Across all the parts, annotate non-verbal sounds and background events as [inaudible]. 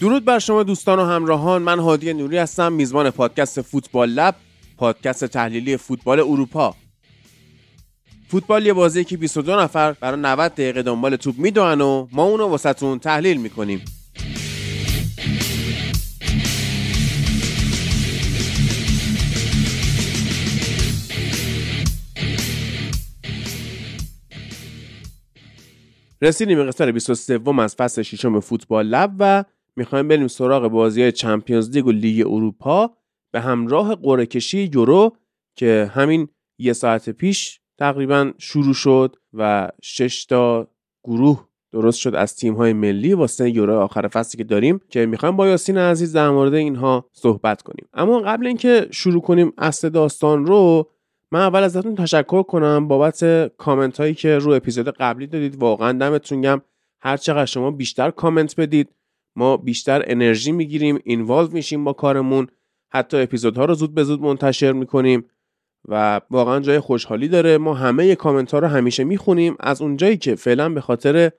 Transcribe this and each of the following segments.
درود بر شما دوستان و همراهان. من هادی نوری هستم میزبان پادکست فوتبال لب پادکست تحلیلی فوتبال اروپا. فوتبال یه بازی که 22 نفر برای 90 دقیقه دنبال توپ می‌دونن و ما اونو واسهتون تحلیل می‌کنیم. رسیدیم به قسمت 23 از فصل ششم فوتبال لب و می‌خوایم بریم سراغ بازی های چمپیونز لیگ و لیگ اروپا. به همراه قرعه کشی یورو که همین یه ساعت پیش تقریبا شروع شد و شش تا گروه درست شد از تیم های ملی. واسه یورو آخر فصلی که داریم که می‌خوایم با یاسین عزیز در مورد اینها صحبت کنیم. اما قبل اینکه شروع کنیم اصل داستان رو من اول ازتون تشکر کنم بابت کامنت هایی که رو اپیزود قبلی دادید. واقعا دمتون گم هر چقدر شما بیشتر کامنت بدید. ما بیشتر انرژی می‌گیریم اینوالو میشیم با کارمون. حتی اپیزودها رو زود به زود منتشر می‌کنیم و واقعا جای خوشحالی داره. ما همه کامنت ها رو همیشه می‌خونیم. از اونجایی که فعلا به خاطر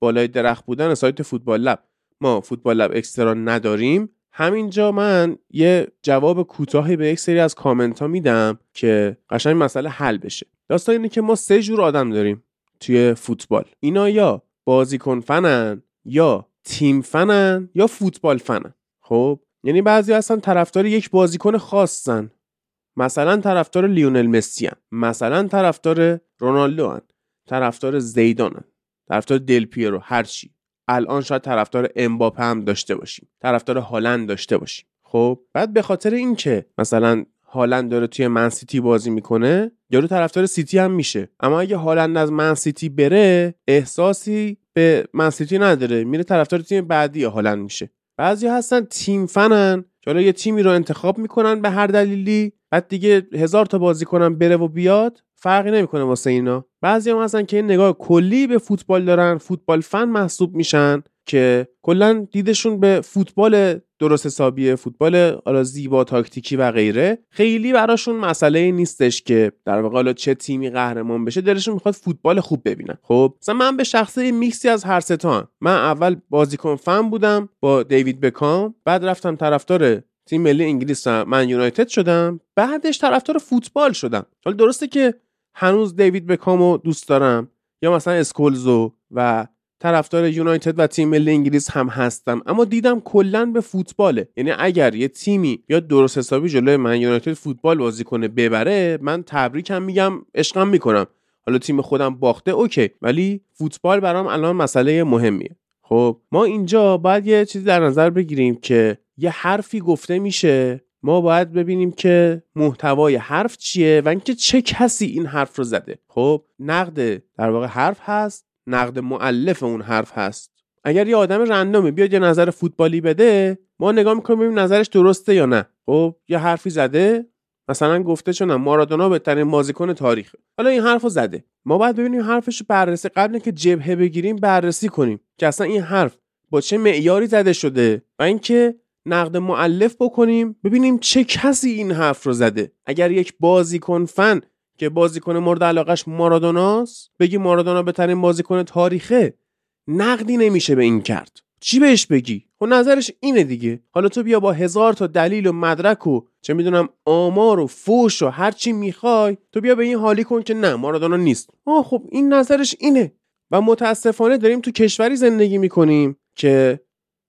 بالای درخت بودن سایت فوتبال لب ما فوتبال لب اکسترا نداریم همینجا من یه جواب کوتاهی به یک سری از کامنت ها میدم که قشنگ مسئله حل بشه. داستان اینه که ما سه جور آدم داریم توی فوتبال. اینا یا بازیکن فنن یا تیم فنن یا فوتبال فنن؟ خب یعنی بعضی هستن طرفدار یک بازیکن خاصن. مثلا طرفدار لیونل مسی مثلا طرفدار رونالدو هن. طرفدار زیدان طرفدار دل پیرو هر چی. الان شاید طرفدار امباپه هم داشته باشیم. طرفدار هالند داشته باشیم. خب بعد به خاطر اینکه مثلا هالند داره توی منسیتی بازی می‌کنه یارو طرفدار سیتی هم میشه. اما اگه هالند از منسیتی بره احساسی به منسیتی نداره میره طرفدار تیم بعدی هالند میشه. بعضی هستن تیم فنن که یه تیمی رو انتخاب می‌کنن به هر دلیلی بعد دیگه هزار تا بازی کنن بره و بیاد فرقی نمی‌کنه واسه اینا. بعضی هم هستن که این نگاه کلی به فوتبال دارن فوتبال فن محسوب میشن. که کلا دیدشون به فوتبال درست حسابیه فوتبال حالا زیبا تاکتیکی و غیره خیلی براشون مسئله نیستش که در واقع چه تیمی قهرمان بشه دلشون می‌خواد فوتبال خوب ببینن. خب مثلا من به شخصه میکسی از هر ستا من اول بازیکن فن بودم با دیوید بکام بعد رفتم طرفدار تیم ملی انگلیس من یونایتد شدم. بعدش طرفدار فوتبال شدم. حالا درسته که هنوز دیوید بکامو دوست دارم. یا مثلا اسکولزو و طرفدار یونایتد و تیم ملی انگلیس هم هستم اما دیدم کلا به فوتباله. یعنی اگر یه تیمی یا درست حسابی جلوی من یونایتد فوتبال بازی کنه ببره من تبریکم میگم عشقم می‌کنم. حالا تیم خودم باخته اوکی. ولی فوتبال برام الان مسئله مهمیه. خب ما اینجا باید یه چیزی در نظر بگیریم که یه حرفی گفته میشه. ما باید ببینیم که محتوای حرف چیه و اینکه چه کسی این حرف رو زده. خب نقد در واقع حرف هست. نقد معلف اون حرف هست. اگر یه آدم رندومه بیاد یه نظر فوتبالی بده ما نگاه می‌کنیم ببینیم نظرش درسته یا نه. خب یه حرفی زده مثلا گفته چون مارادونا بهترین بازیکن تاریخ حالا این حرفو زده. ما باید ببینیم حرفش بررسی. قبل که جبهه بگیریم بررسی کنیم که اصلا این حرف با چه معیاری زده شده و اینکه نقد معلف بکنیم ببینیم چه کسی این حرف رو زده. اگر یک بازیکن فن که بازیکن مورد علاقش مارادوناست بگی مارادونا بهترین بازیکن تاریخه. نقدی نمیشه به این کرد. چی بهش بگی؟ خب نظرش اینه دیگه. حالا تو بیا با هزار تا دلیل و مدرک و چه می‌دونم آمار و فوش و هر چی می‌خوای تو بیا به این حالی کن که نه مارادونا نیست. آه خب این نظرش اینه. و متاسفانه داریم تو کشوری زندگی می‌کنیم که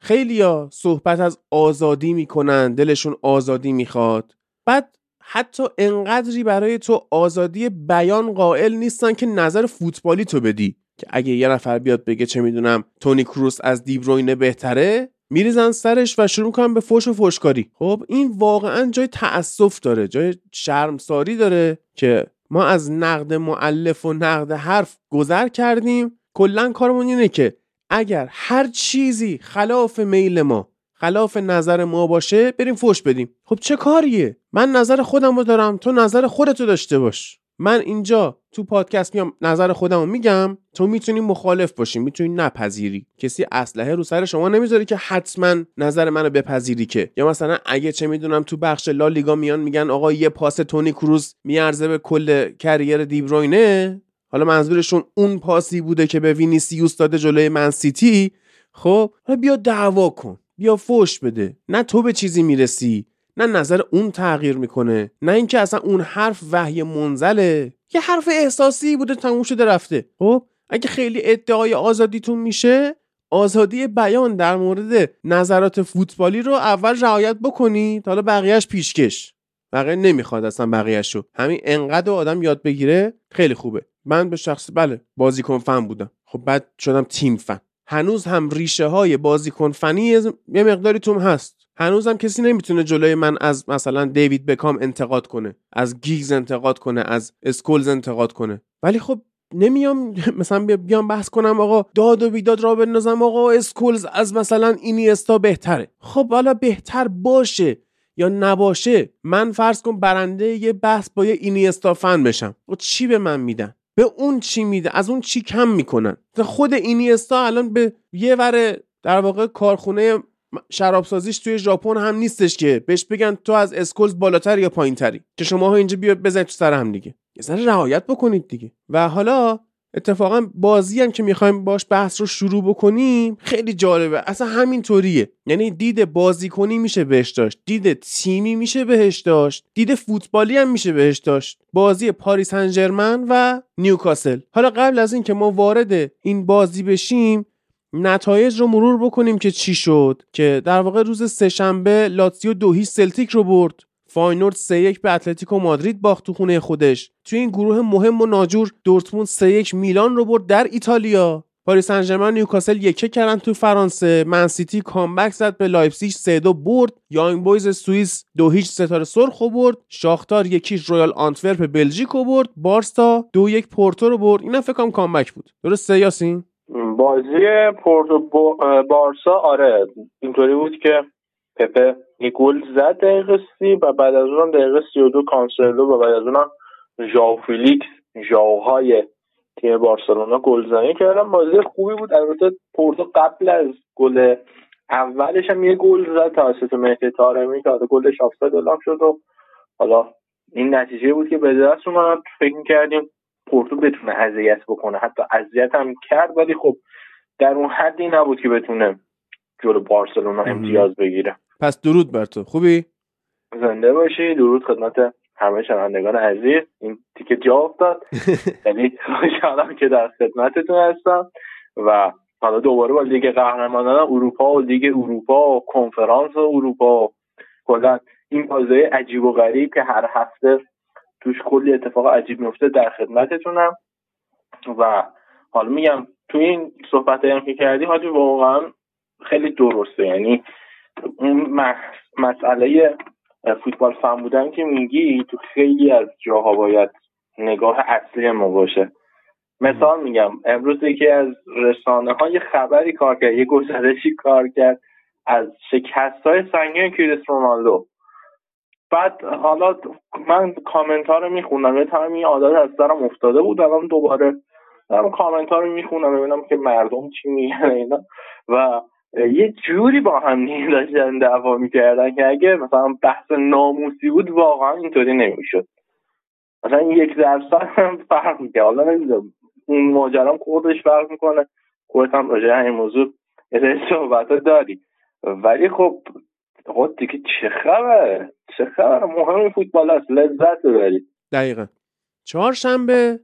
خیلیا صحبت از آزادی می‌کنن دلشون آزادی می‌خواد. بعد حتی انقدری برای تو آزادی بیان قائل نیستن که نظر فوتبالی تو بدی. که اگه یه نفر بیاد بگه چه می‌دونم تونی کروس از دیبروینه بهتره میریزن سرش و شروع کنن به فوش و فوشکاری. خب این واقعا جای تأسف داره جای شرمساری داره که ما از نقد معلف و نقد حرف گذر کردیم. کلا کارمون اینه که اگر هر چیزی خلاف میل ما خلاف نظر ما باشه بریم فوش بدیم. خب چه کاریه؟ من نظر خودم رو دارم تو نظر خودتو داشته باش. من اینجا تو پادکست میام نظر خودم رو میگم تو می‌تونی مخالف باشی می‌تونی نپذیری. کسی اسلحه رو سر شما نمی‌ذاره که حتما نظر منو بپذیری که. یا مثلا اگه چه می‌دونم تو بخش لالیگا میان میگن آقا یه پاس تونی کروز میارزه به کل کریر دیبروینه حالا منظورشون اون پاسی بوده که به وینیسیوس داده جلوی منسیتی خب حالا بیا دعوا کن. بیا فوش بده. نه تو به چیزی می‌رسی نه نظر اون تغییر می‌کنه نه اینکه اصلا اون حرف وحی منزله. یه حرف احساسی بوده تموم شده رفته. خب اگه خیلی ادعای آزادیتون میشه آزادی بیان در مورد نظرات فوتبالی رو اول رعایت بکنید حالا بقیهش پیشکش. بقیه نمی‌خواد اصلا بقیهش رو. همین انقدر آدم یاد بگیره خیلی خوبه. من به شخص بله بازیکن فن بودم. خب بعد شدم تیم فن. هنوز هم ریشه های بازیکن فنی یه مقداری توم هست. هنوز هم کسی نمی‌تونه جلوی من از مثلا دیوید بکام انتقاد کنه از گیگز انتقاد کنه از اسکولز انتقاد کنه. ولی خب نمیام [laughs] مثلا بیام بحث کنم آقا داد و بیداد را بندازم آقا اسکولز از مثلا اینیستا بهتره. خب حالا بهتر باشه یا نباشه من فرض کن برنده یه بحث با یه اینیستا فن بشم. و چی به من میدن؟ به اون چی میده از اون چی کم می‌کنن. خود اینیستا الان به یه ور در واقع کارخونه شرابسازیش توی ژاپن هم نیستش که بهش بگن تو از اسکولز بالاتر یا پایینتری که شما ها اینجا بیاد بزنید تو سر هم دیگه. یه ذره رعایت بکنید دیگه. و حالا اتفاقا بازی هم که می‌خوایم باش بحث رو شروع بکنیم خیلی جالبه. اصلا همین طوریه یعنی دید بازیکنی میشه بهش داشت. دید تیمی میشه بهش داشت. دید فوتبالی هم میشه بهش داشت. بازی پاریس سن ژرمن و نیوکاسل. حالا قبل از اینکه ما وارد این بازی بشیم نتایج رو مرور بکنیم که چی شد. که در واقع روز سهشنبه لاتزیو دو سلتیک رو برد. فاینورد 3 1 به اتلتیکو مادرید باخت تو خونه خودش. توی این گروه مهم و ناجور دورتموند 3 1 میلان رو برد در ایتالیا. پاریس سن نیوکاسل یک یک کردن تو فرانسه. منسیتی comeback زد به لایپزیگ 3 2 برد. یانگ بویز سوئیس دو هیچ ستاره سرخ برد. شاختار یک هیچ رویال آنتورپ بلژیک رو برد. بارسا دو یک پورتو رو برد. اینا فکر کنم comeback بود. درسته یاسین؟ بازی پورتو بارسا آره. اینطوری بود که پپه یه گل زد دقیقه سی و بعد از اون دقیقه سی و دو کانسلو و بعد از اون ژاو فیلیکس ژاوهای تیم بارسلونا گلزنی کردن. بازی خوبی بود. البته پورتو قبل از گل اولش هم یه گل زد توسط مهدی طارمی که گلش آفساید اعلام شد و حالا این نتیجه بود که به دست اومد. فکر کردیم پورتو بتونه اذیت بکنه. حتی اذیت هم کرد ولی خب در اون حدی نبود که بتونه جلو بارسلونا امتیاز بگیره. پس درود بر تو. خوبی؟ زنده باشی. درود خدمت همه شنوندگان عزیز. این تیکه جا افتاد. [laughs] خیلی خوشحالم که در خدمتتون هستم. و حالا دوباره با لیگ قهرمانان اروپا و لیگ اروپا و کنفرانس اروپا و کلا این بازی عجیب و غریب که هر هفته توش کلی اتفاق عجیب میفته در خدمتتونم. و حالا میگم تو این صحبت هم که کردی حاجی واقعا خیلی درسته. یعنی اون مسئله فوتبال فن بودن که میگی تو خیلی از جاها باید نگاه اصلی ما باشه. مثال میگم امروز یکی از رسانه های خبری کار کرد یه گزارشی کار کرد از شکست های سنگین کریس رونالدو. بعد حالا من کامنت ها رو می‌خونم یه time این عادت از سرم افتاده بود الان دوباره دارم کامنت ها رو می‌خونم ببینم که مردم چی میگن اینا. و یه جوری با هم [laughs] داشتن دعوا می‌کردن که اگه مثلا بحث ناموسی بود واقعا اینطوری نمی‌شد. مثلا یک درصد هم فرق می‌کنه حالا نمی‌دونم اون ماجرام خودش فرق می‌کنه. خودت هم راجع این موضوع یه صحبت داری. ولی خب خود دیگه چه خبره؟ چه خبره؟ مهم فوتبال است لذت ببرید. دقیقا. چهارشنبه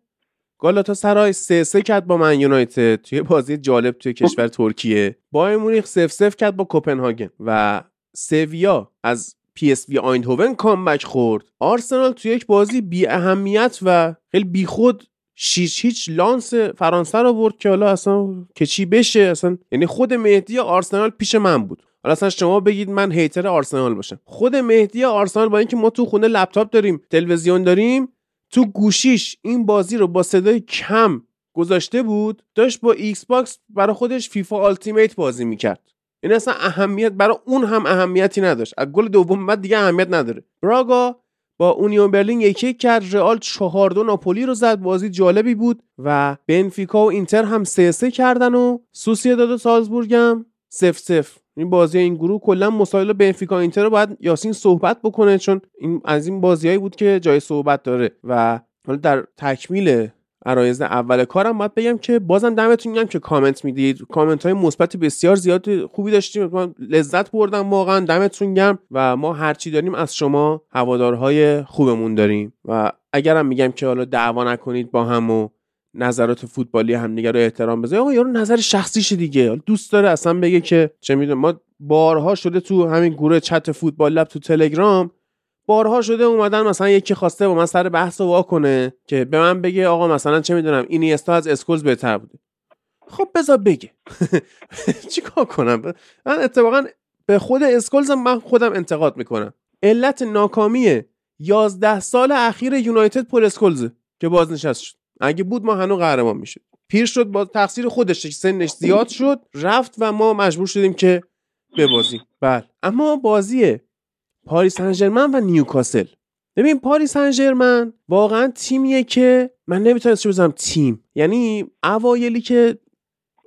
گالاتا سرای سه سه کرد با منیونایتد. توی بازی جالب توی کشور ترکیه. بایرن مونیخ صفر صفر کرد با کوپنهاگن و سویا از پی اس وی آیندهوون comeback خورد. آرسنال توی یک بازی بی اهمیت و خیلی بی خود شیش هیچ لانس فرانسه رو برد که حالا اصلا که چی بشه اصلا یعنی خود مهدی آرسنال پیش من بود. حالا اصلا شما بگید من hater آرسنال باشم. خود مهدی آرسنال با اینکه ما تو خونه لپتاپ داریم تلویزیون داریم تو گوشیش این بازی رو با صدای کم گذاشته بود داشت با ایکس باکس برای خودش فیفا آلتیمیت بازی می‌کرد. این اصلا اهمیت برای اون هم اهمیتی نداشت. از گل دوم بعد دیگه اهمیت نداره. براگا با اونیون برلین یک یک کرد رئال چهار دو ناپولی رو زد بازی جالبی بود و بنفیکا و اینتر هم سه سه کردن و سوسیداد و سالزبورگ هم صفر صفر این بازی این گروه کلا مسائل بنفیکا اینتر رو باید یاسین صحبت بکنه چون این از این بازیهایی بود که جای صحبت داره و حالا در تکمیل عرایز اول کارم باید بگم که بازم دمتون گرم که کامنت می‌دید. کامنت های مثبت بسیار زیاد خوبی داشتیم. من لذت بردم واقعا دمتون گرم و ما هرچی داریم از شما هوادارهای خوبمون داریم. و اگرم میگم که حالا دعوا نکنید با هم و نظرات فوتبالی همدیگه رو احترام بذارید آقا یارو نظر شخصیش دیگه. دوست داره اصلا بگه که چه می‌دونم ما بارها شده تو همین گروه چت فوتبال لب تو تلگرام بارها شده اومدن مثلا یکی خواسته با من سر بحث وا کنه که به من بگه آقا مثلا چه می‌دونم اینیستا از اسکولز بهتر بوده. خب بذار بگه. [laughs] چیکار کنم؟ من اتفاقا به خود اسکولز من خودم انتقاد می‌کنم. علت ناکامی 11 سال اخیر یونایتد پل اسکولز که بازنشست شد. اگه بود ما هنوز قهرمان میشه پیر شد با تقصیر خودش سنش زیاد شد رفت و ما مجبور شدیم که ببازیم. بله. اما بازی پاریس سن و نیوکاسل. ببین پاریس سن واقعا تیمیه که من نمی‌تونم چه بزنم تیم. یعنی اوایلی که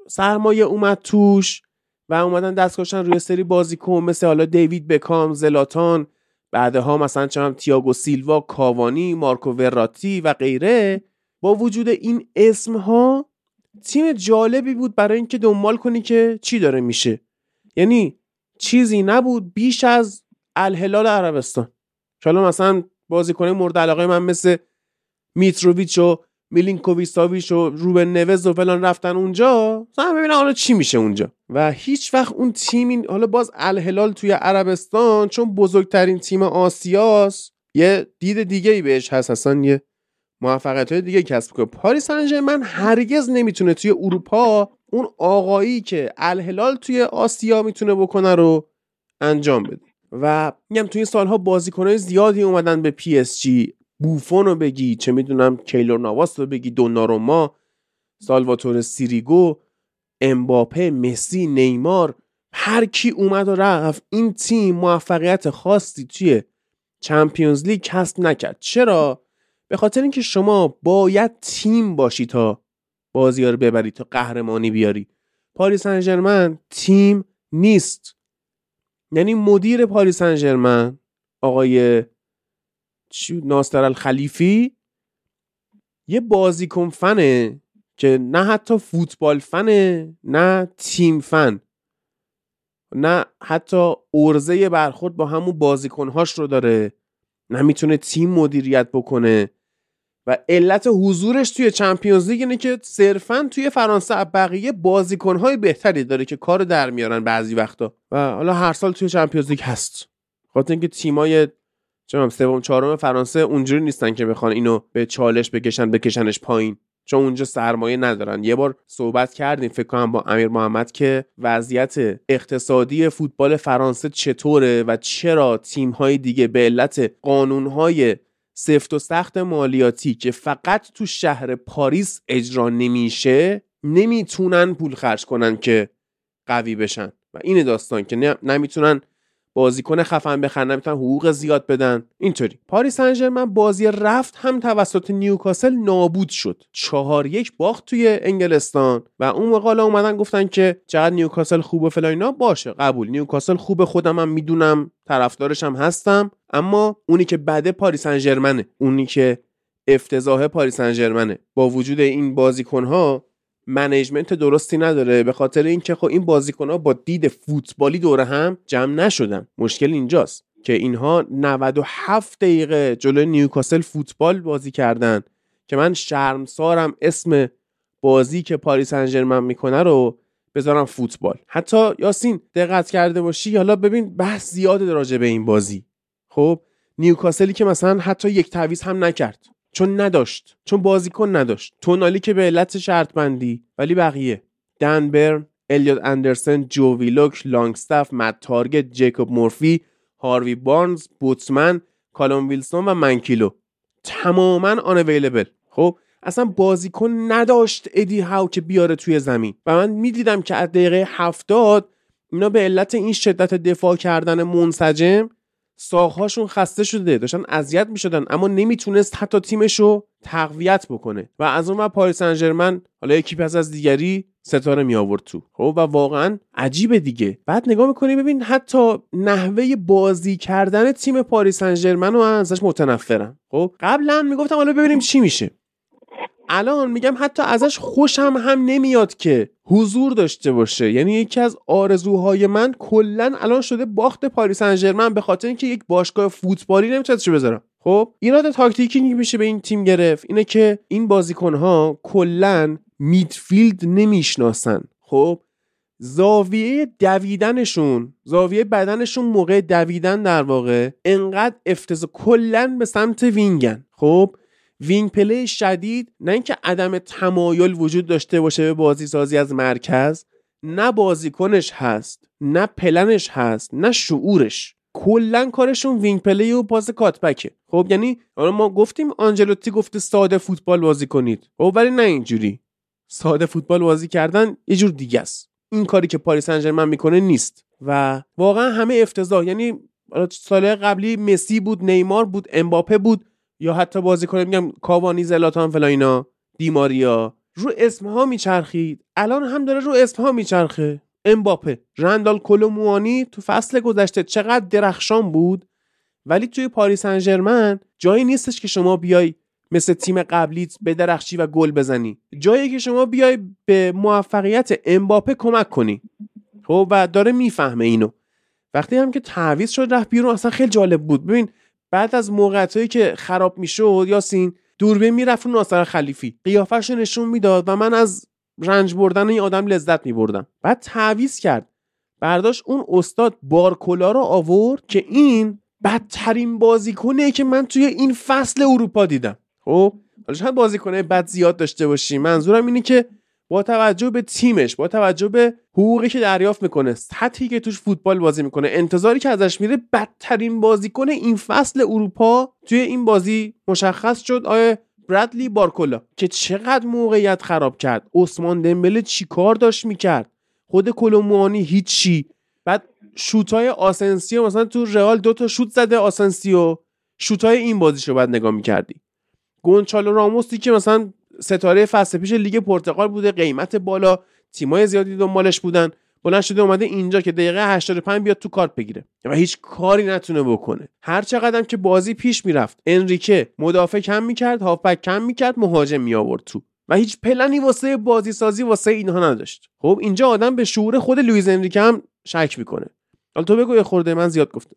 سرمایه اومد توش و اومدن دست روی سری بازیکن مثل حالا دیوید بکام زلاتان بعدها مثلا چم تیاگو سیلوا کاوانی مارکو وراتی و غیره با وجود این اسم ها تیم جالبی بود برای اینکه دنبال کنی که چی داره میشه. یعنی چیزی نبود بیش از الهلال عربستان. حالا مثلا بازیکن مورد علاقه من مثل میتروویچ و میلینکوویچ و روبن نوز و فلان رفتن اونجا مثلا ببینم حالا چی میشه اونجا. و هیچ وقت اون تیم حالا باز الهلال توی عربستان چون بزرگترین تیم آسیاست یه دید دیگه ای بهش هست اصلا یه موفقیت های دیگه کسب کنه. پاریس سن هرگز نمی‌تونه توی اروپا اون آقایی که الهلال توی آسیا می‌تونه بکنه رو انجام بده. و میگم توی این سالها بازیکنهای زیادی اومدن به پی اس جی. بوفون رو بگی چه می‌دونم کیلور نواس رو بگی دوناروما سالواتور سیریگو امباپه مسی نیمار هر کی اومد و رفت این تیم موفقیت خاصی توی چمپیونز لیگ کسب نکرد. چرا؟ به خاطر اینکه شما باید تیم باشی تا بازی رو ببری تا قهرمانی بیاری. پاریس سن تیم نیست. یعنی مدیر پاریس سن آقای ناصر الخلیفی یه بازیکن فنه که نه حتی فوتبال فنه نه تیم فن. نه حتی ارزه برخورد با همون بازیکنهاش رو داره. نه می‌تونه تیم مدیریت بکنه. و علت حضورش توی چمپیونز لیگ اینه که صرفا توی فرانسه بقیه بازیکنهای بهتری داره که کار در میارن بعضی وقتا. و حالا هر سال توی چمپیونز لیگ هست. خاطر اینکه تیمای چون سوم چهارم فرانسه اونجوری نیستن که بخوان اینو به چالش بکشن بکشنش پایین. چون اونجا سرمایه ندارن. یه بار صحبت کردیم فکر کنم با امیر محمد که وضعیت اقتصادی فوتبال فرانسه چطوره و چرا تیم های دیگه به علت قانون های سفت و سخت مالیاتی که فقط تو شهر پاریس اجرا نمیشه نمی‌تونن پول خرج کنن که قوی بشن. و این داستان که نمی‌تونن بازیکن خفن بخرن نمی‌تونن حقوق زیاد بدن. اینطوری. پاریس سن بازی رفت هم توسط نیوکاسل نابود شد. چهار یک باخت توی انگلستان. و اون مقاله اومدن گفتن که چقدر نیوکاسل خوب و فلان اینا باشه. قبول. نیوکاسل خوب خودم هم می‌دونم طرفدارش هم هستم. اما اونی که بده پاریس سن اونی که افتضاح پاریس سن با وجود این بازیکن ها management درستی نداره. به خاطر اینکه خب این بازیکنها با دید فوتبالی دور هم جمع نشدن. مشکل اینجاست که اینها 97 دقیقه جلوی نیوکاسل فوتبال بازی کردن که من شرمسارم اسم بازی که پاریس سن ژرمن می‌کنه رو بذارم فوتبال. حتی یاسین دقت کرده باشی. حالا ببین بحث زیاده راجع به این بازی. خب نیوکاسلی که مثلا حتی یک تعویض هم نکرد. چون نداشت چون بازیکن نداشت. تونالی که به علت شرط بندی ولی بقیه. دن برن الیوت اندرسن جو ویلوک لانگستاف مت تارگت جیکوب مورفی هاروی بارنز بوتسمن کالوم ویلسون و منکیلو. تماما unavailable خب اصلا بازیکن نداشت ادی هاو که بیاره توی زمین. و من می‌دیدم که از دقیقه هفتاد اینا به علت این شدت دفاع کردن منسجم ساقهاشون خسته شده داشتن اذیت می‌شدن اما نمی‌تونست حتی تیمشو تقویت بکنه. و از اون پاریس سن حالا یکی پس از دیگری ستاره می آورد تو. خب و واقعا عجیبه دیگه. بعد نگاه می‌کنی ببین حتی نحوه بازی کردن تیم پاریس سن رو ازش متنفرم. خب قبلا می‌گفتم حالا ببینیم چی میشه. الان میگم حتی ازش خوشم هم نمیاد که حضور داشته باشه. یعنی یکی از آرزوهای من کلا الان شده باخت پاریس سن ژرمن به خاطر اینکه یک باشگاه فوتبالی نمی‌تونه چه بذارم. خب؟ ایراد تاکتیکی میشه به این تیم گرفت. اینه که این بازیکنها کلا midfield نمی‌شناسن. خب؟ زاویه دویدنشون زاویه بدنشون موقع دویدن در واقع انقدر افتضاح کلا به سمت وینگن. خب؟ wing play شدید نه اینکه عدم تمایل وجود داشته باشه به بازی سازی از مرکز نه بازیکنش هست نه پلنش هست نه شعورش. کلا کارشون wing play و پاس cutback ه. خب یعنی حالا ما گفتیم آنجلوتی گفته ساده فوتبال بازی کنید. خب ولی نه اینجوری. ساده فوتبال بازی کردن یه جور دیگه است. این کاری که پاریس انجرمن می‌کنه نیست. و واقعا همه افتضاح. یعنی سال قبلی مسی بود نیمار بود امباپه بود. یا حتی بازیکن میگم کاوانی زلاتان فلا اینا دیماریا. رو اسمها میچرخید. الان هم داره رو اسمها میچرخه. امباپه. رندال کلوموانی تو فصل گذشته چقدر درخشان بود ولی توی پاریس انجرمن جایی نیستش که شما بیای مثل تیم قبلیت به درخشی و گل بزنی. جایی که شما بیای به موفقیت امباپه کمک کنی. خب و داره می‌فهمه اینو. وقتی هم که تعویض شد رفت بیرون اصلا خیلی جالب بود. ببین بعد از موقعیتایی که خراب می‌شد یاسین دوربین می‌رفت رو ناصر خلیفی. قیافش نشون می‌داد و من از رنج بردن این آدم لذت میبردم. بعد تعویز کرد. برداشت اون استاد بارکولا رو آورد که این بدترین بازیکنه که من توی این فصل اروپا دیدم. خب حالا شاید بازیکنه بد زیاد داشته باشی. منظورم اینه که با توجه به تیمش با توجه به حقوقی که دریافت می‌کنه سطحی که توش فوتبال بازی می‌کنه انتظاری که ازش میره بدترین بازیکن این فصل اروپا توی این بازی مشخص شد. آیا برادلی بارکولا که چقدر موقعیت خراب کرد. عثمان دمبله چیکار داشت می‌کرد؟ خود کلوموانی هیچی. بعد شوتای آسنسیو مثلا تو رئال دو تا شوت زده آسنسیو. شوتای این بازیشو بعد نگاه می‌کردی. گونچالو راموسی که مثلا ستاره فصل پیش لیگ پرتغال بوده قیمت بالا تیمای زیادی دنبالش بودن. بلند شده اومده اینجا که دقیقه 85 بیاد تو کارت بگیره و هیچ کاری نتونه بکنه. هر چقدر که بازی پیش می‌رفت انریکه مدافع کم می‌کرد هافبک کم می‌کرد مهاجم می آورد تو. و هیچ پلنی واسه بازی سازی واسه اینها نداشت. خب اینجا آدم به شعور خود لوئیز انریکه هم شک می‌کنه. حالا تو بگو یه خورده من زیاد گفتم.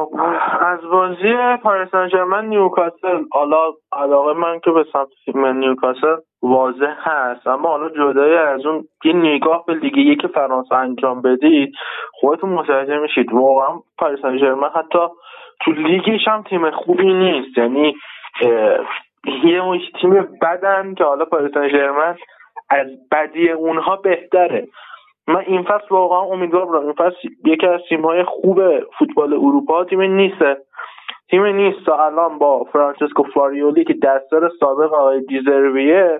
خب از بازی پاریس سن نیوکاسل حالا علاقه من که به سمت تیم نیوکاسل واضح هست اما حالا جدای از اون یه نگاه به لیگ یک فرانسه انجام بدید خودتون متوجه میشید. واقعا پاریس سن حتی تو لیگش هم تیم خوبی نیست. یعنی یه تیم بدن که حالا پاریس سن از بدی اونها بهتره. من این فصل واقعا امیدوار بودم. این فصل یکی از تیم‌های خوب فوتبال اروپا تیم نیسته. تیم نیست الان با فرانسیسکو فاریولی که دستیار سابق آقای دزربیه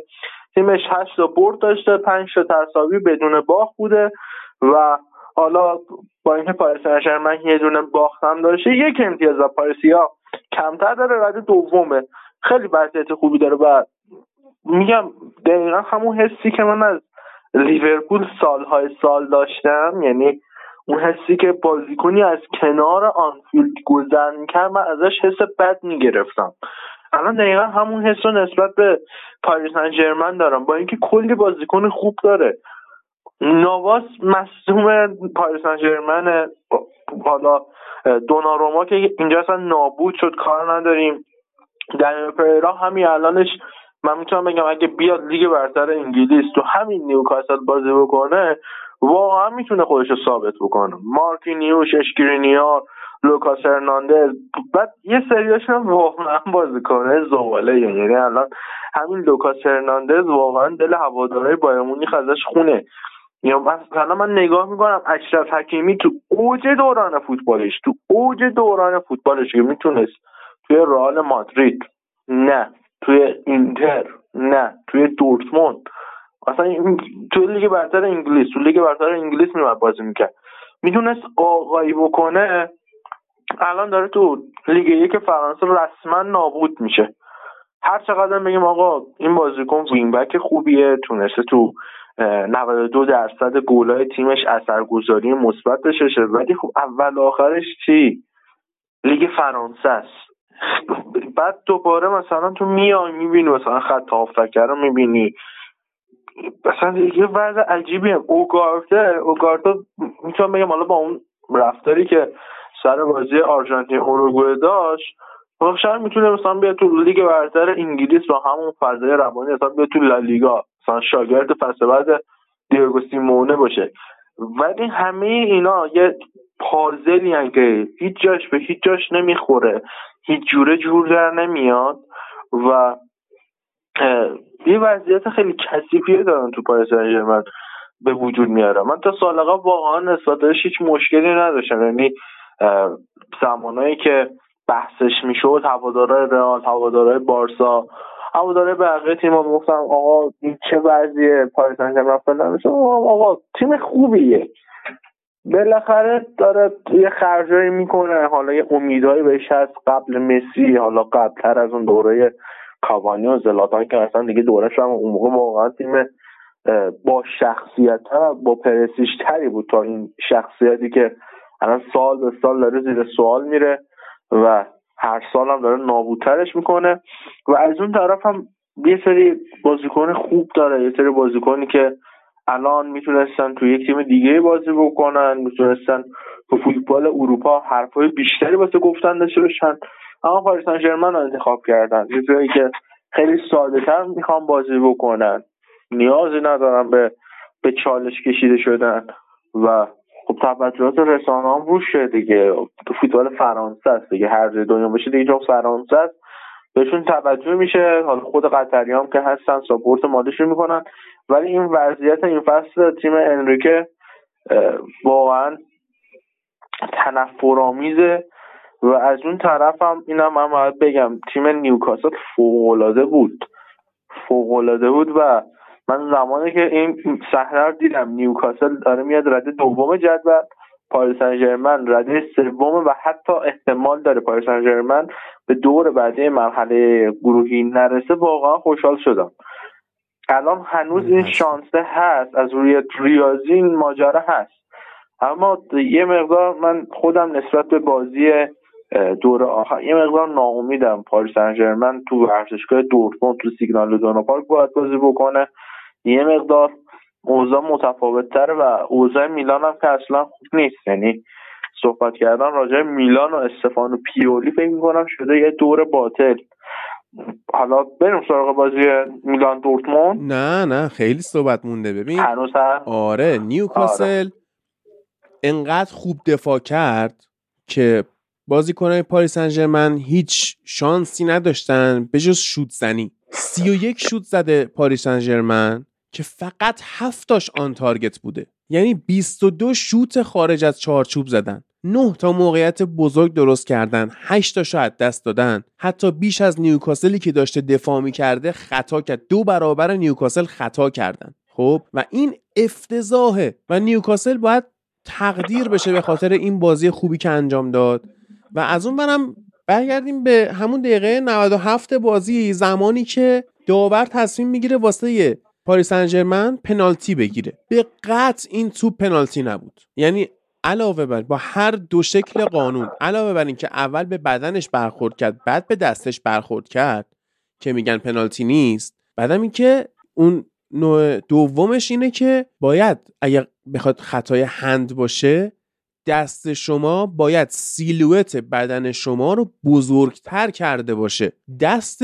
تیمش هشت تا برد داشته پنج تا تساوی بدون باخت بوده و حالا با اینکه پاریس هم یه دونه باختم داشته یک امتیاز و پاریسیا کمتر داره رده دومه. خیلی وضعیت خوبی داره و میگم دقیقا همون حسی که من از لیورپول سالهای سال داشتم یعنی اون حسی که بازیکنی از کنار آنفیلد گذر می‌کرد من ازش حس بد می‌گرفتم. الان دقیقا همون حس رو نسبت به پاریس جرمن دارم. با اینکه کلی بازیکن خوب داره. نواس مصدوم پاریس جرمن حالا دوناروما که اینجا اصلا نابود شد کار نداریم. در پریرا همین الانش من می‌تونم بگم اگه بیاد لیگ برتر انگلیس تو همین نیوکاسل بازی بکنه واقعا می‌تونه خودش رو ثابت بکنه. مارکینیوش اشکرینیار لوکاس هرناندز بعد یه سریاشون هم واقعا بازیکن زواله یعنی الان همین لوکاس هرناندز واقعا دل هوادارهای بایر مونیخ ازش خونه. یا مثلا من نگاه می‌کنم اشرف حکیمی تو اوج دوران فوتبالش تو اوج دوران فوتبالش که می‌تونست توی رئال مادرید. نه. توی اینتر نه توی دورتموند. اصلا توی لیگ برتر انگلیس تو لیگ برتر انگلیس میومد بازی می‌کرد. می‌تونست آقایی بکنه الان داره تو لیگ یک فرانسه رسما نابود میشه. هر چقدر بگیم آقا این بازیکن wing-back خوبیه تونسته تو 92 درصد گولای تیمش اثرگذاری مثبت داشته ولی خب اول آخرش چی؟ لیگ فرانسه است. بعد دوباره مثلا تو میای می‌بینی مثلا خط هافکر رو می‌بینی. مثلا یه وضع عجیبیه. اوگارته اوگارتا می‌تونم بگم حالا با اون رفتاری که سر بازی آرژانتین اوروگوئه داشت خب شاید می‌تونه مثلا بیاد تو لیگ برتر انگلیس با همون فضای روانی مثلا بیاد تو لالیگا مثلا شاگرد فصل بعد دیگو سیمونه باشه. ولی همه اینا یه پازلی که هیچ جاش به هیچ جاش نمی‌خوره. هیچ جوره جور در نمیاد و یه وضعیت خیلی کثیفی دارن تو پاریس من به وجود میاره من تا سال قبل واقعا نسبتش هیچ مشکلی نداشتم. یعنی زمانایی که بحثش می‌شد هوادارهای رئال هوادارهای بارسا هوادارهای بقیه تیم‌ها گفتم آقا این چه وضعیه؟ پاریس سن آقا تیم خوبیه. بالاخره داره یه خرجایی می‌کنه. حالا یه امیدهایی بهش هست قبل مسی حالا قبلتر از اون دوره کاوانی و زلاتان که اصلا دیگه دورش هم اون موقع واقعا تیم با شخصیت با پرسیش تری بود تا این شخصیتی که الان سال به سال داره زیر سوال میره و هر سال هم داره نابودترش می‌کنه. و از اون طرف هم یه سری بازیکن خوب داره یه سری بازیکنی که الان می‌تونستن تو یک تیم دیگه بازی بکنن می‌تونستن تو فوتبال اروپا حرفای بیشتری واسه گفتن داشته باشن. اما پاریس سن رو انتخاب کردن. یه که خیلی ساده تر می‌خوان بازی بکنن. نیازی ندارن به به چالش کشیده شدن. و خب توجهات رسانه هم روش شده دیگه. تو فوتبال فرانسه است دیگه. هر جای دنیا باشه دیگه فرانسه است. بهشون توجه میشه. حالا خود قطری هم که هستن ساپورت مالیشون می‌کنن. ولی این وضعیت این فصل تیم انریکه واقعا تنفرآمیزه و از اون طرف هم اینم من باید بگم تیم نیوکاسل فوقالعاده بود. فوقالعاده بود و من زمانی که این صحنه رو دیدم نیوکاسل داره میاد رده دوم جدول پاریس سن رده سوم و حتی احتمال داره پاریس سن به دور بعدی مرحله گروهی نرسه. واقعا خوشحال شدم. الان هنوز این شانسه هست از روی ریاضی این ماجرا هست. اما یه مقدار من خودم نسبت به بازی دور آخر یه مقدار ناامیدم. پاریس سن تو ورزشگاه دورتموند تو سیگنال ایدونا پارک باید بازی بکنه. یه مقدار اوضاع متفاوت تره و اوضاع میلان هم که اصلا خوب نیست. یعنی صحبت کردن راجع میلان و استفانو پیولی فکر می‌کنم شده یه دور باطل. حالا بریم سراغ بازی میلان دورتموند. نه نه خیلی صحبت مونده. ببین هنوز آره نیوکاسل آره. انقدر خوب دفاع کرد که بازیکنهای پاریس سن هیچ شانسی نداشتن به جز شوت زنی. سی و یک شوت زده پاریس سن که فقط هفتاش آن تارگت بوده. یعنی 22 شوت خارج از چارچوب زدن. 9 تا موقعیت بزرگ درست کردن 8 تا شاید دست دادن. حتی بیش از نیوکاسلی که داشته دفاع می کرده خطا کرد. دو برابر نیوکاسل خطا کردن. خب؟ و این افتضاحه. و نیوکاسل باید تقدیر بشه به خاطر این بازی خوبی که انجام داد. و از اون برم برگردیم به همون دقیقه 97 بازی زمانی که داور تصمیم می‌گیره واسه پاریس سن پنالتی بگیره. به قطع این توپ پنالتی نبود. یعنی علاوه بر با هر دو شکل قانون علاوه بر اینکه اول به بدنش برخورد کرد بعد به دستش برخورد کرد که میگن پنالتی نیست. بعدم اینکه اون نوع دومش اینه که باید اگر بخواد خطای هند باشه دست شما باید سیلویت بدن شما رو بزرگتر کرده باشه. دست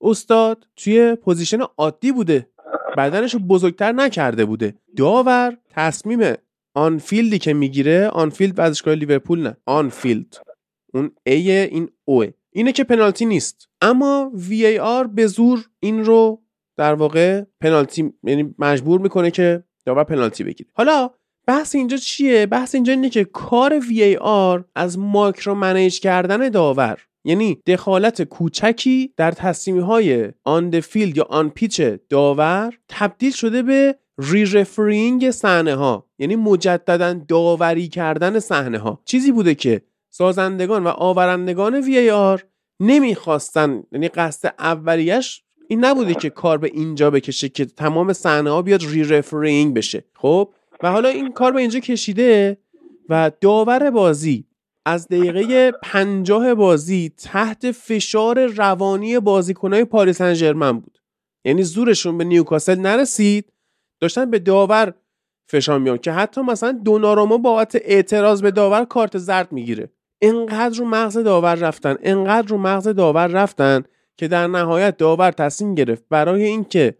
استاد توی پوزیشن عادی بوده. بدنش رو بزرگتر نکرده بوده. داور تصمیم on-field ی که می‌گیره آنفیلد ورزشگاه لیورپول نه. on-field. اون ای این اوه اینه که پنالتی نیست. اما VAR به زور این رو در واقع پنالتی یعنی مجبور می‌کنه که داور پنالتی بگیره. حالا بحث اینجا چیه؟ بحث اینجا اینه که کار VAR از micromanage کردن داور یعنی دخالت کوچکی در تصمیم های on-field یا on-pitch داور تبدیل شده به re-refereeing صحنه ها یعنی مجددا داوری کردن صحنه ها چیزی بوده که سازندگان و آورندگان VAR نمی‌خواستن یعنی قصد اولیش این نبوده که کار به اینجا بکشه که تمام صحنه ها بیاد re-refereeing بشه. خب؟ و حالا این کار به اینجا کشیده و داور بازی از دقیقه پنجاه بازی تحت فشار روانی بازیکنهای پاریس سن بود. یعنی زورشون به نیوکاسل نرسید داشتن به داور فشار میان که حتی مثلا دوناروما بابت اعتراض به داور کارت زرد می‌گیره. انقدر رو مغز داور رفتن انقدر رو مغز داور رفتن که در نهایت داور تصمیم گرفت برای اینکه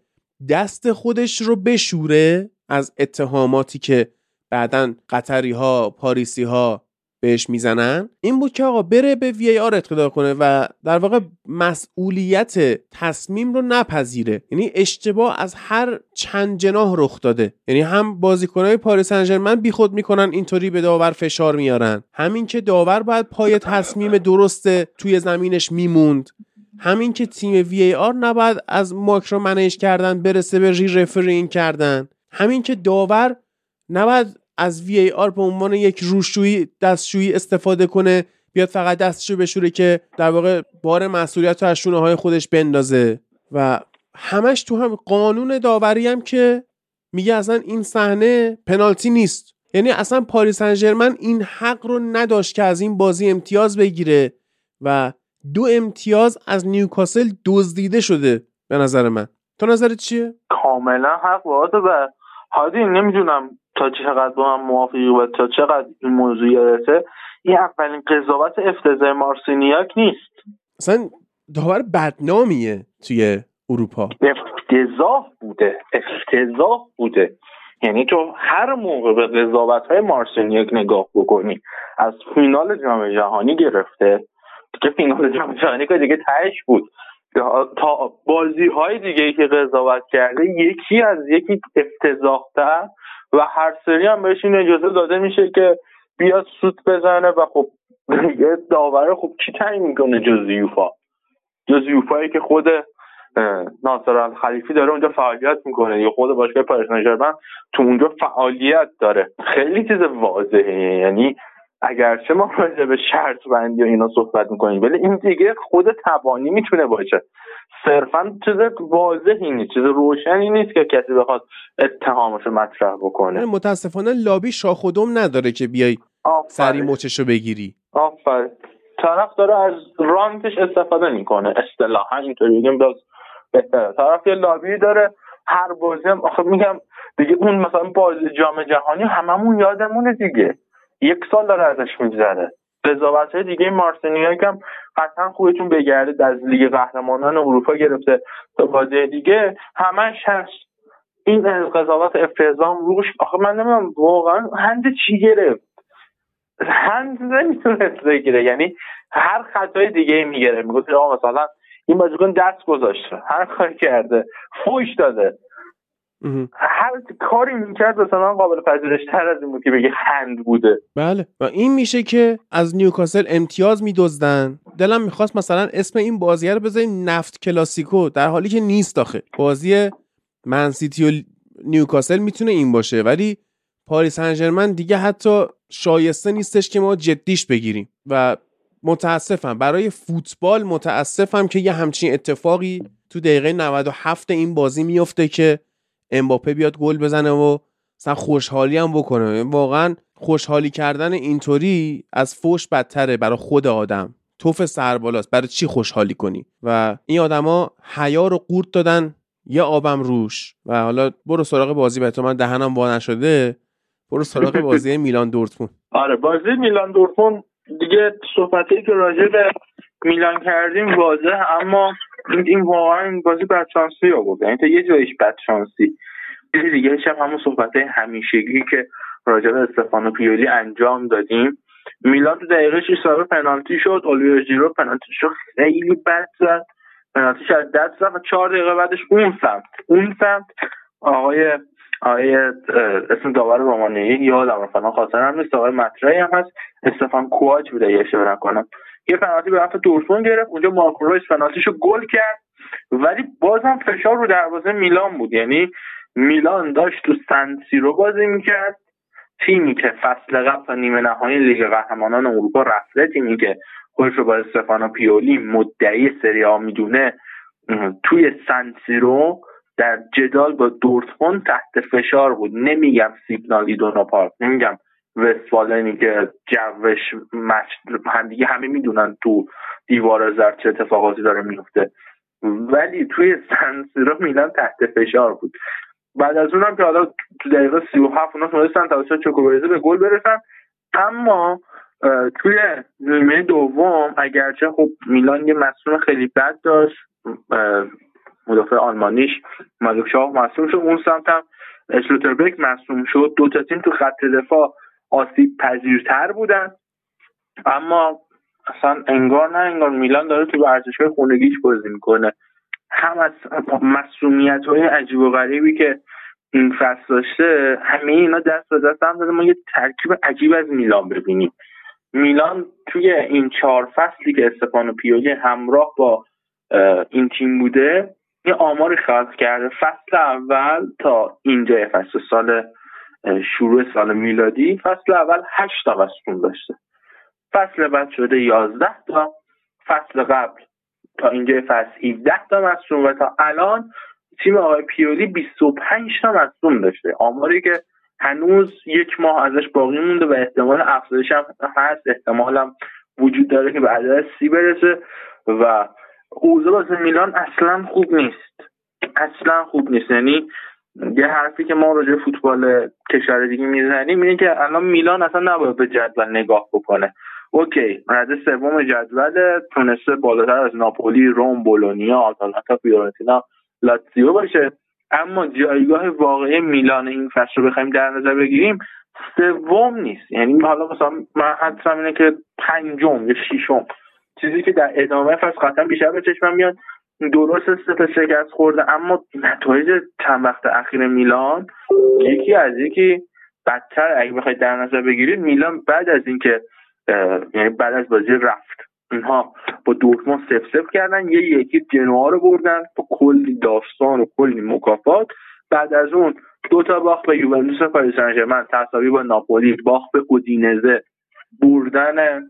دست خودش رو بشوره از اتهاماتی که بعدا قطری ها پاریسی ها بهش می‌زنن این بود که آقا بره به وی آر اقتدا کنه و در واقع مسئولیت تصمیم رو نپذیره. یعنی اشتباه از هر چند جناح رخ داده. یعنی هم بازیکنهای پاریس سن بیخود می‌کنن اینطوری به داور فشار میارن. همین که داور باید پای تصمیم درست توی زمینش میموند. همین که تیم وی آر نباید از ماکرو منیج کردن برسه به ری رفرینگ کردن. همین که داور نباید از وی ای آر به عنوان یک روشویی دستشویی استفاده کنه بیاد فقط دستشو بشوره که در واقع بار مسئولیت رو از شونه های خودش بندازه. و همش تو هم قانون داوری هم که میگه اصلا این صحنه پنالتی نیست. یعنی اصلا پاریس سن این حق رو نداشت که از این بازی امتیاز بگیره و دو امتیاز از نیوکاسل دزدیده شده به نظر من. تو نظرت چیه؟ کاملا حق و هادی نمی‌دونم. تا چقدر با هم موافقی و تا چقدر این موضوع یادته این اولین قضاوت افتضاح مارسینیاک نیست. اصلا داور بدنامیه توی اروپا. افتضاح بوده افتضاح بوده. یعنی تو هر موقع به قضاوت های مارسینیاک نگاه بکنی از فینال جام جهانی گرفته که فینال جام جهانی که دیگه تهش بود. تا بازی های دیگه که قضاوت کرده یکی از یکی افتضاحتر و هر سری هم بهش این اجازه داده میشه که بیاد سوت بزنه و خب [laughs] یه داوره خب کی تعیین می‌کنه جز یوفا؟ جز یوفایی که خود ناصر خلیفی داره اونجا فعالیت می‌کنه یا خود باشگاه پاریس تو اونجا فعالیت داره. خیلی چیز واضحه یعنی اگرچه ما راجع به شرط بندی و اینا صحبت می‌کنیم ولی این دیگه خود تبانی می‌تونه باشه. صرفا چیز واضحی نیست چیز روشنی نیست که کسی بخواد اتهامش رو مطرح بکنه. متاسفانه لابی شاخودم نداره که بیای سری مچشو بگیری. آفر طرف داره از رانتش استفاده می‌کنه. اصطلاحا اینطوری بگیم باز بهتره. طرف یه لابی داره هر بازی هم آخه میگم دیگه اون مثلا بازی جام جهانی هممون یادمونه دیگه. یک سال داره ازش میگذره. قضاوت های دیگه مارسینیاک هم قطعا خوبتون بگرده از لیگ قهرمانان اروپا گرفته تا بازی دیگه همش هست این قضاوت افتضام روش آخه من نمی‌دونم واقعا هند چی گرفت؟ هند نمی‌تونست بگیره. یعنی هر خطای دیگه می‌گیره می‌گفت آقا مثلا این بازیکن دست گذاشته. هر کاری کرده. فوش داده. هر کاری می‌کرد مثلا قابل پذیرش تر از این بود که بگه هند بوده. بله. و این میشه که از نیوکاسل امتیاز میدزدن. دلم می‌خواست مثلا اسم این بازی رو بذاریم نفت کلاسیکو در حالی که نیست آخه. بازی منسیتی و نیوکاسل می‌تونه این باشه ولی پاریس انجرمن دیگه حتی شایسته نیستش که ما جدیش بگیریم. و متاسفم برای فوتبال متاسفم که یه همچین اتفاقی تو دقیقه 97 این بازی میفته که امباپه بیاد گل بزنه و مثلا خوشحالی هم بکنه. واقعا خوشحالی کردن اینطوری از فوش بدتره برای خود آدم. توف سربالاست برای چی خوشحالی کنی؟ و این آدما حیا رو قورت دادن یه آبم روش. و حالا برو سراغ بازی به تو. من دهنم وا نشده. برو سراغ بازی [laughs] میلان دورتموند. آره بازی میلان دورتموند دیگه صحبتی که راجع به میلان کردیم واضح اما این واقعا این بازی بدشانسی آورد یعنی تا یه جایش بدشانسی. چیزی دیگه هم همون صحبت همیشگی که راجع به استفانو پیولی انجام دادیم. میلان تو دقیقه 6 صاحب پنالتی شد. اولویر ژیرو پنالتی شد. خیلی بد زد. پنالتیش از دست رفت و چهار دقیقه بعدش اون سمت. اون سمت. آقای آقای اسم داور رومانی یادم فلان خاطرم نیست. آقای مطرحی هم هست. استفان کواج بوده یه اشتباه نکنم. یه پنالتی به نفع دورتموند گرفت اونجا مارکو رویس پنالتیشو گل کرد. ولی بازم فشار رو دروازه میلان بود. یعنی میلان داشت تو سنسیرو بازی می‌کرد. تیمی که فصل قبل تا نیمه نهایی لیگ قهرمانان اروپا رفته تیمی که خودش رو با استفانو پیولی مدعی سری آ می‌دونه توی سنسیرو در جدال با دورتموند تحت فشار بود. نمیگم سیگنال ایدونا پارک نمیگم وستفالنی که جوش هم دیگه همه می‌دونن تو دیوار زرد چه اتفاقاتی داره میفته ولی توی سنسیرو میلان تحت فشار بود. بعد از اونم که حالا تو دقیقه سی و هفت اونا تونستن توسط چوکوبریزه به گل برسن. اما توی نیمه دوم اگرچه خب میلان یه مصوم خیلی بد داشت مدافع آلمانیش ملک شاه مصوم شد. اون سمت هم اشلوتربک مصوم شد. دو تا تیم تو خط دفاع آسیب پذیرتر بودن. اما اصلا انگار نه انگار میلان داره تو ورزشگاه خونگیش بازی می‌کنه. هم از مسئولیت های عجیب و غریبی که این فصل داشته همه اینا دست به دست هم داده. ما یه ترکیب عجیب از میلان ببینیم. میلان توی این چهار فصلی که استفانو پیولی همراه با این تیم بوده یه آماری خلق کرده. فصل اول تا اینجا فصل سال شروع سال میلادی فصل اول هشت تا مصوم داشته. فصل بعد شده یازده تا فصل قبل تا اینجا فصل 17 تا مصوم و تا الان تیم آقای پیولی 25 تا مصوم داشته. آماری که هنوز یک ماه ازش باقی مونده و احتمال افزایش هم هست. احتمال هم وجود داره که به عدد سی برسه و اوضاع واسه میلان اصلا خوب نیست. اصلا خوب نیست. یعنی یه حرفی که ما راجع فوتبال کشور دیگه می‌زنیم اینه که الان میلان اصلا نباید به جدول نگاه بکنه. اوکی رده سوم جدول تونسته بالاتر از ناپولی روم بولونیا آتالانتا فیورنتینا لاتزیو باشه. اما جایگاه واقعی میلان این فصل رو بخوایم در نظر بگیریم سوم نیست. یعنی حالا مثلا من حدسم اینه که پنجم یا ششم. چیزی که در ادامه فصل قطعا بیشتر به چشمم میاد درست سه تا شکست خورده اما نتایج چند وقت اخیر میلان؟ یکی از یکی بدتر. اگه بخواید در نظر بگیرید میلان بعد از اینکه یعنی بعد از بازی رفت اینها با دورتموند سف سف کردن یه یکی جنوا رو بردن با کلی داستان و کلی مکافات. بعد از اون دو تا باخت به یوونتوس پاریس سن تساوی با ناپولی باخت به اودینزه. بردن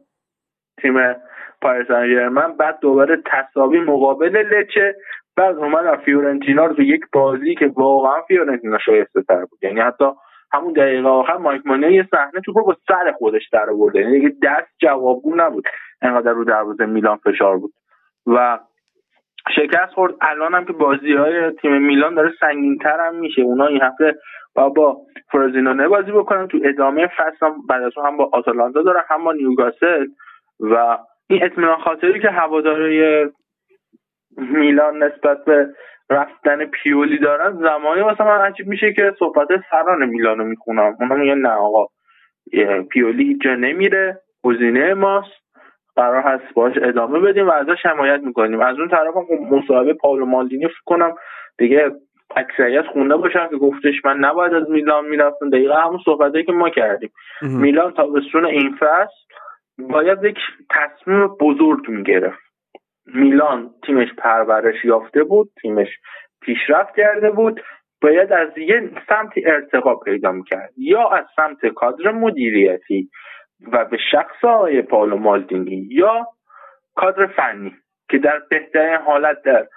تیم پاریس سن بعد دوباره تساوی مقابل لچه. بعد اومد فیورنتینا رو تو یک بازی که واقعا فیورنتینا شایسته تر بود. یعنی حتی همون دقیقه آخر مایک مانه یه صحنه تو با سر خودش در آورده یعنی دست جوابگو نبود. انقدر رو دروازه میلان فشار بود. و شکست خورد. الان هم که بازی های تیم میلان داره سنگین تر هم میشه. اونا این هفته با با فرازینونه بازی بکنن. تو ادامه فصل هم بعد از هم با آتالانتا داره هم با نیوگاسل و این اطمینان خاطری که هواداری میلان نسبت به رفتن پیولی دارن زمانی واسه من عجیب میشه که صحبت سران میلانو می‌خونم. اونا میگن نه آقا پیولی جا نمیره گزینه ماست قرار هست باش ادامه بدیم و ازش حمایت می‌کنیم. از اون طرف هم خب مصاحبه پاولو مالدینی فکر کنم دیگه اکثریت خونده باشن که گفتش من نباید از میلان می‌رفتم. دقیقه همون صحبته که ما کردیم. میلان تابستون این فصل باید یک تصمیم بزرگ می‌گرفت. میلان تیمش پرورش یافته بود تیمش پیشرفت کرده بود باید از یه سمتی ارتقا پیدا می‌کرد. یا از سمت کادر مدیریتی و به شخص آقای پالو مالدینی یا کادر فنی که در بهترین حالت در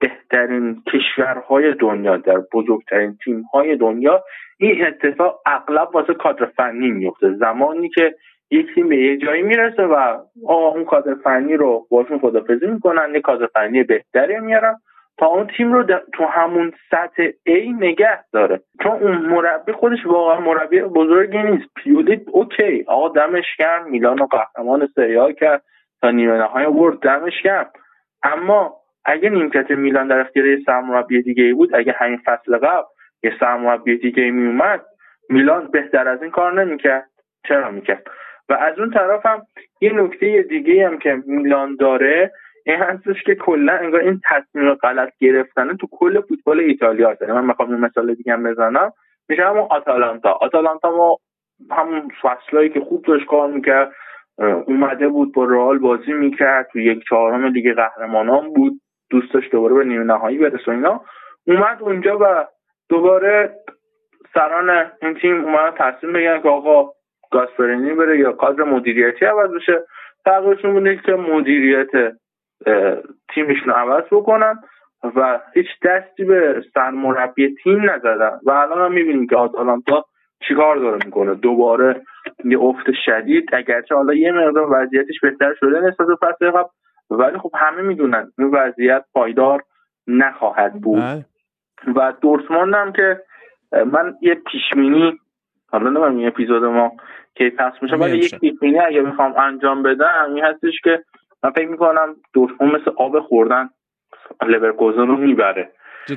بهترین کشورهای دنیا در بزرگترین تیمهای دنیا این اتفاق اغلب واسه کادر فنی میفته زمانی که یک تیم به یه جایی می‌رسه و اون کادر فنی رو باشون خدافزی می‌کنن یه کادر فنی بهتری میارن تا اون تیم رو تو همون سطح A نگه داره. چون اون مربی خودش واقعا مربی بزرگی نیست. پیولی اوکی آقا دمش گرم میلان و قهرمان سریال کرد تا نیمه نهایی برد دمش گرم. اما اگه نیمکت میلان در اختیار یه سرمربی دیگه ای بود اگه همین فصل قبل یه سرمربی دیگه ای می اومد میلان بهتر از این کار نمی‌کرد. چرا می‌کرد؟ و از اون طرف هم یه نکته دیگه هم که میلان داره این هستش که کلا انگار این تصمیم غلط گرفتن تو کل فوتبال ایتالیا هست. یعنی من می‌خوام یه مثال دیگه هم بزنم. میشه همون آتالانتا. آتالانتا ما همون فصلایی که خوب داشت کار می‌کرد اومده بود با رئال بازی می‌کرد. تو یک چهارم لیگ قهرمانان بود. دوست داشت دوباره به نیمه نهایی برسه اینا. اومد اونجا و دوباره سران این تیم اومد تصمیم بگیرن که آقا گاسپرینی بره یا کادر مدیریتی عوض بشه تغییرشون بوده که مدیریت تیمشون عوض بکنن و هیچ دستی به سرمربی تیم نزدن. و الان هم می‌بینیم که آتالانتا چیکار داره می‌کنه. دوباره یه افت شدید اگرچه حالا یه مقدار وضعیتش بهتر شده نسبت به فصل قبل ولی خب همه می‌دونن این وضعیت پایدار نخواهد بود. بله. و دورتموند هم که من یه پیشمینی حالا نمیم این اپیزود ما که پس میشه ولی یک پیشمینی اگه می‌خوام انجام بدم این هستش که من فکر می‌کنم دورتموند مثل آب خوردن لورکوزن رو می‌بره.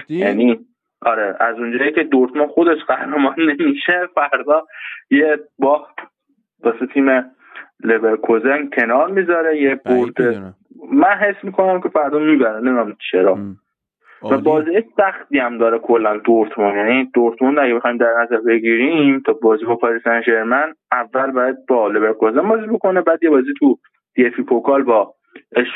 یعنی آره از اونجایی که دورتموند خودش قهرمان نمیشه فردا یه باخت واسه تیم لورکوزن کنار می‌ذاره یه برد من حس می‌کنم که فردا می‌بره نمی‌دونم چرا. و بازی سختی هم داره کلا دورتموند. یعنی دورتموند اگه بخوایم در نظر بگیریم تا بازی با پاریس سن اول باید با لورکوزن بازی بکنه بعد یه بازی تو دی پوکال با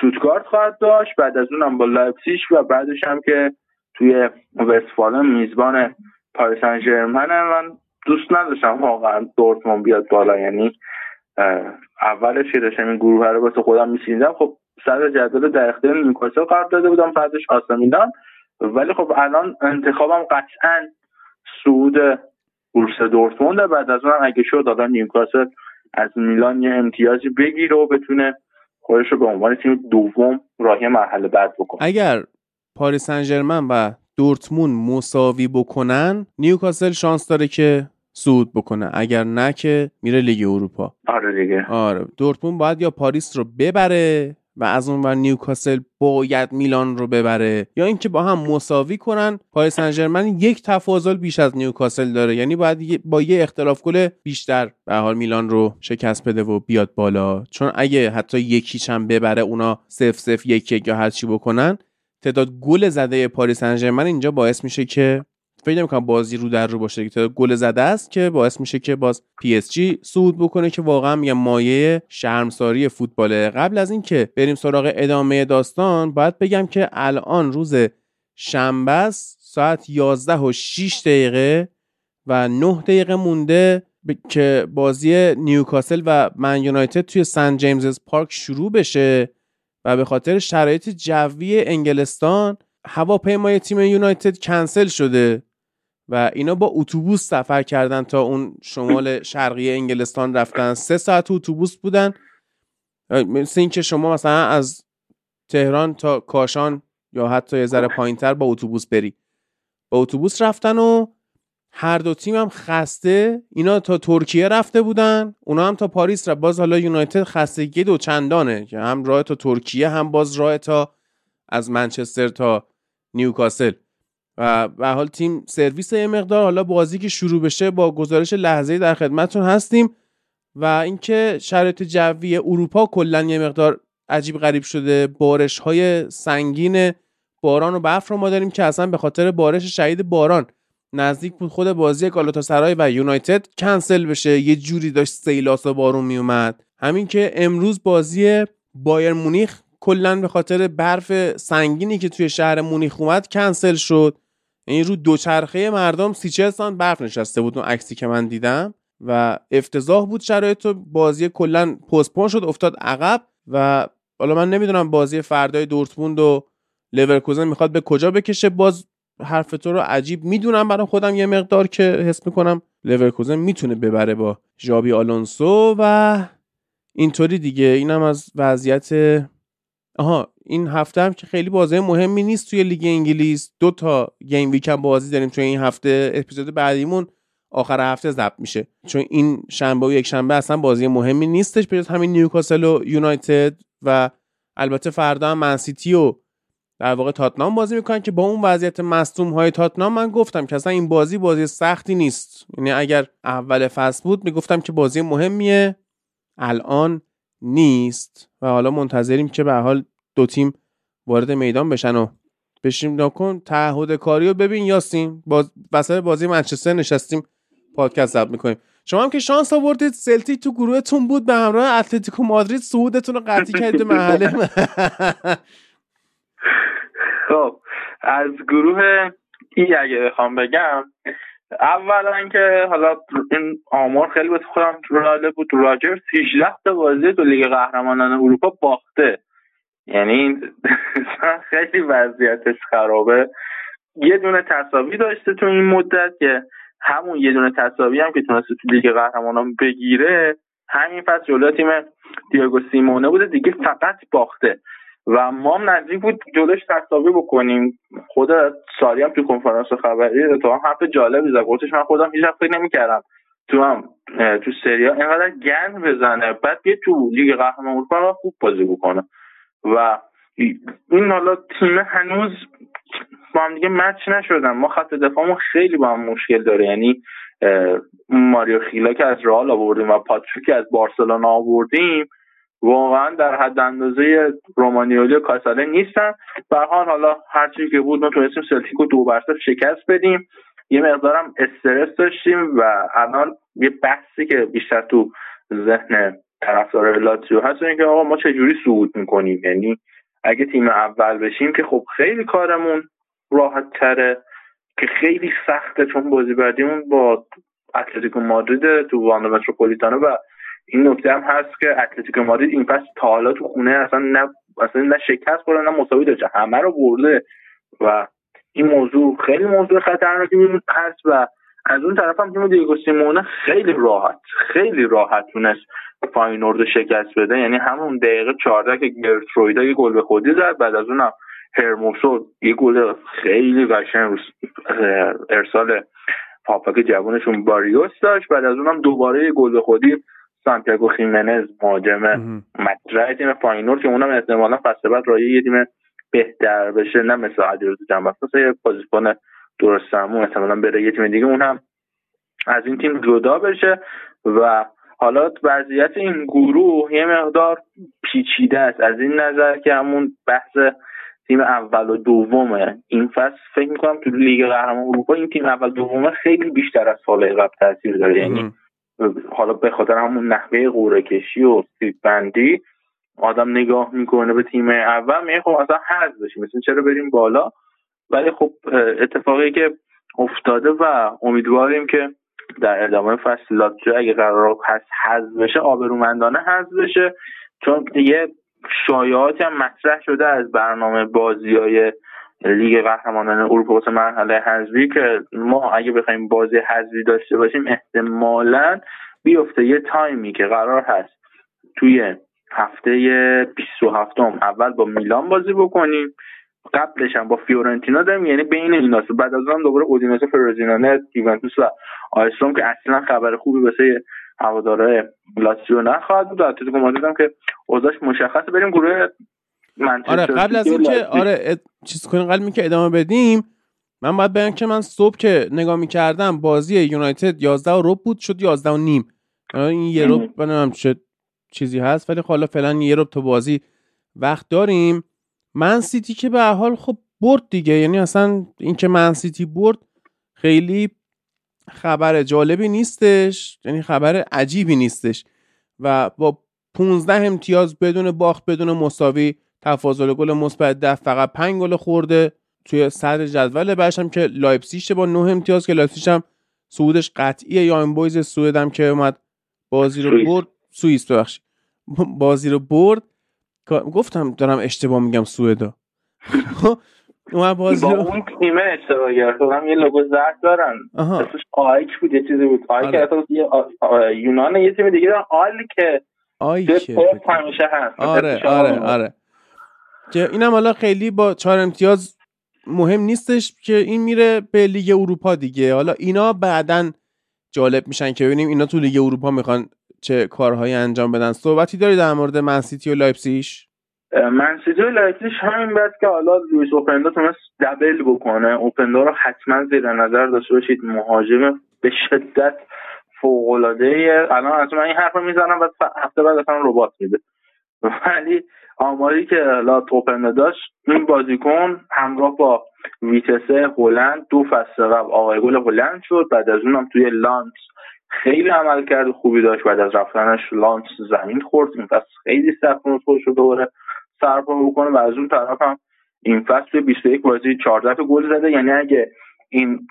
اشتوتگارت خواهد داشت بعد از اونم با لایپزیگ و بعدش هم که توی وستفالن میزبان پاریس سن من دوست نداشتم واقعا دورتموند بیاد بالا. یعنی اولش که داشتم این گروه رو واسه خودم می‌چیندم خب سر جدول در اختیار نیوکاسل قرار داده بودم بعدش آسا ولی خب الان انتخابم قطعا صعود بوروسیا دورتموند بعد از اون اگه شد الان نیوکاسل از میلان یه امتیازی بگیره و بتونه خودش رو به عنوان تیم دوم راهی مرحله بعد بکنه. اگر پاریس سن و دورتمون مساوی بکنن نیوکاسل شانس داره که صعود بکنه. اگر نه که میره لیگ اروپا. آره دیگه. آره. دورتمون باید یا پاریس رو ببره و از اون ور نیوکاسل باید میلان رو ببره. یا اینکه با هم مساوی کنن پاریس سن یک تفاضل بیش از نیوکاسل داره. یعنی باید با یه اختلاف گل بیشتر به حال میلان رو شکست بده و بیاد بالا. چون اگه حتی یکیش هم ببره اونا صفر صفر یک یک یا هر چی بکنن تعداد گل زده پاریس سن اینجا باعث میشه که فکر نمی‌کنم بازی رو در رو باشه که گل زده است که باعث میشه که باز PSG صعود بکنه که واقعا میگم مایه شرمساری فوتباله. قبل از اینکه بریم سراغ ادامه داستان باید بگم که الان روز شنبه ساعت 11 و 6 دقیقه و 9 دقیقه مونده که بازی نیوکاسل و من یونایتد توی سن جیمزز پارک شروع بشه و به خاطر شرایط جوی انگلستان هواپیمای تیم یونایتد کنسل شده. و اینا با اتوبوس سفر کردن تا اون شمال شرقی انگلستان رفتن. سه ساعت اتوبوس بودن. مثل اینکه شما مثلا از تهران تا کاشان یا حتی یه ذره پایینتر با اتوبوس بری. با اتوبوس رفتن و هر دو تیم هم خسته. اینا تا ترکیه رفته بودن. اونا هم تا پاریس رفت. باز حالا یونایتد خستگی دو چندانه که هم راه تا ترکیه هم باز راه تا از منچستر تا نیوکاسل. و به حال تیم سرویس یه مقدار حالا بازی که شروع بشه با گزارش لحظه در خدمتتون هستیم و اینکه شرایط جوی اروپا کلا یه مقدار عجیب غریب شده. بارش های سنگین باران و برف رو ما داریم که اصلا به خاطر بارش شدید باران نزدیک بود خود بازی سرای و یونایتد کنسل بشه. یه جوری داشت سیلاس و بارون میومد همین که امروز بازی بایر مونیخ کلا به خاطر برف سنگینی که توی شهر مونیخ اومد کنسل شد. این رو دوچرخه مردم سی سانت برف نشسته بود اون عکسی که من دیدم و افتضاح بود شرایط بازی کلا postpone شد افتاد عقب و حالا من نمی‌دونم بازی فردای دورتموند و لورکوزن می‌خواد به کجا بکشه باز حرف تو رو عجیب می‌دونم برای خودم یه مقدار که حس می‌کنم لورکوزن می‌تونه ببره با ژابی آلونسو و اینطوری دیگه. اینم از وضعیت آها این هفته هم که خیلی بازی مهمی نیست توی لیگ انگلیس. دو تا game week هم بازی داریم توی این هفته. اپیزود بعدیمون آخر هفته ضبط میشه. چون این شنبه و یک شنبه اصلا بازی مهمی نیستش به همین نیوکاسل و یونایتد و البته فردا هم منسیتی و در واقع تاتنام بازی می‌کنن که با اون وضعیت مصدوم های تاتنام من گفتم که اصلا این بازی بازی سختی نیست. یعنی اگر اول فصل بود می‌گفتم که بازی مهمیه الان نیست. و حالا منتظریم که به حال دو تیم وارد میدان بشن و بشیم نکن تعهد کاری رو ببین یاسین. باز وسط بازی منچستر نشستیم. پادکست ضبط می‌کنیم. شما هم که شانس آوردید سلتیک تو گروهتون بود به همراه اتلتیکو مادرید صعودتون رو قطعی کردید محله. [laughs] خب از گروه ای اگه بخوام بگم اولا که حالا این آمار خیلی بود خودم راله بود. راجر 18 تا بازی تو لیگ قهرمانان اروپا باخته. یعنی [laughs] خیلی وضعیتش خرابه. یه دونه تصاوی داشته تو این مدت که همون یه دونه تساوی هم که تونست تو لیگ قهرمانان بگیره همین فصل جلو تیم دیگو سیمونه بوده. دیگه فقط باخته. و ما هم نزدیک بود جلوش تساوی بکنیم. خود ساری هم تو کنفرانس خبری تو هم حرف جالبی زد. گفتش من خودم هیچ فکر نمی‌کردم تو هم تو سریا اینقدر گند بزنه. بعد یه تو لیگ قهرمان اروپا خوب بازی بکنه. و این حالا تیم هنوز با هم دیگه مچ نشدن. ما خط دفاعمون خیلی با هم مشکل داره. یعنی ماریو خیلا که از رئال آوردیم و پاتریک از بارسلونا آوردیم واقعا در حد اندازه رومانیولی و کاساله نیستن. به حال حالا هر چیزی که بود ما تونستیم سلتیک رو دو برصد شکست بدیم. یه مقدارم استرس داشتیم و الان یه بحثی که بیشتر تو ذهن طرفدار لاتزیو هست اینکه آقا ما چجوری صعود می‌کنیم؟ یعنی اگه تیم اول بشیم که خب خیلی کارمون راحت تره که خیلی سخته چون بازی بعدیمون با اتلتیکو مادرید تو واندا متروپولیتانو و این نکته هم هست که اتلتیکو مادرید این فصل تا حالا تو خونه اصلا نه اصلا نه شکست خورده نه مساوی داشته. همه رو برده. و این موضوع خیلی موضوع خطرناکی هست و از اون طرف هم تیم دیگو سیمونه خیلی راحت خیلی راحت تونست فاینورد شکست بده. یعنی همون دقیقه 14 که گرترویدا یه گل به خودی زد بعد از اونم هرموسو یه گل خیلی قشنگ ارسال هافبک جوانشون باریوس داشت. بعد از اونم دوباره یه گل به خودی سانتیاگو خیمنز مهاجم مطرح تیم فاینورد که اونم احتمالا فصل بعد رای یه تیم بهتر بشه نه مثل علیرضا جنبخت یه بازیکن درست احتمالا بره یه تیم دیگه. اون هم از این تیم جدا بشه و حالا وضعیت این گروه یه مقدار پیچیده است. از این نظر که همون بحث تیم اول و دومه. این فصل فکر می‌کنم تو لیگ قهرمان اروپا این تیم اول دومه خیلی بیشتر از سال قبل تاثیر داره. یعنی حالا به خاطر همون نحوه قوره کشی و سیب بندی آدم نگاه می‌کنه به تیم اول میگه خب اصلا حذف بشیم مثل چرا بریم بالا؟ ولی خب اتفاقی که افتاده و امیدواریم که در ادامه فصل لاتزیو اگه قرار هست حذف بشه آبرومندانه حذف بشه. چون یه شایعاتی هم مطرح شده از برنامه بازی های لیگ قهرمانان اروپا واسه مرحله حذفی که ما اگه بخوایم بازی حذفی داشته باشیم احتمالا بیفته یه تایمی که قرار هست توی هفته 27 اول با میلان بازی بکنیم. قبلش هم با فیورنتینا داریم یعنی بین اینا بعد از اون دوباره اودینزه فروزینانه یوونتوس و آیستروم که اصلا خبر خوبی واسه هواداره لاتزیو نخواهد بود. اتلتیکو مادرید هم که اوضاعش مشخصه. بریم گروه آره قبل از اینکه آره چیز کنیم قبل که ادامه بدیم من باید بگم که من صبح که نگاه می‌کردم بازی یونایتد 11 و رب بود شد 11 و نیم. این یه ربع بنام چه چیزی هست ولی حالا فعلا یه ربع تو بازی وقت داریم. من سیتی که به حال خب برد دیگه یعنی اصلا اینکه من سیتی برد خیلی خبر جالبی نیستش یعنی خبر عجیبی نیستش. و با 15 امتیاز بدون باخت بدون مساوی تفاضل گل مثبت ده فقط 5 گل خورده. توی صدر جدول بعدش هم که لایپزیگ با 9 امتیاز که لایپزیگ هم صعودش قطعیه یا این بویز سوئد هم که اومد بازی رو برد. سوئیس ببخشید. بازی رو برد. گفتم دارم اشتباه میگم سوئدا [laughs] اون بازی با اون تیم اشتباه گرفتم یه لوگو زرد دارن. اسمش آیک بود؟ یه چیزی بود. آیک آره. یونان یه تیم دیگه دارن. آل که آیک همیشه هست. آره آره آره. که اینم حالا خیلی با چهار امتیاز مهم نیستش که این میره به لیگ اروپا دیگه. حالا اینا بعدا جالب میشن که ببینیم اینا تو لیگ اروپا می‌خوان چه کارهایی انجام بدن. صحبتی داری در مورد منسیتی و لایپسیش منسیتی و لایپسیش همین بعد که حالا لویس اوپندا تونست double بکنه. اوپندا رو حتما زیر نظر داشته باشید. مهاجم به شدت فوق الان اصلا من این حرف می‌زنم و هفته بعد اصلا رباط میده. ولی آماری که لا اوپندا داشت این بازیکن همراه با ویتسه هلند دو فصل قبل آقای گل هلند شد. بعد از اونم توی لانس خیلی عمل کرد خوبی داشت. بعد از رفتنش لانس زمین خورد. این فصل خیلی سخت خودش رو دوباره سرپا بکنه و از اون طرف هم این فصل 21 بازی 14 گل زده. یعنی اگه این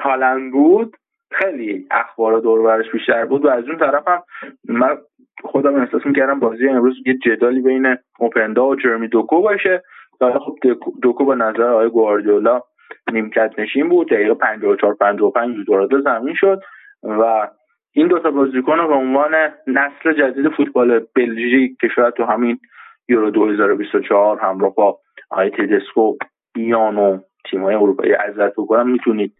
هالند بود خیلی اخبار دور برش بیشتر بود و از اون طرف هم من خودم احساس می‌کردم بازی امروز یه جدالی بین اوپندا و جرمی دوکو باشه. و خب دوکو به نظر آقای گواردیولا نیمکت نشین بود. دقیقه 54 55 وارد زمین شد و این دو تا بازیکن به عنوان نسل جدید فوتبال بلژیک که شاید تو همین یورو 2024 همراه با آقای تدسکو بیان و تیم‌های اروپایی عزت بکنن می‌تونید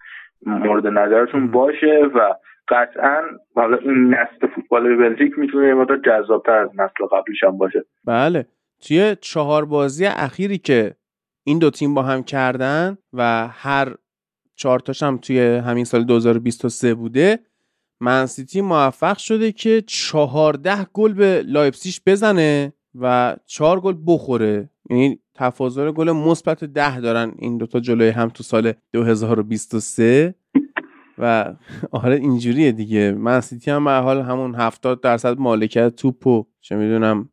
مورد نظرتون باشه و قطعا حالا این نسل فوتبال بلژیک می‌تونه یه جذابتر از نسل قبلش هم باشه. بله. توی چهار بازی اخیری که این دو تیم با هم کردن و هر چهار هم توی همین سال 2023 بوده منسیتی موفق شده که چهارده گل به لایپسیش بزنه و چهار گل بخوره. یعنی تفاضل گل مثبت ده دارن این دوتا جلوی هم تو سال 2023 و [laughs] آره اینجوریه دیگه. من سیتی هم به حال همون 70 درصد مالکیت توپ و چه می‌دونم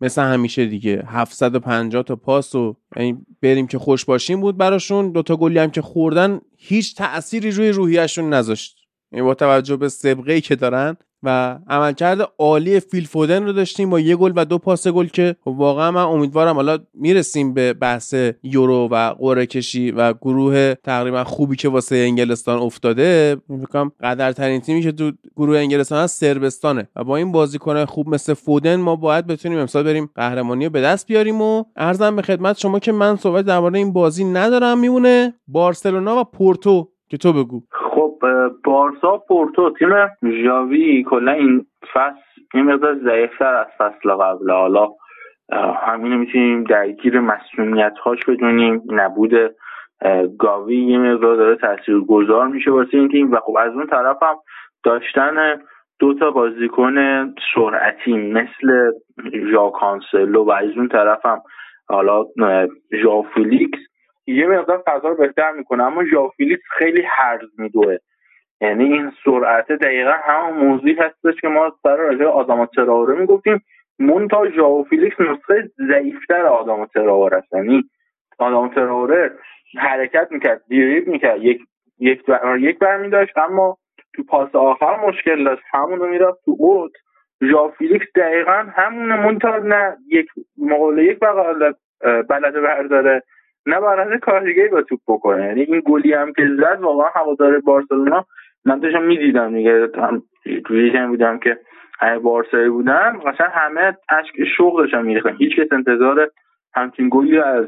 مثل همیشه دیگه. 750 تا پاس و یعنی بریم که خوش باشیم بود براشون. دوتا گلی هم که خوردن هیچ تأثیری روی روحیشون نذاشت. یعنی با توجه به سبقه که دارن و عملکرد عالی فیل فودن رو داشتیم با یه گل و دو پاس گل که واقعا من امیدوارم حالا می‌رسیم به بحث یورو و قرعه کشی و گروه تقریبا خوبی که واسه انگلستان افتاده. میگم قدرترین تیمی که تو گروه انگلستان هست سربستانه. و با این بازیکن خوب مثل فودن ما باید بتونیم امسال بریم قهرمانی رو به دست بیاریم و ارزم به خدمت شما که من صحبت درباره این بازی ندارم. میمونه بارسلونا و پورتو. که تو بگو. خب بارسا پورتو تیم ژاوی کلا این فصل این مقدار ضعیفتر از فصل قبل. حالا همینو می‌تونیم درگیر مصدومیت هاش بدونیم. نبود گاوی یه مقدار داره تاثیر گذار میشه واسه این تیم و خب از اون طرف هم داشتن دو تا بازیکن سرعتی مثل ژائو کانسلو و از اون طرف هم حالا ژائو فیلیکس یه مقدار فضا رو بهتر می‌کنه اما ژائو فیلیکس خیلی هرز میدوه. یعنی این سرعت دقیقا همون موضوعی هستش که ما سر راجع آداما تراوره می‌گفتیم. مونتا ژاوفیلیکس نسخه ضعیفتر آدم تراوره است. یعنی آدم تراوره حرکت می‌کرد دیریب می‌کرد یک یک بر یک برمی داشت اما تو پاس آخر مشکل داشت همون رو می‌رفت تو اوت. ژاوفیلیکس دقیقا همون مونتا نه یک مقابل یک بلده برداره. نه برنده کار دیگه با توپ بکنه. یعنی این گلی هم که زد واقعا هوادار بارسلونا من داشتم می‌دیدم دیگه. هم بودم که همه بارسایی بودن. قشنگ همه اشک شوق داشتن میریختن. هیچ کس انتظار همچین گلی از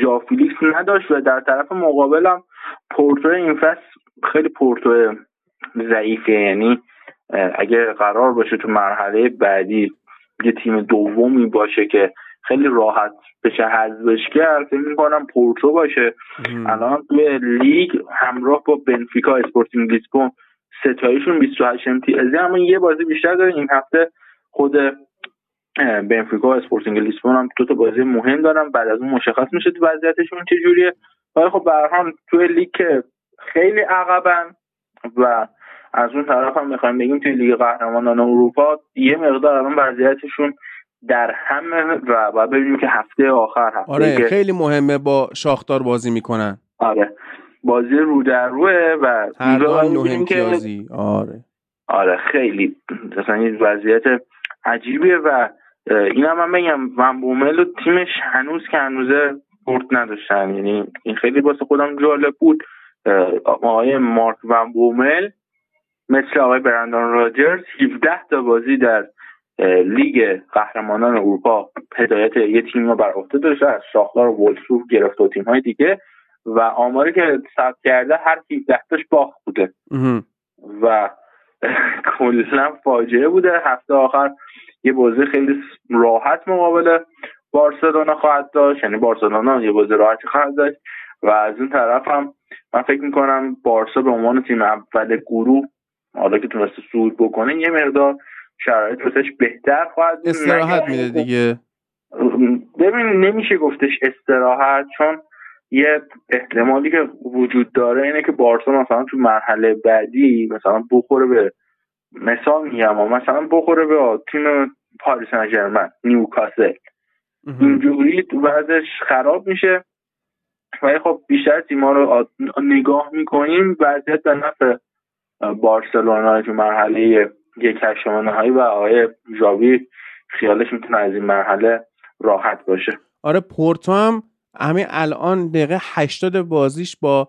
ژائو فلیکس نداشت و در طرف مقابلم پورتو این فصل خیلی پورتو ضعیفه. یعنی اگه قرار باشه تو مرحله بعدی یه تیم دومی باشه که خیلی راحت بشه حذفش کرد. فکر می‌کنم پورتو باشه. الان توی لیگ همراه با بنفیکا اسپورتینگ لیسبون سه تاشون 28 امتیازین اما یه بازی بیشتر داره. این هفته خود بنفیکا اسپورتینگ لیسبون هم دو تا بازی مهم دارن. بعد از اون مشخص میشه تو وضعیتشون چجوریه. ولی خب به توی لیگ خیلی عقبن و از اون طرف هم می‌خوایم بگیم توی لیگ قهرمانان اروپا یه مقدار الان وضعیتشون در همه و باید ببینیم که هفته آخر هفته آره خیلی مهمه با شاختار بازی می‌کنن. آره بازی رو در روه و هر دو که... آره. آره خیلی. مثلا این وضعیت عجیبیه و این هم من بگم من بومل و تیمش هنوز که هنوزه برد نداشتن. یعنی این خیلی واسه خودم جالب بود. آقای مارک ون بومل مثل آقای برندان راجرز 17 تا بازی در لیگ قهرمانان اروپا هدایت یه تیم رو بر عهده داشته از شاخدار و ولسبورگ گرفته و تیم های دیگه و آماری که ثبت کرده هر 17 تاش باخت بوده. و کلا فاجعه بوده. هفته آخر یه بازی خیلی راحت مقابل بارسلونا خواهد داشت. یعنی بارسلونا یه بازی راحتی خواهد داشت. و از اون طرف هم من فکر می‌کنم بارسا به عنوان تیم اول گروه حالا که تونسته صعود بکنه یه مقدار شرایط واسش بهتر خواهد استراحت میده دیگه. ببین نمیشه گفتش استراحت چون یه احتمالی که وجود داره اینه که بارسا مثلا تو مرحله بعدی مثلا بخوره به مثال میگم مثلا بخوره به تیم پاریس سن نیوکاسل. اینجوری وضعش خراب میشه. ولی خب بیشتر تیما رو نگاه می‌کنیم وضعیت به نفع بارسلونا تو مرحله یک هشتم نهایی و آقای ژاوی خیالش می‌تونه از این مرحله راحت باشه. آره پورتو هم همین الان دقیقه 80 بازیش با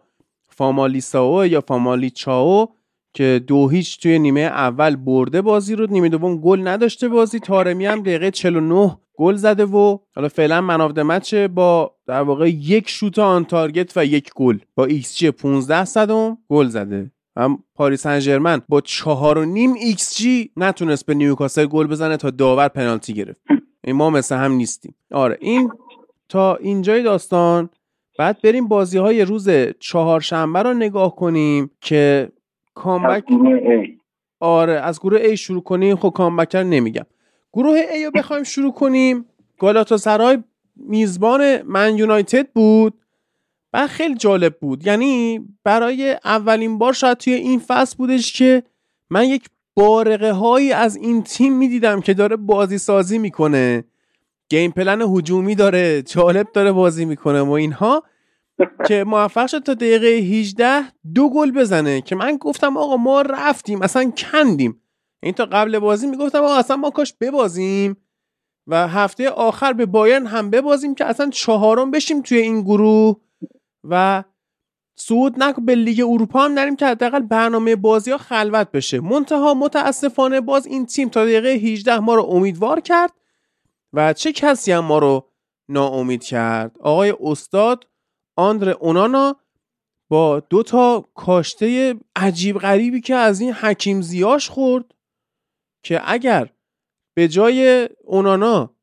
فامالیساو یا فامالی چاو که دو هیچ توی نیمه اول برده بازی رو نیمه دوم گل نداشته بازی. تارمی هم دقیقه 49 گل زده و حالا فعلا man of the match با در واقع یک شوت on target و یک گل. با ایکس جی 15 صدم گل زده. هم پاریس سن با چهار و نیم ایکس جی نتونست به نیوکاسل گل بزنه تا داور پنالتی گرفت. این ما مثل هم نیستیم. آره این تا اینجای داستان بعد بریم بازی های روز چهارشنبه رو نگاه کنیم که comeback آره از گروه A شروع کنیم. خب comeback رو نمیگم. گروه A رو بخوایم شروع کنیم. گالاتاسرای میزبان من یونایتد بود. و خیلی جالب بود. یعنی برای اولین بار شاید توی این فصل بودش که من یک بارقه هایی از این تیم می‌دیدم که داره بازی سازی می‌کنه. گیم پلن هجومی داره جالب داره بازی می‌کنه و اینها. که موفق شد تا دقیقه 18 دو گل بزنه که من گفتم آقا ما رفتیم اصلا کندیم. این تا قبل بازی می‌گفتم آقا اصلا ما کاش ببازیم و هفته آخر به بایرن هم ببازیم که اصلا چهارم بشیم توی این گروه. و صعود نک به لیگ اروپا هم نریم که حداقل برنامه بازی ها خلوت بشه. منتها متاسفانه باز این تیم تا دقیقه 18 ما رو امیدوار کرد و چه کسی هم ما رو ناامید کرد؟ آقای استاد آندر اونانا با دو تا کاشته عجیب غریبی که از این حکیم زیاش خورد که اگر به جای اونانا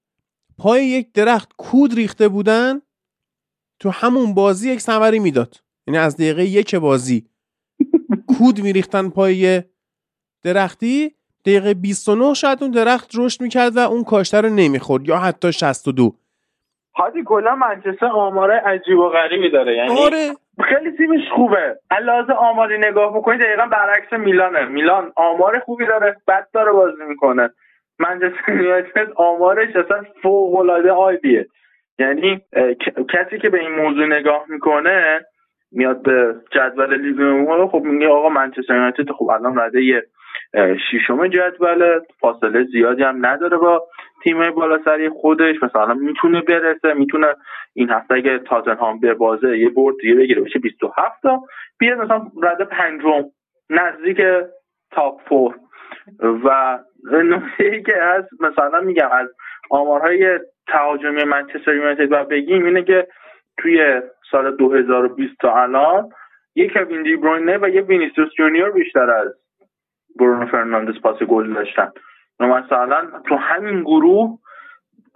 پای یک درخت کود ریخته بودن تو همون بازی یک ثمری می‌داد. یعنی از دقیقه یک بازی. کود میریختن پای درختی. دقیقه 29 شاید اون درخت رشد می‌کرد و اون کاشته رو نمی‌خورد یا حتی 62 حاجی کلا منچستر آماره عجیب و غریبی داره. یعنی آره. خیلی تیمش خوبه. علاوه آماری نگاه بکنید دقیقا برعکس میلانه. میلان آمار خوبی داره بد داره بازی می‌کنه. منچستر یونایتد آمارش اصلا فوق العاده عالیه یعنی کسی که به این موضوع نگاه می‌کنه میاد به جدول لیگ خب میگه آقا منچستر یونایتد خب الان رده ششم جدول فاصله زیادی هم نداره با تیم بالا سری خودش مثلا می‌تونه برسه می‌تونه این هفته اگه تاتنهام به بازه یه برد دیگه بگیره بشه 27 تا بیاد مثلا رده پنجم نزدیک top four و نکته ای که هست مثلا میگم از آمارهای تهاجمی منچستر یونایتد و بگیم اینه که توی سال 2020 تا الان یک کوین دی بروینه و یه وینیسیوس جونیور بیشتر از برونو فرناندز پاس گل داشتن. و مثلا تو همین گروه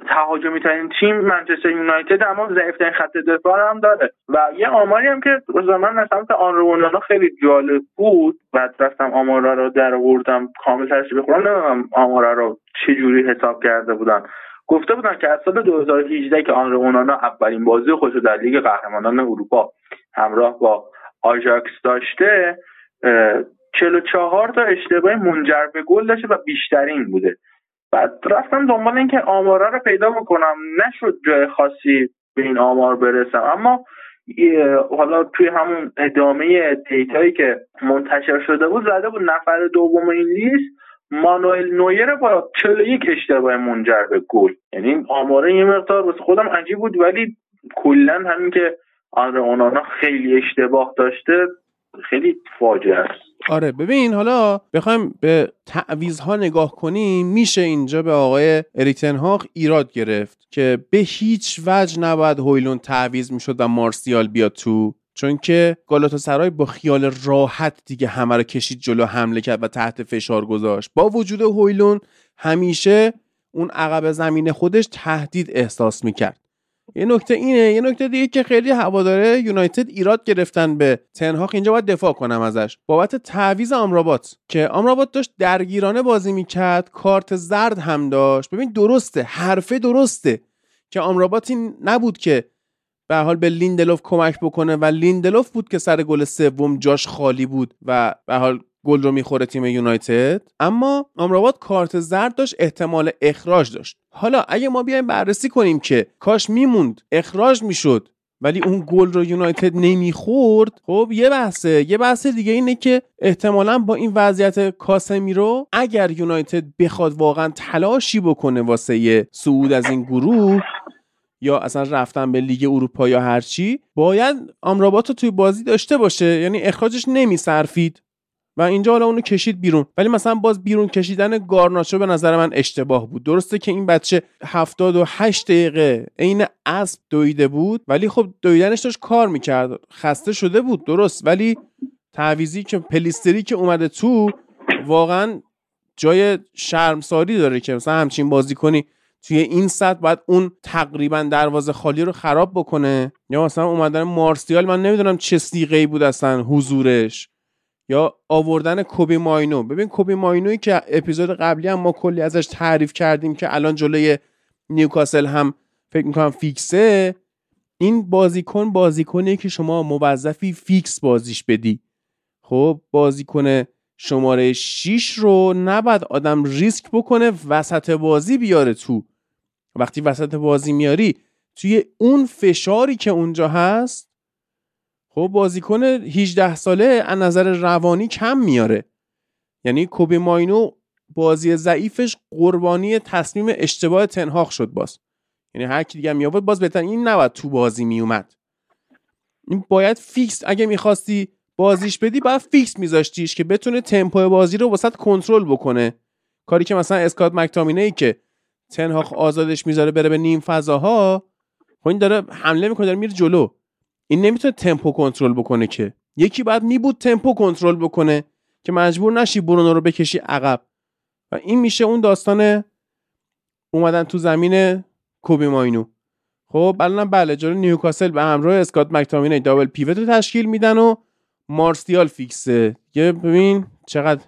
تهاجمی ترین تیم منچستر یونایتد اما ضعیف ترین خط دفاع هم داره. و یه آماری هم که من از سمت آن خیلی جالب بود. و رفتم آمارا رو در آوردم کامل ترش بخورم نمی‌دونم آمارا رو چه جوری حساب کرده بودن. گفته بودن که از سال 2018 که آن اونانا اولین بازی خودش در لیگ قهرمانان اروپا همراه با آژاکس داشته 44 تا اشتباه منجر به گل داشته و بیشترین بوده. بعد رفتم دنبال اینکه آمارا رو پیدا بکنم. نشد جای خاصی به این آمار برسم. اما حالا توی همون ادامه دیتایی که منتشر شده بود زده بود نفر دوم این لیست مانوئل نویر با 41 اشتباه منجر به گل. یعنی آماره یه مقدار واسه خودم عجیب بود ولی کلا همین که آره اونانا خیلی اشتباه داشته خیلی فاجعه است. آره ببین حالا بخوایم به تعویض ها نگاه کنیم میشه اینجا به آقای اریکتنهاق ایراد گرفت که به هیچ وجه نباید هویلون تعویض می‌شد و مارسیال بیاد تو چون که سرای با خیال راحت دیگه همه رو کشید جلو حمله کرد و تحت فشار گذاشت. با وجود هویلون همیشه اون عقب زمین خودش تهدید احساس می‌کرد. یه نکته اینه یه نکته دیگه که خیلی هواداره یونایتد ایراد گرفتن به تنهاق اینجا باید دفاع کنم ازش. بابت تعویز آمرابات که آمرابات داشت درگیرانه بازی می‌کرد کارت زرد هم داشت. ببین درسته حرفه درسته که آمراباتی نبود که به هر حال به لیندلوف کمک بکنه و لیندلوف بود که سر گل سوم جاش خالی بود و به هر حال گل رو می‌خوره تیم یونایتد. اما آمراباد کارت زرد داشت احتمال اخراج داشت. حالا اگه ما بیایم بررسی کنیم که کاش میموند اخراج می‌شد ولی اون گل رو یونایتد نمی‌خورد خب یه بحثه. یه بحث دیگه اینه که احتمالا با این وضعیت کاسمیرو اگر یونایتد بخواد واقعا تلاشی بکنه واسه صعود از این گروه یا اصلا رفتن به لیگ اروپا یا هرچی باید آمرابات رو توی بازی داشته باشه. یعنی اخراجش نمیصرفید. و اینجا حالا اونو کشید بیرون. ولی مثلا باز بیرون کشیدن گارناچو به نظر من اشتباه بود. درسته که این بچه 78 دقیقه عین اسب دویده بود ولی خب دویدنش داشت کار می‌کرد. خسته شده بود درست. ولی تعویزی که پلیستری که اومده تو واقعا جای شرمساری داره که مثلا همچین بازی کنی. توی این سطح باید اون تقریبا دروازه خالی رو خراب بکنه؟ یا مثلا اومدن مارسیال من نمی‌دونم چه صیغه بود اصلا حضورش. یا آوردن کوبی ماینو. ببین کوبی ماینوی که اپیزود قبلی هم ما کلی ازش تعریف کردیم که الان جلوی نیوکاسل هم فکر می‌کنم فیکسه. این بازیکن بازیکنی که شما موظفی فیکس بازیش بدی. خب بازیکن شماره 6 رو نباید آدم ریسک بکنه وسط بازی بیاره تو. وقتی وسط بازی میاری توی اون فشاری که اونجا هست خب بازیکن 18 ساله از نظر روانی کم میاره. یعنی کوبی ماینو بازی ضعیفش قربانی تصمیم اشتباه تن هاخ شد باز. یعنی هر کی دیگه می آورد باز بهتر این نباید تو بازی می اومد این باید فیکس اگه می‌خواستی بازیش بدی باید فیکس میذاشتیش که بتونه تمپو بازی رو وسط کنترل بکنه. کاری که مثلا اسکات مکتامینه ای که تنهاق آزادش می‌ذاره بره به نیم فضاها. خب این داره حمله می‌کنه داره میره جلو. این نمی‌تونه تمپو کنترل بکنه که. یکی بعد میبود تمپو کنترل بکنه که مجبور نشی برونو رو بکشی عقب. و این میشه اون داستان اومدن تو زمین کوبی ماینو خب الان بله جلو نیوکاسل به همراه اسکات مکتامینه دابل پیوت رو تشکیل میدن و مارسیال فیکسه. یه ببین چقدر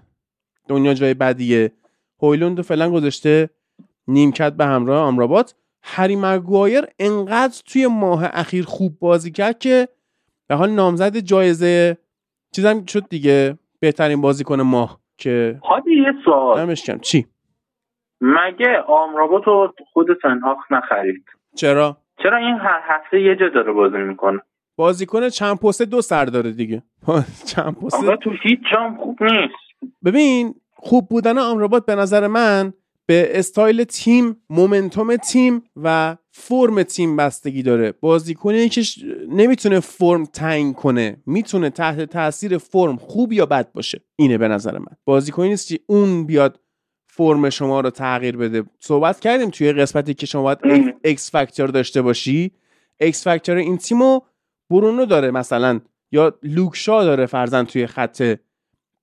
دنیا جای بدیه. هویلوند فعلا گذاشته نیمکت به همراه آمرابات هری مگوایر انقدر توی ماه اخیر خوب بازی کرد که به حال نامزد جایزه چیزم شد دیگه بهترین بازیکن ماه که هادی یه سوال. نمشکم چی؟ مگه آمرابات رو خود تنهاخ نخرید؟ چرا؟ چرا این هر هفته یه جا داره بازی می‌کنه؟ بازیکن چند پسته دوست داره دیگه. [laughs] چند پسته تو هیچ جام خوب نیست. ببین خوب بودن آمرابات به نظر من به استایل تیم momentum تیم و فرم تیم بستگی داره. بازیکنی که نمی‌تونه فرم تعیین کنه می‌تونه تحت تاثیر فرم خوب یا بد باشه. اینه به نظر من. بازیکنی نیست که اون بیاد فرم شما رو تغییر بده. صحبت کردیم توی قسمتی که شما باید X factor داشته باشی. X factor این تیمو برونو داره مثلا یا لوک شاو داره فرضا توی خط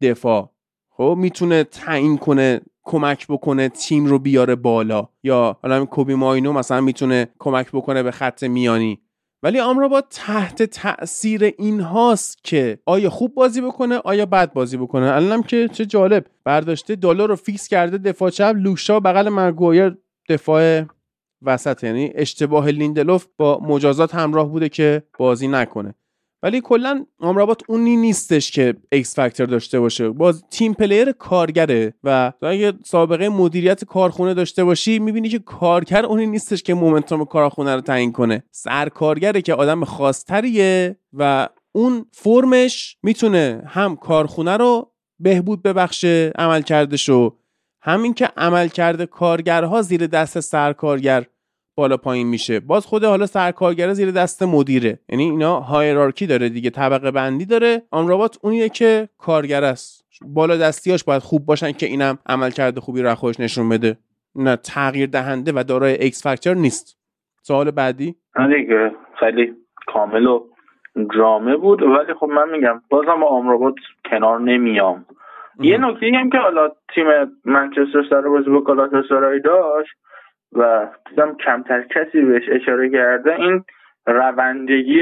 دفاع. خب می‌تونه تعیین کنه کمک بکنه تیم رو بیاره بالا. یا حالا کوبی ماینو مثلا می‌تونه کمک بکنه به خط میانی. ولی آمراباد تحت تاثیر این هاست که آیا خوب بازی بکنه آیا بد بازی بکنه. الانم که چه جالب برداشته دالو رو فیکس کرده دفاع چپ لوک شاو بغل مگوایر دفاع وسط. یعنی اشتباه لیندلوف با مجازات همراه بوده که بازی نکنه. ولی کلا آمرابات اونی نیستش که X factor داشته باشه. باز team player کارگره و اگه سابقه مدیریت کارخونه داشته باشی می‌بینی که کارگر اونی نیستش که momentum کارخونه رو تعیین کنه. سرکارگره که آدم خاصتریه و اون فرمش می‌تونه هم کارخونه رو بهبود ببخشه عملکردشو همین که عملکرد کارگرها زیر دست سرکارگر بالا پایین میشه. باز خود حالا سرکارگر زیر دست مدیره. یعنی اینا hierarchy داره دیگه طبقه بندی داره. آمرابات اونیه که کارگر است. بالا دستیاش باید خوب باشن که اینم عملکرد خوبی رو خودش نشون بده. نه تغییر دهنده و دارای X factor نیست. سوال بعدی؟ دیگه خیلی کامل و جامع بود. ولی خب من میگم بازم با آمرابات کنار نمیام. یه نکته هم که حالا تیم منچستر سر بازی با کالاتاسارای داشت. و کمتر کسی بهش اشاره کرده این روندگی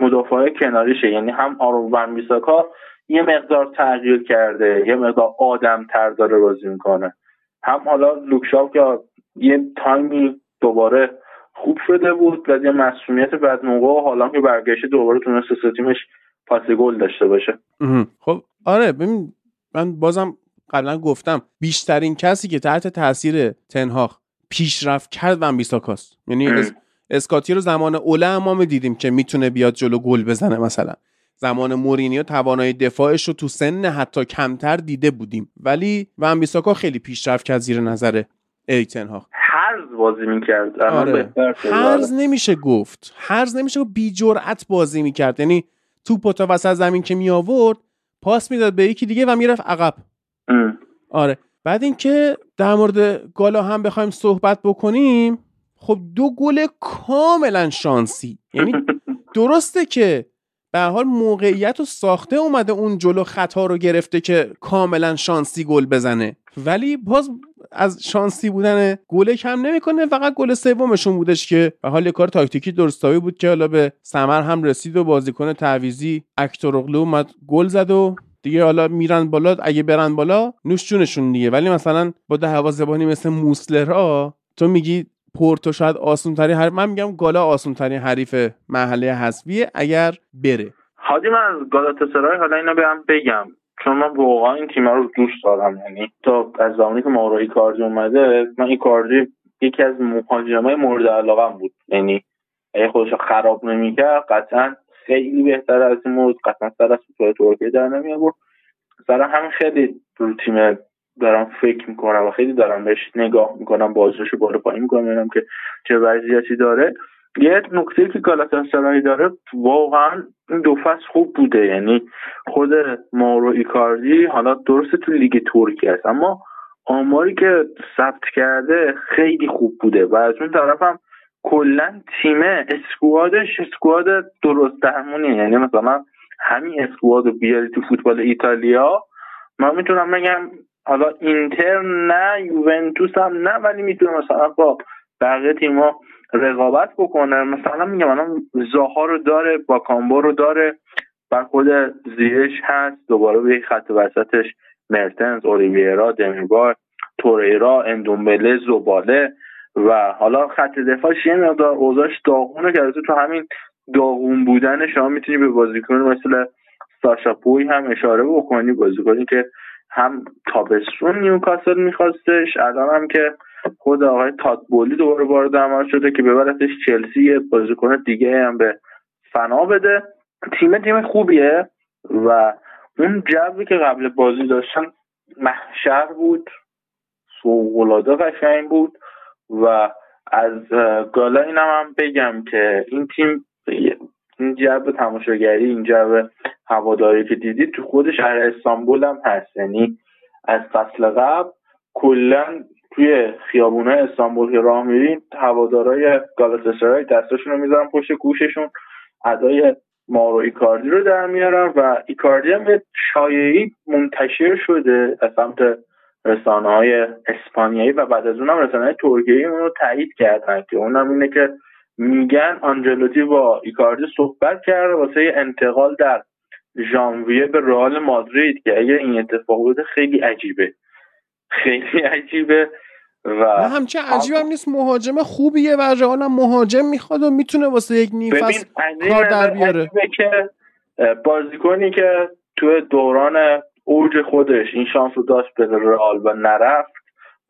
مدافع کناریشه. یعنی هم آرو بیساکا یه مقدار تغییر کرده یه مقدار آدم تر داره بازی می‌کنه. هم حالا لوکشاو که یه تایمی دوباره خوب شده بود و یه مسئولیت بعد موقع حالا که برگشته دوباره تونسته تیمش پاس گل داشته باشه. خب آره ببین من بازم قبلا گفتم بیشترین کسی که تحت تاثیر تنهاخ پیشرفت کرد ون بیساکاست یعنی اسکاتی رو زمان اوله ما دیدیم که می‌تونه بیاد جلو گل بزنه مثلا. زمان مورینیو توانایی دفاعش رو تو سن حتی کمتر دیده بودیم. ولی ون بیساکا خیلی پیشرفت کرد زیر نظر ایتنها هر هرز بازی می‌کرد. آره. هرز نمیشه گفت. هرز نمیشه گفت بی جرأت بازی می‌کرد. یعنی توپ تا وسط زمین که می آورد پاس می‌داد به یکی دیگه و می‌رفت عقب. آره. بعد اینکه در مورد گالا هم بخوایم صحبت بکنیم خب دو گل کاملا شانسی. یعنی درسته که به حال موقعیت و ساخته اومده اون جلو خطا رو گرفته که کاملا شانسی گل بزنه. ولی باز از شانسی بودن گل کم نمی‌کنه فقط گل سومشون بودش که به حال کار تاکتیکی درستاوی بود که حالا به سمر هم رسید و بازیکن تعویزی اکتورغلو اومد گل زد و دیگه حالا میرن بالا اگه برن بالا نوش جونشون دیگه. ولی مثلا با دروازه‌بانی مثل موسلرا تو میگی پورتو شاید آسون ترین حریف من میگم گالا آسون ترین حریف محله حذفیه اگر بره. حاجی من از گالاتاسرای حالا اینو بیام بگم. چون من واقعا این تیم رو دوست دارم. یعنی تا از زمانی که مارو ایکاردی اومده من ایکاردی یکی از مهاجمای مورد علاقم بود. یعنی اگه خودش خراب نمی‌کرد قطعا خیلی بهتر از این مورد قطعا سر از ترکیه در نمی آورد سر همین خیلی رو تیم دارم فکر می‌کنم و خیلی دارم بهش نگاه می‌کنم بازش بالا پایین می‌کنم ببینم که چه وضعیتی داره. یه نکته که گالاتاسرای داره واقعا این دو فصل خوب بوده. یعنی خود مارو ایکاردی حالا درست تو لیگ ترکیه است اما آماری که ثبت کرده خیلی خوب بوده و از اون طرف هم کلا تیم اسکوادش اسکواد درست درمونیه یعنی مثلا همین اسکواد رو بیاری تو فوتبال ایتالیا من می‌تونم بگم حالا اینتر نه یوونتوس هم نه ولی می‌تونه مثلا با بقیه تیما رقابت بکنه مثلا میگم الان زاها رو داره با کامبو رو داره بر خود زیرش هست. دوباره به خط وسطش مرتنز اولیویرا دمیربار توریرا اندومبله زباله. و حالا خط دفاعش یه مقدار اوضاعش داغونه که تو همین داغون بودن شما می‌تونی به بازیکن مثل ساشا پوی هم اشاره بکنی. بازیکنی که هم تابستون نیوکاسل میخواستش الان هم که خود آقای تاتبولی دوباره وارد عمل شده که ببرتش چلسی. بازیکن دیگه هم به فنا بده. تیم تیم خوبیه و اون جوی که قبل بازی داشتن محشر بود فوقالعاده قشنگ بود. و از گالا اینم هم بگم که این تیم این جو تماشاگری این جو هواداری که دیدید تو خود شهر استانبول هم هست. یعنی از فصل قبل کلا توی خیابونه استانبول که راه میرین هوادارای گالاتاسرای دستاشون رو می‌ذارن پشت گوششون ادای مارو ایکاردی رو در میارن و ایکاردی هم به شایعی منتشر شده از سمت رسانه های اسپانیایی و بعد از اونم رسانه های ترکیه اون رو تایید کردن که اونم اینه که میگن آنجلوتی با ایکاردی صحبت کرده واسه انتقال در ژانویه به رئال مادرید که اگه این اتفاق بوده خیلی عجیبه. خیلی عجیبه و همچه عجیب هم نیست. مهاجم خوبیه و رئال هم مهاجم می‌خواد و می‌تونه واسه یک نیم کار در بیاره. که بازیکنی که تو دوران اوج خودش این شانس رو داشت به رئال و نرفت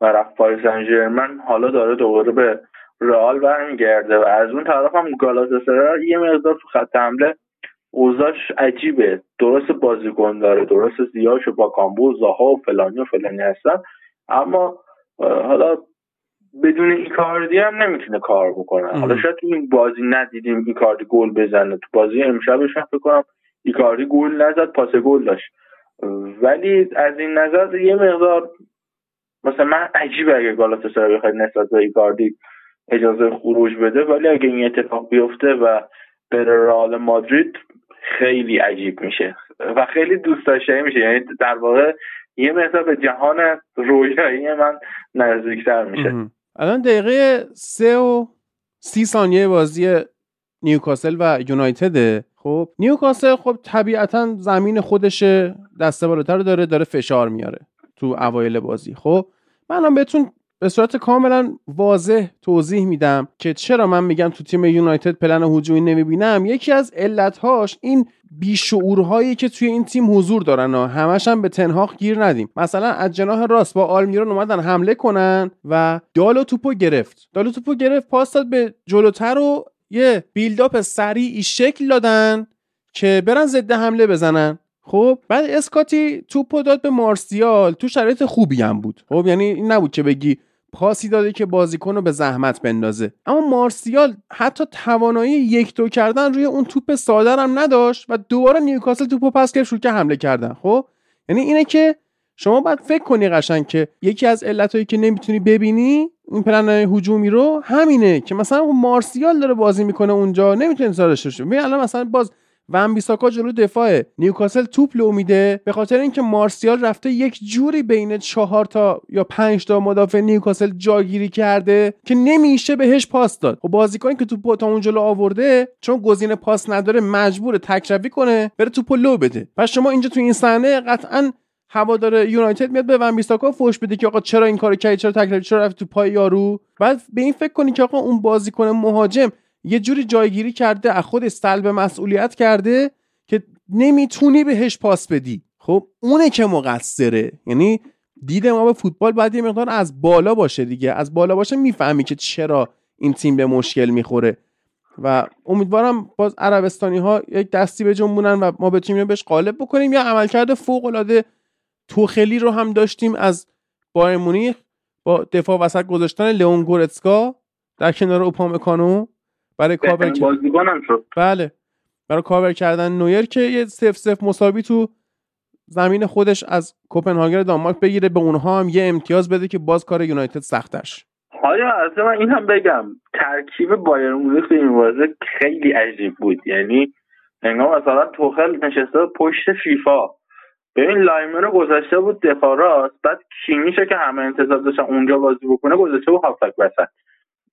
و رفت پاریس سن حالا داره دوباره به رئال برمیگرده و از اون طرف هم گالاتاسرای یه مقدار تو خط حمله اوضاعش عجیبه. درسته بازیکن داره درسته زیاش باکامبو زاها و فلانی و فلانی هستن. اما حالا بدون ایکاردی هم نمی‌تونه کار بکنه. حالا شاید تو این بازی ندیدیم ایکاردی گل بزنه. تو بازی امشبش هم فکر کنم ایکاردی گل نزد پاس گل داشت. ولی از این نظر یه مقدار مثلا من عجیبه اگه گالاتاسرای بخواد نسبت به ایکاردی اجازه خروج بده ولی اگه این اتفاق بیفته و بره رئال مادرید خیلی عجیب میشه و خیلی دوست داشته میشه. یعنی در واقع یه مثلا به جهان رویایی من نزدیکتر میشه. الان دقیقه سه و سی ثانیه بازی نیوکاسل و یونایتد خب نیوکاسل خب طبیعتا زمین خودش دسته بالاتر داره داره فشار میاره تو اوایل بازی. خب من بهتون به صورت کاملا واضح توضیح میدم که چرا من میگم تو تیم یونایتد پلن هجومی نمی‌بینم. یکی از علتهاش این بیشعورهایی که توی این تیم حضور دارن و همش هم به تنهاق گیر ندیم. مثلا از جناح راست با آلمیرون اومدن حمله کنن و دالو توپو گرفت. دالو توپو گرفت پاس داد به جلوتر و یه بیلداپ سریعی شکل دادن که برن ضد حمله بزنن. خب بعد اسکاتی توپو داد به مارسیال. تو شرایط خوبی هم بود. خب یعنی این نبود که بگی پاسی داده که بازیکن رو به زحمت بندازه. اما مارسیال حتی توانایی یک دو کردن روی اون توپ ساده هم نداشت و دوباره نیوکاسل توپو پس کرد شروع که حمله کردن. خب یعنی اینه که شما باید فکر کنی قشنگ که یکی از علتهایی که نمی‌تونی ببینی این پلن هجومی رو همینه که مثلا اون مارسیال داره بازی می‌کنه اونجا نمی‌تونی انتظار داشته ببین الان مثلا باز ون بیساکا جلو دفاع نیوکاسل توپ لو میده. به خاطر اینکه مارسیال رفته یک جوری بین چهار تا یا پنج تا مدافع نیوکاسل جاگیری کرده که نمیشه بهش پاس داد. خب بازیکنی که توپ تا اون جلو آورده چون گزینه پاس نداره مجبور تکروی کنه بره توپ لو بده. پس شما اینجا تو این صحنه قطعا هوادار یونایتد میاد به ون بیساکا فوش بده که آقا چرا این کارو کردی؟ چرا تکلیف؟ چرا رفت تو پای یارو؟ بعد به این فکر کنی که آقا اون بازیکن مهاجم یه جوری جایگیری کرده از خود سلب مسئولیت کرده که نمی‌تونی بهش پاس بدی. خب اونه که مقصره. یعنی دید ما به فوتبال باید یه مقدار از بالا باشه دیگه. از بالا باشه می‌فهمی که چرا این تیم به مشکل می‌خوره. و امیدوارم باز عربستانی ها یک دستی به جنبونن و ما بتونیم بهش غالب بکنیم یا عملکرد فوق العاده توخلی رو هم داشتیم از بایرن مونیخ. با دفاع وسط گذاشتن لئون گورتسکا در کنار اوپامکانو برای کاور شد. بله. برای کاور کردن نویر که یه صفر صفر مساوی تو زمین خودش از کوپنهاگن دانمارک بگیره. به اونها هم یه امتیاز بده که باز کار یونایتد سختش آیا از من این هم بگم ترکیب بایرن مونیخ این بازی خیلی عجیب بود. یعنی انگار مثلا توخل نشسته پشت فیفا. ببین لایمر رو گذاشته بود دفاع راست بعد کیمیشه که همه انتظار داشتن اونجا بازی بکنه گذاشته بود هافک وسط.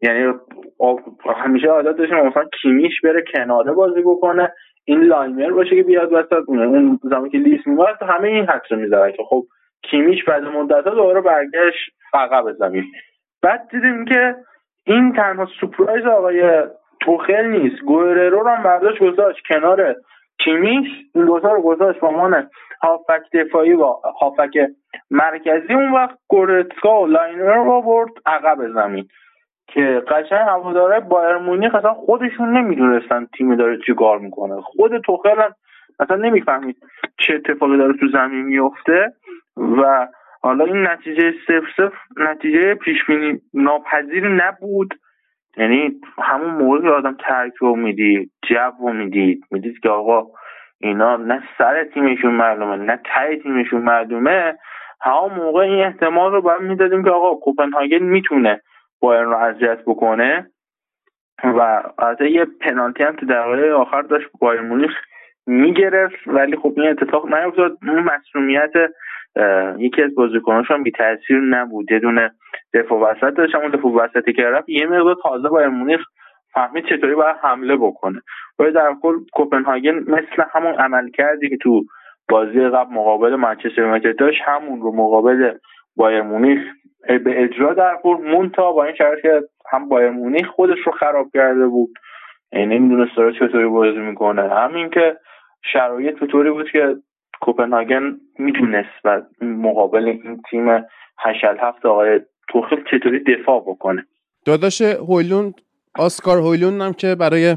یعنی همیشه عادت داشتیم مثلا کیمیش بره کناره بازی بکنه این لایمر باشه که بیاد وسط اون زمانی که لیست میومد همه این حدس رو می‌زدن که خب کیمیش بعد مدت ها دوباره برگشت عقب زمین. بعد دیدیم که این تنها سپرایز آقای توخل نیست. گوئررو رو هم برداشت گذاشت کنار. کیمیش این دوتا رو گذاشت به عنوان هافبک دفاعی و هافبک مرکزی اون وقت گورتسکا و لاینر رو برد عقب زمین. که قشنگ هواداره بایرن مونیخ اصلا خودشون نمی‌دونستن تیم داره چی کار می‌کنه. خود توخل هم اصلا نمی‌فهمید چه اتفاقی داره تو زمین میفته و حالا این نتیجه صفر صفر نتیجه پیش بینی ناپذیر نبود. یعنی همون موقع که آدم ترک رو می‌دید جو رو می‌دید می‌دید که آقا اینا نه سر تیمشون معلومه نه ته تیمشون معلومه. همون موقع این احتمال رو باید می‌دادیم که آقا کوپنهاگن می‌تونه بایرن رو اذیت بکنه و از یه پنالتی هم تو دقیقه آخر داشت بایر مونیخ می‌گرفت. ولی خب این اتفاق نیفتاد. اون مسئولیت یکی از بازیکناش هم بی تاثیر نبود. یه دونه دفاع وسط داشت. اون دفاع وسطی که رفت یه مقدار تازه بایر مونیخ فهمید چطوری باید حمله بکنه. ولی در کل کوپنهاگن مثل همون عمل کردی که تو بازی قبل مقابل منچستر یونایتد داشت همون رو مقابل بایر مونیخ به اجرا در مون مونتا با این شرط که هم بایر مونیخ خودش رو خراب کرده بود یعنی نمی‌دونست داره چطوری بازی می‌کنه. همین که شرایط به طوری بود که کوپنهاگن می‌دونست و مقابل این تیم هشلهفت آقای توخل چطوری دفاع بکنه. داداش هویلوند اسکار هویلوند هم که برای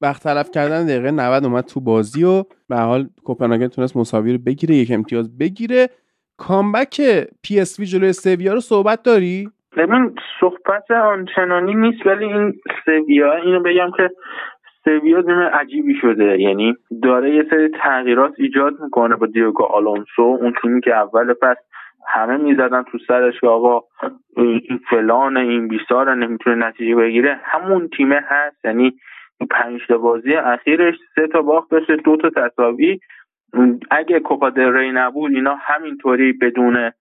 وقت تلف کردن دقیقه 90 اومد تو بازی و به حال کوپنهاگن تونست مساوی رو بگیره یک امتیاز بگیره. comeback پی اس وی جلوی سویا رو صحبت داری؟ ببین صحبت آنچنانی نیست ولی این سویا اینو بگم که سویا تیم عجیبی شده. یعنی داره یه سری تغییرات ایجاد می‌کنه با دیوگو آلونسو اون تیمی که اول پس همه می‌زدن تو سرش که آقا این فلان این بیسار نمی‌تونه نتیجه بگیره. همون تیمه هست یعنی پنج تا بازی اخیرش سه تا باخت داشته دو تا تساوی. اگه کوپا ری نبود اینا همینطوری بدون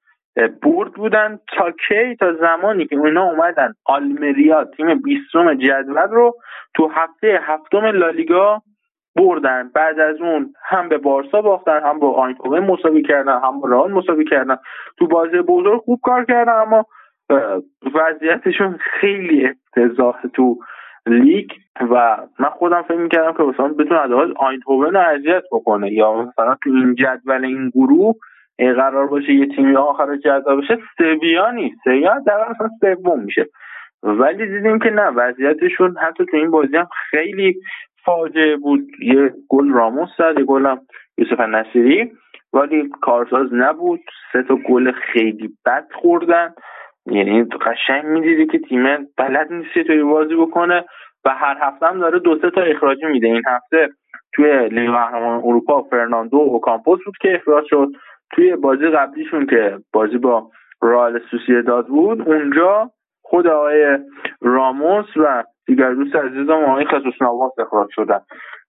برد بودن. تا کی؟ تا زمانی که اینا اومدن. آلمریا تیم بیستم جدول رو تو هفته هفتم لالیگا بردن. بعد از اون هم به بارسا باختن هم با آینکوون مساوی کردن هم با رئال مساوی کردن. تو بازی بزرگ خوب کار کردن اما وضعیتشون خیلی افتضاح تو لیگ و من خودم فکر می‌کردم که مثلا بتونه از آینتوون رو اذیت بکنه یا مثلا تو این جدول این گروه قرار باشه یه تیمی آخر جدول بشه سویا نیست. سویا در مثلا سوم میشه. ولی دیدیم که نه وضعیتشون حتی تو این بازی هم خیلی فاجعه بود. یه گل راموس زد یه گل هم یوسف نصیری. ولی کارساز نبود. سه تا گل خیلی بد خوردن. یعنی قشنگ می‌دیدی که تیم بلد نیست توی بازی بکنه و هر هفته هم داره دو سه تا اخراجی میده. این هفته توی لیگ قهرمان اروپا فرناندو و کامپوس بود که اخراج شد. توی بازی قبلیشون که بازی با رئال داد بود اونجا خود آقای راموس و دیگر دوست عزیزم آقای خصوص نواس اخراج شدن.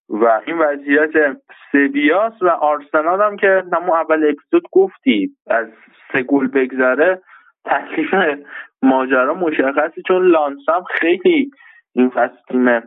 و این وضعیت سبیاس و آرسنال هم که نمو اول اپیزود گفتی از سه گل بگذره تکلیف ماجرا مشخصی چون لانس هم خیلی این فصل تیم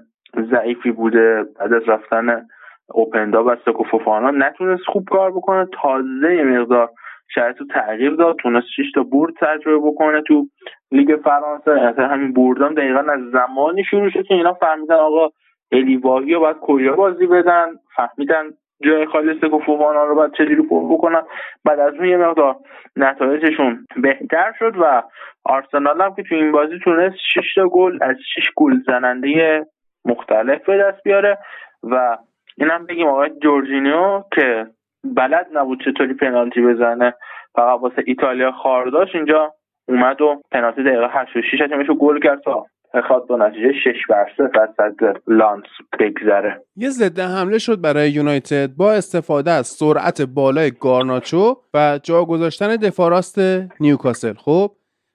ضعیفی بوده. بعد از رفتن اوپندا و سکو فوفانا نتونست خوب کار بکنه. تازه مقدار شاید تو تغییر داد تونست 6 تا برد تجربه بکنه تو لیگ فرانسه. اصلا همین بردام دقیقا از زمانی شروع شد که اینا فهمیدن آقا الیواهی رو باید کجا بازی بدن. فهمیدن جای خالی سکو فوفانا رو باید چجوری پر بکنن. بعد از اون یه مقدار نتایجشون بهتر شد و آرسنال هم که تو این بازی تونست 6 تا گل از 6 گل زننده مختلف به دست بیاره. و اینم بگیم آقای جورجینیو که بلد نبود چطوری پنالتی بزنه. فقط واسه ایتالیا خار داشت اینجا اومد و پنالتی دقیقه 86 رو گل کرد تا بخواد با نتیجه 6 بر 0 لانس بگذره. یه ضد حمله شد برای یونایتد. با استفاده از سرعت بالای گارناچو و جا گذاشتن دفاع راست نیوکاسل. خب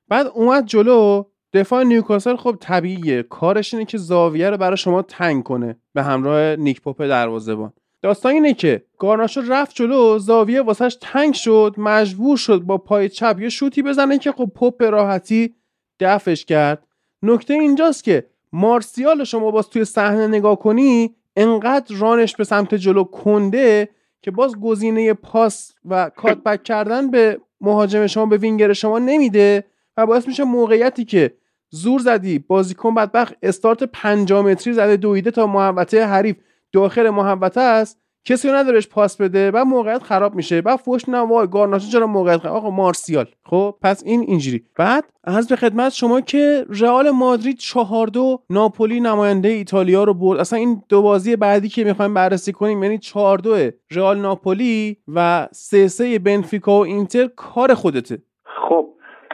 بعد اومد جلو. دفاع نیوکاسل خب طبیعیه. کارش اینه که زاویه رو برای شما تنگ کنه به همراه نیک پاپ دروازه‌بان. داستان اینه که گارناشو رفت جلو زاویه واسش تنگ شد مجبور شد با پای چپ یه شوتی بزنه که خب پپ به راحتی دفش کرد. نکته اینجاست که مارسیال شما باز توی صحنه نگاه کنی انقدر رانش به سمت جلو کنده که باز گزینه پاس و کاتبک کردن به مهاجم شما به وینگر شما نمیده و باعث میشه موقعیتی که زور زدی بازیکن بدبخت استارت 5 متری زده دویده تا محوطه حریف. داخل محوطه است کسی رو ندارش پاس بده و موقعیت خراب میشه. بعد فوش نه وای گارناچو چرا موقعیت خراب؟ آقا مارسیال. خب پس این اینجوری. بعد از به خدمت شما که رئال مادرید چهار دو ناپولی نماینده ایتالیا رو برد. اصلا این دو بازی بعدی که می‌خوایم بررسی کنیم یعنی چهار دو رئال ناپولی و سه سه بنفیکا و اینتر کار خودته. خب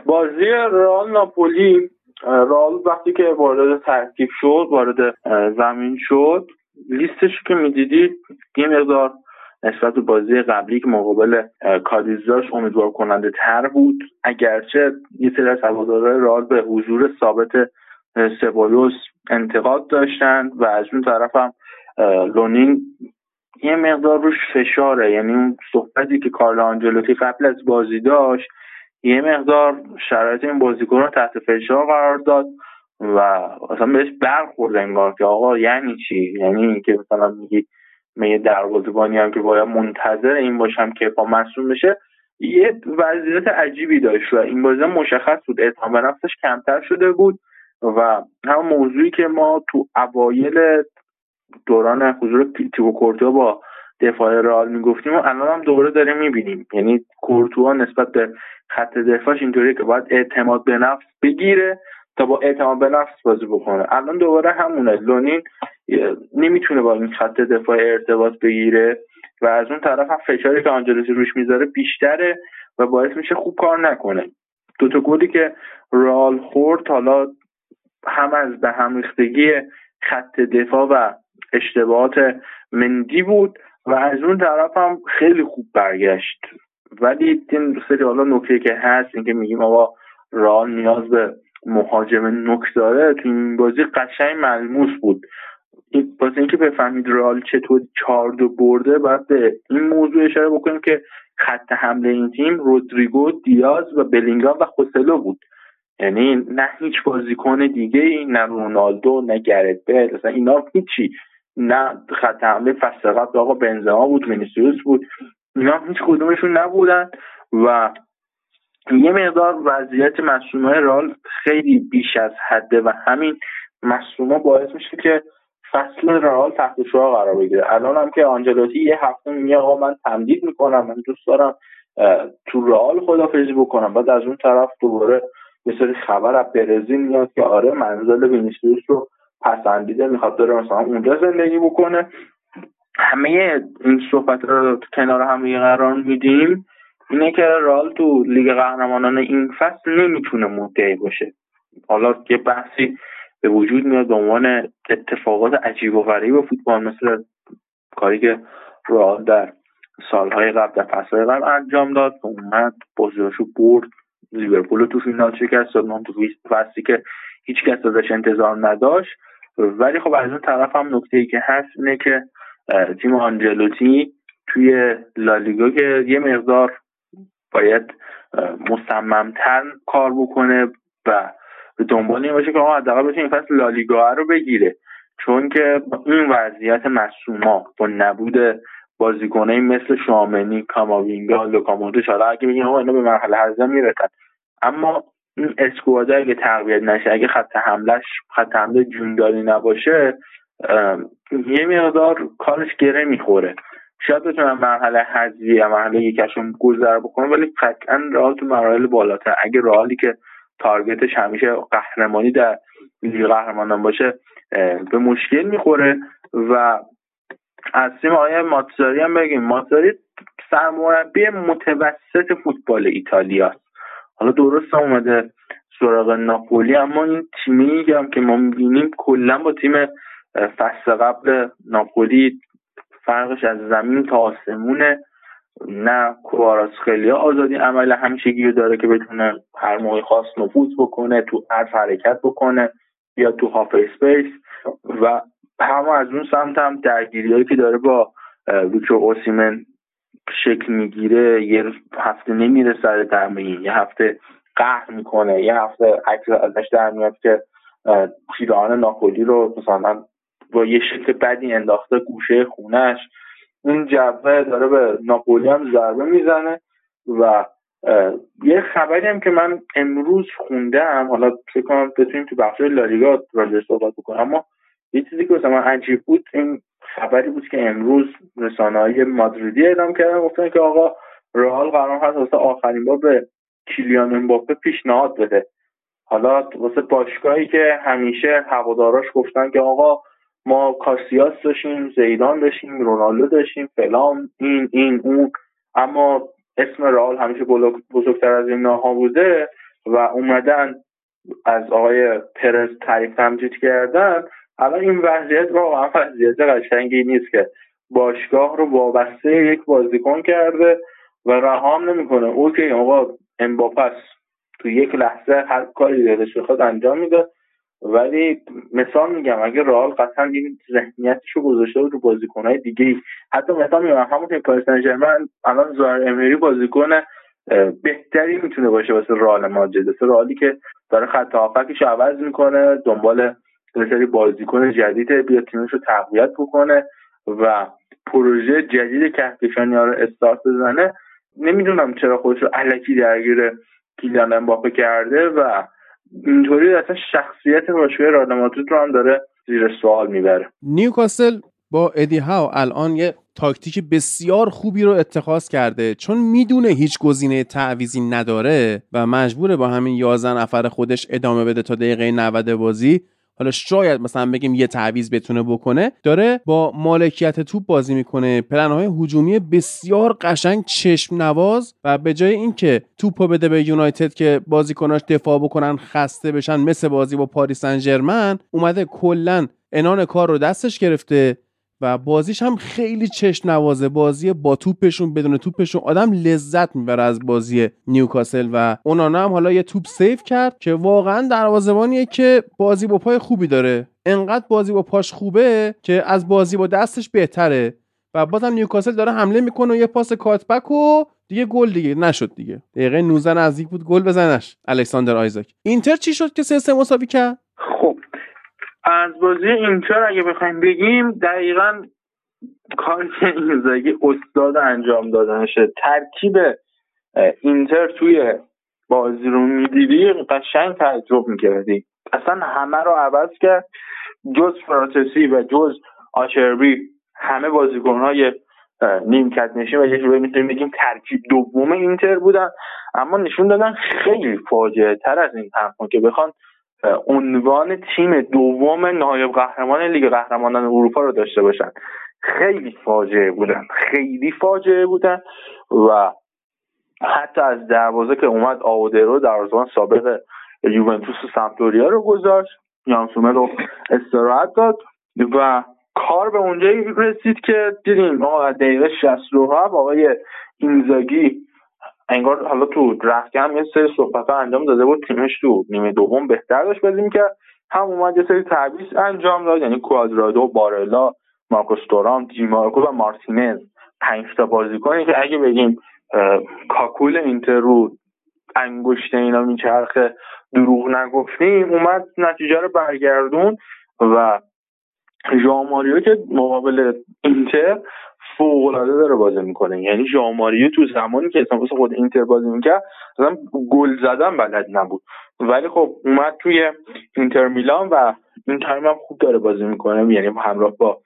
بازی رئال ناپولی رئال وقتی که وارد ترکیب شد وارد زمین شد لیستش که می‌دیدید یه مقدار نسبت به بازی قبلی که مقابل کادیز داشت امیدوار کننده تر بود. اگرچه یه سری از هوادارهای رال به حضور ثابت سبایوس انتقاد داشتن و از اون طرف هم لونین یه مقدار روش فشاره. یعنی اون صحبتی که کارل آنجلوتی قبل از بازی داشت یه مقدار شرایط این بازیکن رو تحت فشار قرار داد. و اصلا بهش برخورد انگار که آقا یعنی چی؟ یعنی اینکه مثلا میگی من یه دروازه‌بانی هم که باید منتظر این باشم که با مصوم بشه یه وضعیت عجیبی داشت و این بازی مشخص بود. اعتماد به نفسش کمتر شده بود و هم موضوعی که ما تو اوایل دوران حضور تیبو کورتوا با دفاع رئال می‌گفتیم و الان هم دوباره داریم می‌بینیم. یعنی کورتوا نسبت به خط دفاعش اینطوریه که باید اعتماد به نفس بگیره تا با اعتماد به نفس بازی بکنه. الان دوباره همونه. لونین نمی‌تونه با این خط دفاع ارتباط بگیره و از اون طرف هم فشاری که آنجلوسی روش می‌ذاره بیشتره و باعث میشه خوب کار نکنه. دو تا گلی که رال خورد حالا هم از به هم ریختگی خط دفاع و اشتباهات مندی بود و از اون طرف هم خیلی خوب برگشت. ولی این سری حالا نکته که هست اینکه میگیم آقا رال نیاز به مهاجم نک داره تو این بازی قشنگ ملموس بود. واسه اینکه بفهمید رال چطور چهار دو برده باید به این موضوع اشاره بکنیم که خط حمله این تیم رودریگو دیاز و بلینگام و خوسلو بود. یعنی نه هیچ بازیکن دیگه ای نه رونالدو نه گرت بل اصلا اینا هیچی. نه خط حمله فصل قبل آقا بنزما بود وینیسیوس بود. اینا هیچ کدومشون نبودن و یه مقدار وضعیت های رال خیلی بیش از حده و همین ها باعث میشه که فصل رال تحت شعا قرار بگیره. الان هم که آنجلوتی یه هفته میگه آقا من تمدید می‌کنم من دوست دارم تو رال خدافزی بکنم. بعد از اون طرف دوباره یه سری خبر از برزیل میاد که آره منزل وینیسیوس رو پسندیده می‌خواد داره مثلا اونجا زندگی بکنه. همه این صحبت رو کنار هم قرار میدیم. اینه که رال تو لیگ قهرمانان این فصل نمی‌تونه مدعی باشه. حالا یه بحثی به وجود میاد به عنوان اتفاقات عجیب و غریب فوتبال مثل کاری که رال در سالهای قبل در فصلهای قبل انجام داد اومد بازیاشو برد لیورپول تو فینال شکست داد. تو فصلی که هیچ کس ازش انتظار نداشت. ولی خب از اون طرف هم نکته ای که هست اینه که تیم آنجلوتی توی لالیگا که یه مقدار باید مصممتر کار بکنه و به دنبال این باشه که آقا حداقل بتونه این فصل لالیگا رو بگیره. چون که این وضعیت مصوما با نبود بازیکنایی مثل شامنی کاماوینگا لوکامونتوش حالا اگه بگیم آقا اینا به مرحله هرزه می‌رسن. اما این اسکواده اگه تقویت نشه اگه خط حملش خط حمله جونداری نباشه یه مقدار کارش گره می‌خوره. شاید بتونم مرحله حذفی یا مرحله یکشون گذر بکنه ولی قطعا رئال تو مراحل بالاتر. اگه رئالی که تارگتش همیشه قهرمانی در لیگ قهرمانان باشه به مشکل می‌خوره. و از تیم آقای ماتزاری هم بگیم. ماتزاری سرمربی متوسط فوتبال ایتالیا حالا درست اومده سراغ ناپولی اما این تیمی هم که ما می‌بینیم کلا با تیم فصل قبل ناپولی فرقش از زمین تا آسمونه. نه کواراس خیلی آزادی عمل همیشگی رو داره که بتونه هر موقع خواست نفوذ بکنه تو هر حرکت بکنه یا تو هاف اسپیس. و همه از اون سمت هم درگیری که داره با ویکتور اوسیمن شکل می‌گیره. یه هفته نمیره سر تمرین یه هفته قهر می‌کنه یه هفته عکس ازش در میاد که پیراهن ناپولی رو مثلا با یه شکل بدی انداخته گوشه خونش این جبه داره به ناپولی هم ضربه می‌زنه و یه خبری هم که من امروز خوندم حالا فکر کنم بتونیم تو بخش لالیگا راجع صحبت بکنم. اما یه چیزی که مثلا عجیب بود این خبری بود که امروز رسانه های مادریدی اعلام کردن گفتن که آقا رئال قرار هست واسه آخرین بار به کیلیان امباپه پیشنهاد بده. حالا واسه باشگاهی که همیشه هواداراش گفتن که آقا ما کاسیاس داشتیم زیدان داشتیم رونالدو داشتیم فلان این این اون. اما اسم رئال همیشه بزرگتر از این ها بوده و اومدن از آقای پرز تعریف تمجید کردن. الان این وضعیت واقعا وضعیت قشنگی نیست که باشگاه رو وابسته یک بازیکن کرده و رهام نمی‌کنه. اوکی آقا امباپس تو یک لحظه هر کاری دلش بخواد انجام میده. ولی مثال میگم اگه رئال قطعا این ذهنیتش رو گذاشته بود رو بازیکنهای دیگه حتی مثال میگم همون که پاریس سن الان زار امری بازیکن بهتری می‌تونه باشه واسه رئال مادرید. واسه رئالی که داره خط هافکش عوض می‌کنه دنبال یه سری بازیکن جدید بیاد تیمش رو تقویت بکنه و پروژه جدید کهکشانی ها رو استارت بزنه. نمی‌دونم چرا خودش رو علکی درگیر کیلیان امباپه کرده و اینطوری اصلا شخصیت باشگاه رئال رو هم داره زیر سوال می‌بره. نیوکاسل با ادی هاو الان یه تاکتیک بسیار خوبی رو اتخاذ کرده. چون می‌دونه هیچ گزینه تعویضی نداره و مجبوره با همین 11 نفر خودش ادامه بده تا دقیقه 90 بازی. حالا شاید مثلا بگیم یه تعویض بتونه بکنه داره با مالکیت توپ بازی می‌کنه. پلنهای هجومی بسیار قشنگ چشم نواز و به جای اینکه توپو بده به یونایتد که بازیکناش دفاع بکنن خسته بشن مثل بازی با پاریس سن اومده کلا عنان کار رو دستش گرفته. و بازیش هم خیلی چشم نوازه بازی با توپشون بدون توپشون آدم لذت می‌بره از بازی نیوکاسل و اونانا هم حالا یه توپ save کرد که واقعا دروازه‌بانیه که بازی با پای خوبی داره. انقدر بازی با پاش خوبه که از بازی با دستش بهتره. و بازم نیوکاسل داره حمله می‌کنه و یه پاس cutback و دیگه گل دیگه نشد دیگه. دقیقه 19 نزدیک بود گل بزنش. الکساندر آیزاک. اینتر چی شد که 3 مساوی کرد؟ از بازی اینتر اگه بخوایم بگیم دقیقا کاری که اینزاگی استاد انجام دادنشه. ترکیب اینتر توی بازی رو می‌دیدی قشنگ تعجب می‌کردی. اصلا همه رو عوض کرد. جز فراتسی و جز آچربی همه بازیکنهای نیمکت نشین و یه جوری می‌تونیم بگیم ترکیب دوم اینتر بودن. اما نشون دادن خیلی فاجعه تر از این حرفا که بخوان عنوان تیم دوم نایب قهرمان لیگ قهرمانان اروپا رو داشته باشن. خیلی فاجعه بودن. خیلی فاجعه بودن و حتی از دروازه که اومد آودرو دروازه‌بان سابق یوونتوس و سمپدوریا رو گذاشت. یانسومه رو استراحت داد و کار به اونجایی رسید که دیدیم آقا دقیقه 67 آقای اینزاگی انگار حالا تو رختکم یه سری صحبت انجام داده بود تیمش تو نیمه دوم بهتر داشت بازی می‌کرد. هم اومد یه سری تعویض انجام داد یعنی کوادرادو بارلا مارکوس تورام دیمارکو و مارتینز. پنج تا بازیکنی که اگه بگیم کاکول اینتر رو انگشت اینا میچرخه دروغ نگفتیم اومد نتیجه رو برگردون و ژاماریو که مقابل اینتر فوق العاده داره بازی می‌کنه. یعنی ژوائو ماریو تو زمانی که اصلا خود اینتر بازی می‌کرد اصلا گل زدن بلد نبود. ولی خب اومد توی اینتر میلان و این time هم خوب داره بازی می‌کنه. یعنی همراه با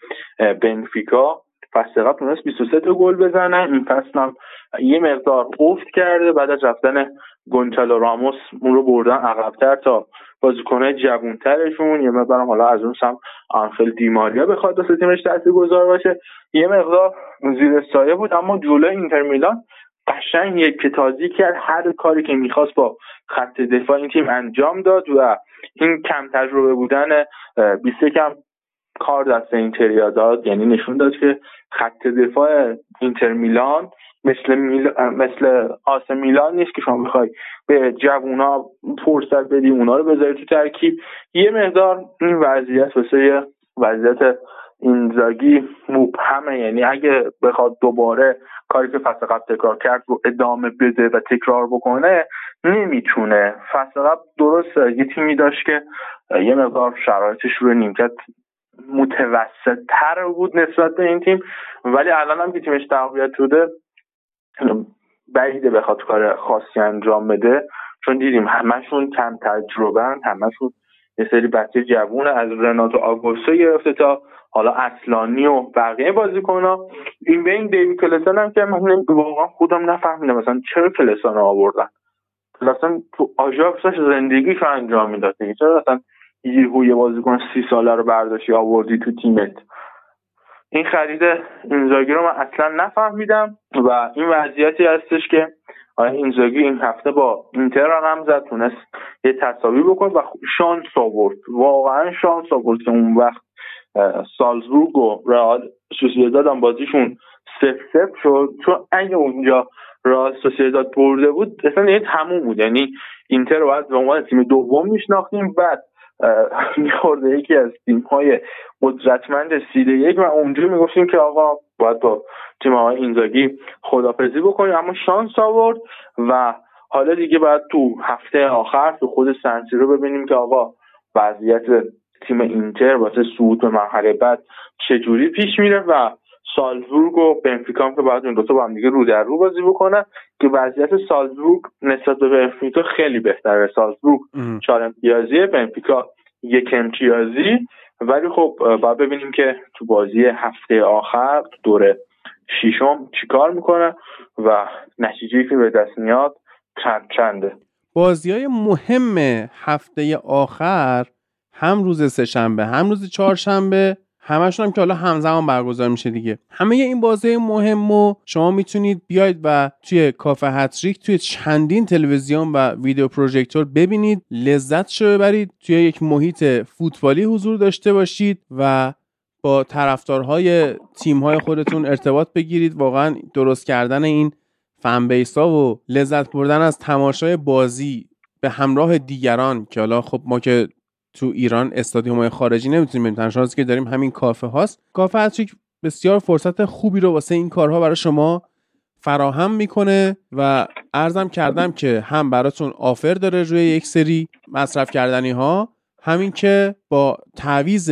بنفیکا فصل قبل تونست 23 تا گل بزنه. این فصل هم یه مقدار افت کرده. بعد از رفتن گونچالو راموس اون رو بردن عقبتر تا بازیکنه جوونترشون یه مقدارم حالا از اون سم آنخل دیماریا بخواد واسه تیمش گذار باشه. یه مقدار زیر سایه بود اما جلوی اینتر میلان قشنگ یک کتازی کرد. هر کاری که می‌خواست با خط دفاع این تیم انجام داد و این کم تجربه بودن 21 کم کار دست اینتریا داد. یعنی نشون داد که خط دفاع اینتر میلان مثل میل... مثل آس میلان نیست که شما بخوای به جوونا فرصت بدی اونا رو بذاری تو ترکیب. یه مقدار این وضعیت واسه وضعیت اینزاگی مبهمه. یعنی اگه بخواد دوباره کاری که فصل قبل تکرار کرد رو ادامه بده و تکرار بکنه نمی‌تونه. فصل قبل درست یه تیمی داشت که یه مقدار شرایطش رو نیمکت متوسط تر بود نسبت به این تیم. ولی الان هم که تیمش تقویت شده بعیده بخواد کار خاصی انجام بده چون دیدیم همشون کم تجربه همشون یه سری بچه جوون از رناتو آگوستو گرفته تا حالا اصلانی و بقیه ها این به این دیوی کلسان هم که من واقعا خودم نفهمیدم مثلا چرا کلسان آوردن. مثلا تو آژاکسش زندگیش انجام می‌داد چرا مثلا یه یه بازیکن سی ساله رو برداشتی آوردی تو تیمت؟ این خرید اینزاگی رو من اصلا نفهمیدم و این وضعیتی هستش که اینزاگی این هفته با اینتر هم زد تونست یه تصاوی بکن و شانس آورد. واقعا شانس آورد که اون وقت سالزبورگ و رئال سوسیداد هم بازیشون سف سف شد. چون اگه اونجا رئال سوسیداد برده بود اصلا یه تموم بود. یعنی اینتر رو باید به عنوان تیم دوم میشناختیم. بعد [laughs] میخورده یکی از تیم های قدرتمند سیده یک و اونجا می‌گفتیم که آقا باید با تیم های اینزاگی خدافزی بکنیم اما شانس آورد و حالا دیگه باید تو هفته آخر تو خود سنسی رو ببینیم که آقا وضعیت تیم اینتر واسه صعود به مرحله بعد چجوری پیش میره و سالزبورگ و بنفیکا که باید این دوتا با هم دیگه رو در رو بازی بکنن که وضعیت سالزبورگ نسبت به بنفیکا خیلی بهتره. سالزبورگ چهار امتیازی بنفیکا یک امتیازی. ولی خب باید ببینیم که تو بازی هفته آخر دوره شیشم چیکار می‌کنه و نتیجه که به دست میاد چند چنده. بازی های مهم هفته آخر هم روز سهشنبه هم روز چهارشنبه همشون هم که حالا همزمان برگزار میشه دیگه. همه این بازی مهم و شما می‌تونید بیاید و توی کافه هتریک توی چندین تلویزیون و ویدیو پروژکتور ببینید لذت شو ببرید توی یک محیط فوتبالی حضور داشته باشید و با طرفدارهای تیمهای خودتون ارتباط بگیرید. واقعا درست کردن این فن ها و لذت بردن از تماشای بازی به همراه دیگران که حالا خب ما که تو ایران استادیوم های خارجی نمی‌تونیم بریم. تنها که داریم همین کافه هاست. کافه هتریک بسیار فرصت خوبی رو واسه این کارها برای شما فراهم می‌کنه و ارزم کردم که هم براتون آفر داره روی یک سری مصرف کردنی ها همین که با تعویز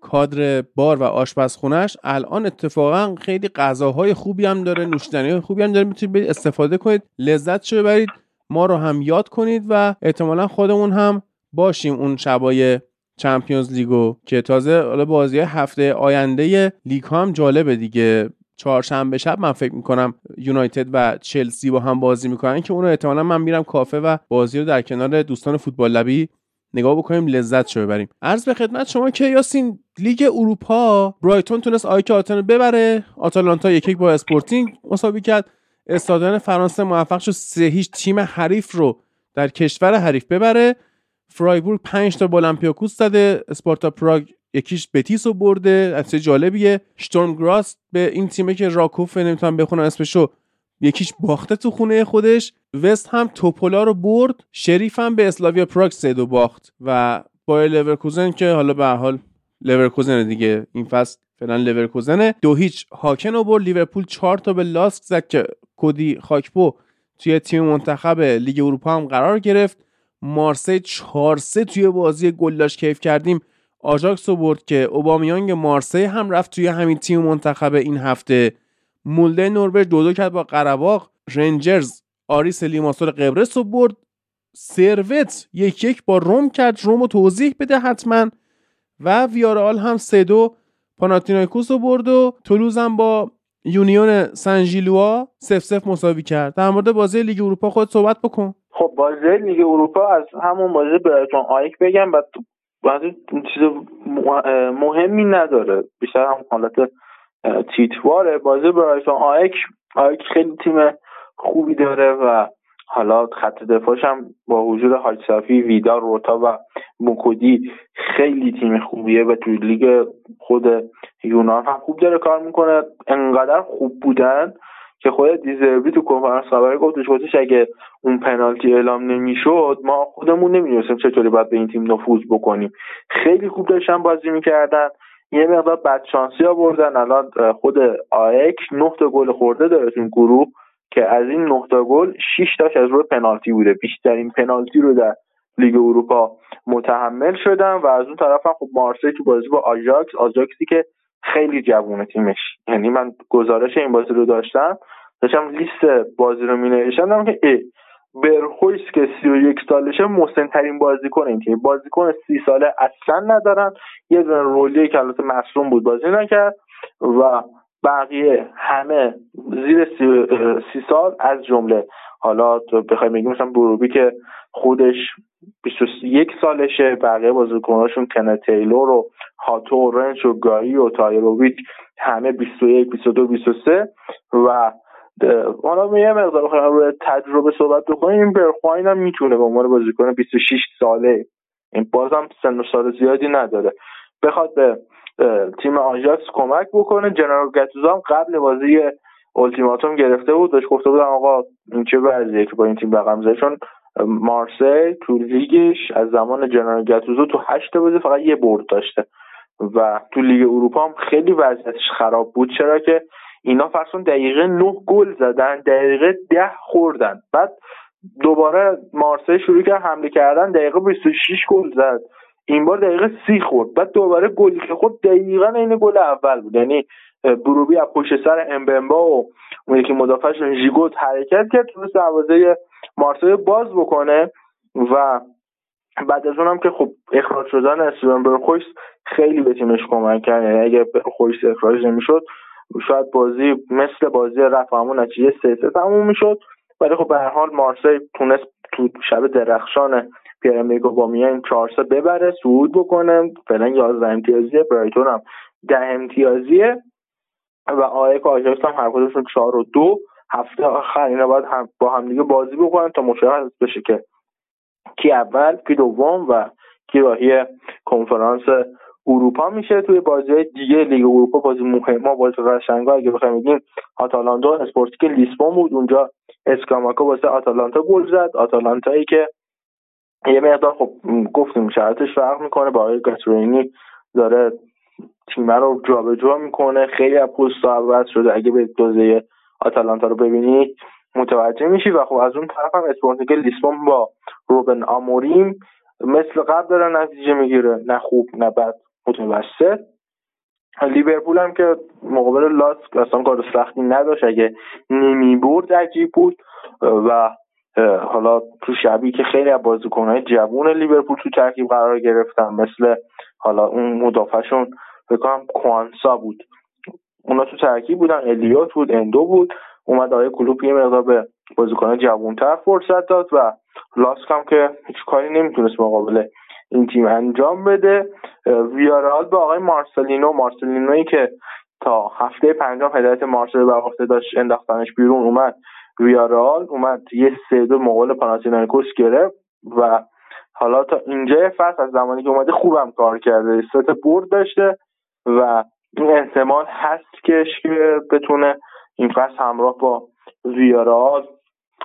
کادر بار و آشپزخونهش الان اتفاقا خیلی غذاهای خوبی هم داره نوشیدنی خوبی هم داره. می‌تونید استفاده کنید. لذت شو ببرید. ما رو هم یاد کنید و احتمالا خودمون هم باشیم اون شبای چمپیونز لیگو که تازه حالا بازی هفته آینده لیگ هم جالبه دیگه. چهارشنبه شب من فکر می‌کنم یونایتد و چلسی با هم بازی می‌کنن. که اون رو احتمالا من میرم کافه و بازی رو در کنار دوستان فوتبال لبی نگاه بکنیم لذت شو ببریم. عرض به خدمت شما که یاسین لیگ اروپا برایتون تونست آیک آتن ببره. آتالانتا یک با اسپورتینگ مساوی کرد. استادیان فرانسه موفق شد سه هیچ تیم حریف رو در کشور حریف ببره. فرایبورگ 5 تا اولمپیاکوس زده اسپارتا پراگ یکیش بتیس رو برده. از جالبیه. شتورم گراست به این تیمه که راکوف نمی‌تونم بخونم اسمشو یکیش باخته تو خونه خودش. وست هم توپولا رو برد. شریف هم به اسلاویا پراگ سه دو باخت و بایر لورکوزن که حالا به حال لورکوزن دیگه. این فصل فعلا لورکوزنه. دو هیچ. هاکن رو برد. لیورپول چهار تا به لاسک زد که کودی خاکپو توی تیم منتخب لیگ اروپا هم قرار گرفت. مارسی 4 3 توی بازی گلاش کیف کردیم. آژاکس رو برد که اوبامیانگ مارسی هم رفت توی همین تیم منتخب این هفته. مولده نوربرج دو دو کرد با قرباق رنجرز آریس لیماسور قبرس رو برد. سروت یک یک با روم کرد. روم رو توضیح بده حتما. و ویارال هم سه دو پاناتینایکوس رو برد و تولوز هم با یونیون سنجیلوا سف سف مساوی کرد. در مورد بازی لیگ اروپا خود صحبت بکن. خب بازی لیگ اروپا از همون بازی برایتون آیک بگم و بازی چیز مهمی نداره. بیشتر هم حالت تیتواره. بازی برایتون آیک آیک خیلی تیم خوبی داره و حالا خط دفاعش هم با وجود حاج صفی ویدا روتا و موکودی خیلی تیم خوبیه و توی لیگ خود یونان هم خوب داره کار می‌کنه. انقدر خوب بودن که خود دیزربی تو کنفرانس خبری گفتش گفتش اگه اون پنالتی اعلام نمی‌شد ما خودمون نمی‌دونستیم چطوری باید به این تیم نفوذ بکنیم. خیلی خوب داشتن بازی می‌کردن. یه مقدار بدشانسی آوردن. الان خود آیک نه گل خورده داره تو گروه که از این نه گل 6 تاش از روی پنالتی بوده. بیشترین پنالتی رو در لیگ اروپا متحمل شدن و از اون طرف هم خب مارسی تو بازی با آژاکس آژاکسی که خیلی جوونه تیمش. یعنی من گزارش این بازی رو داشتم داشتم لیست بازی رو می نوشتم که ای برخویس که 31 سالشه مسن ترین بازیکن این تیم. بازیکن سی ساله اصلا ندارن. یه دونه رولیه که البته مصدوم بود بازی نکرد و بقیه همه زیر سی, سی سال از جمله حالا بخوایم بگیم مثلا بروبی که خودش 21 سالشه بقیه بازیکناشون کن تیلور و هاتو و رنچ و گایی و تاهیروویچ همه 21 22 23 و حالا یه مقدار بخوایم روی تجربه صحبت بکنیم. این برخواین هم می‌تونه به عنوان بازیکن 26 ساله. این بازم سن و سال زیادی نداره. بخواد به تیم آژاکس کمک بکنه. جنرال گتوزا قبل بازی التیماتوم گرفته بود. داشت گفته بودم آقا این چه وضعیه که با این تیم رقم چون مارسی تو لیگش از زمان جنرال گتوزو تو هشت بازی فقط یه برد داشته. و تو لیگ اروپا هم خیلی وضعیتش خراب بود. چرا که اینا فرسون دقیقه نه گل زدن دقیقه ده خوردن. بعد دوباره مارسی شروع کرد حمله کردن دقیقه 26 گل زد. این بار دقیقه سی خورد. بعد دوباره گلی که خود دقیقا این گل اول بود. یعنی بروبی از پشت سر امبمبا و اون یکی مدافعش ژیگوت حرکت کرد تونست دروازه مارسی باز بکنه و بعد از اونم که خب اخراج شدن استیون برخویس خیلی به تیمش کمک کرد. یعنی اگه برخویس اخراج نمی‌شد شاید بازی مثل بازی رفت همون نتیجه سه سه تموم می‌شد. ولی خب به هر حال مارسی تونست تو شب درخشان پیرمیگو با میان چهار ببره صعود بکنه. فعلا 11 امتیازیه. برایتون هم ده امتیازیه. و آیک آژاکس هم هر کدومشون 4 و دو. هفته آخر اینا باید هم با هم دیگه بازی بکنن تا مشخص بشه که کی اول کی دوم و کی راهی کنفرانس اروپا میشه. توی بازی دیگه لیگ اروپا بازی مهمه بازی قشنگا اگه بخوایم بگیم آتالانتا اسپورتینگ لیسبون بود. اونجا اسکاماکا واسه آتالانتا گل زد. آتالانتایی که یه مقدار خب گفتیم شرایطش فرق می‌کنه. با آقای گاسپرینی داره تیم رو جابجا می‌کنه. خیلی از پست عوض شده. اگه به دوزه آتالانتا رو ببینی متوجه میشی. و خب از اون طرف هم اسپورتینگ لیسبون با روبن آموریم مثل قبل داره نتیجه می‌گیره. نه خوب نه بد متوسط. لیورپول هم که مقابل لاسک اصلا کار سختی نداشت. اگه نمی برد عجیب بود. و حالا تو شبی که خیلی از بازیکنهای جوون لیورپول تو ترکیب قرار گرفتن مثل حالا اون مدافعشون بکنم کوانسا بود. اونا تو ترکیب بودن الیوت بود اندو بود. اومد آقای کلوپ یه مقدار به بازیکنان جوانتر فرصت داد و لاسک هم که هیچ کاری نمی‌تونست مقابل این تیم انجام بده. ویارئال با آقای مارسلینو مارسلینوی که تا هفته پنجم هدایت مارسی رو داشت انداختنش بیرون اومد. ویارئال اومد یه سه دو مقابل پاناتینایکوس گرفت و حالا تا اینجا فصل از زمانی که اومده خوبم کار کرده. سه برد داشته و این احتمال هست که بتونه این فصل همراه با ویارال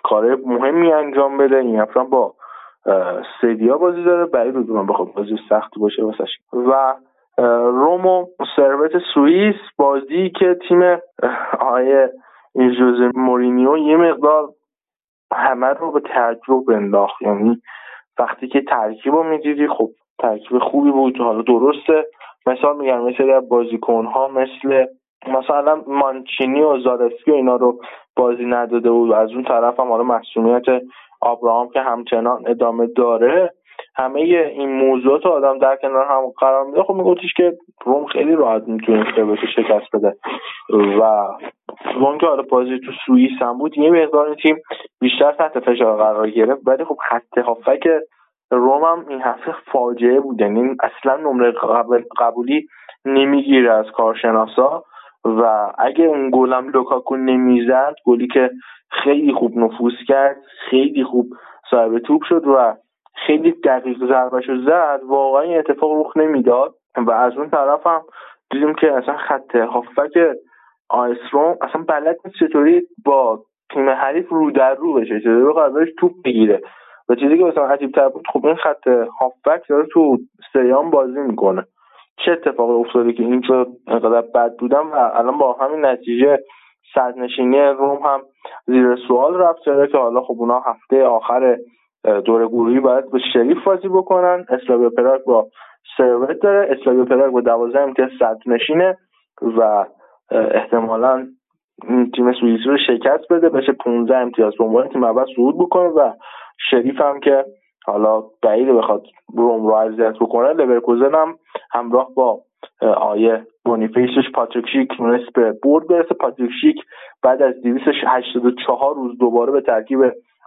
کار مهمی انجام بده. این هفته با سدیا بازی داره. برای رو بخواد بازی سخت باشه واسش. و رومو سروت سوئیس بازی که تیم آقای جوز مورینیو یه مقدار همه رو به تعجب انداخت. یعنی وقتی که ترکیب رو می‌دیدی خب ترکیب خوبی بود. حالا درسته. مثال میگم مثل بازیکن ها مثل مثلا مانچینی و زارسکی و اینا رو بازی نداده بود. و از اون طرف هم حالا مسئولیت آبراهام که همچنان ادامه داره. همه این موضوعات آدم در کنار هم قرار میده خب میگفتیش که روم خیلی راحت می‌تونه به شکست بده. و اون که حالا بازی تو سوئیس هم بود یه مقدار تیم بیشتر تحت فشار قرار گرفت. ولی خب خط هافک روم هم این هفته فاجعه بود. یعنی اصلا نمره قبولی نمی‌گیره از کارشناسا. و اگه اون گلم لوکاکو نمی‌زد گلی که خیلی خوب نفوذ کرد خیلی خوب صاحب توپ شد و خیلی دقیق ضربش زد واقعا این اتفاق رخ نمی‌داد و از اون طرف هم دیدیم که اصلا خط هافک آیسروم اصلا بلد نیست چطوری با تیم حریف رو در رو بشه چطوری رو توپ بگیره. و چیزی که مثلا عجیب تر بود خب این خط هافبک داره تو سریان بازی می‌کنه. چه اتفاقی افتاده که اینجا انقدر بد بودم و الان با همین نتیجه صدرنشینی روم هم زیر سوال رفت چرا که حالا خب اونا هفته آخر دور گروهی باید به شریف بازی بکنن. اسلاویا پراگ با سروت داره. اسلاویا پراگ با دوازده امتیاز صدرنشینه و احتمالا تیم سوئیسی رو شکست بده. بشه 15 امتیاز. به عنوان تیم اول صعود بکنه و شریف هم که حالا بعید بخواد رم رو اذیت بکنه لورکوزن هم همراه با آقای بونیفیسش پاتریک شیک تونست به برد برسه. پاتریک شیک بعد از 284 روز دوباره به ترکیب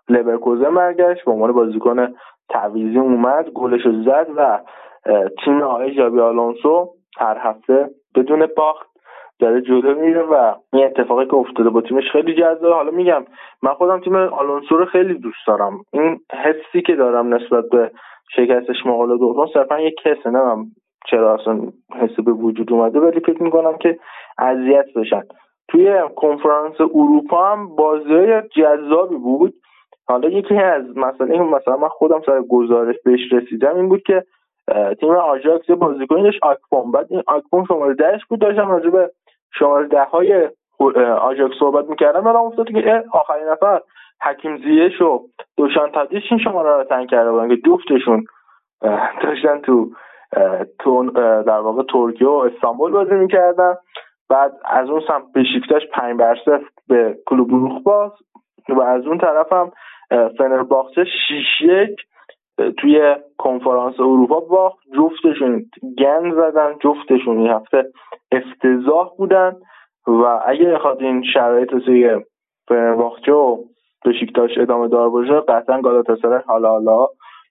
لورکوزن برگشت به عنوان بازیکن تعویضی اومد گلش رو زد و تیم آقای جابی آلونسو هر هفته بدون باخت داره جلو میره و این اتفاقی که افتاده با تیمش خیلی جذابه. حالا میگم من خودم تیم آلونسو رو خیلی دوست دارم. این حسی که دارم نسبت به شکستش مقاله دوم صرفا یک کسه نمیم چرا اصلا حسی به وجود اومده ولی فکر می‌کنم که اذیت بشن. توی کنفرانس اروپا هم بازی جذابی بود. حالا یکی از مسئله مثلا من خودم سر گزارش بهش رسیدم این بود که تیم آژاکس بازیکنی داشت آکپوم بعد این آکپوم شماره دهش بود داشتم راجع به شماره ده های آژاکس صحبت می‌کردم. بعدم افتاد که آخرین نفر حکیم زیش و دوشان تادیش این شماره رو تنگ کرده بودن که جفتشون داشتن تو تو در واقع ترکیه و استانبول بازی می‌کردن. بعد از اون سمت بشیکتاش پنج بر به کلوب روخ باز و از اون طرف هم فنرباخچه شیش یک توی کنفرانس اروپا باخت جفتشون گند زدن جفتشون این هفته افتضاح بودن و اگه بخواد این شرایط توی فنرباخچه و بشیکتاش ادامه دار باشه قطعا گالاتاسرای حالا حالا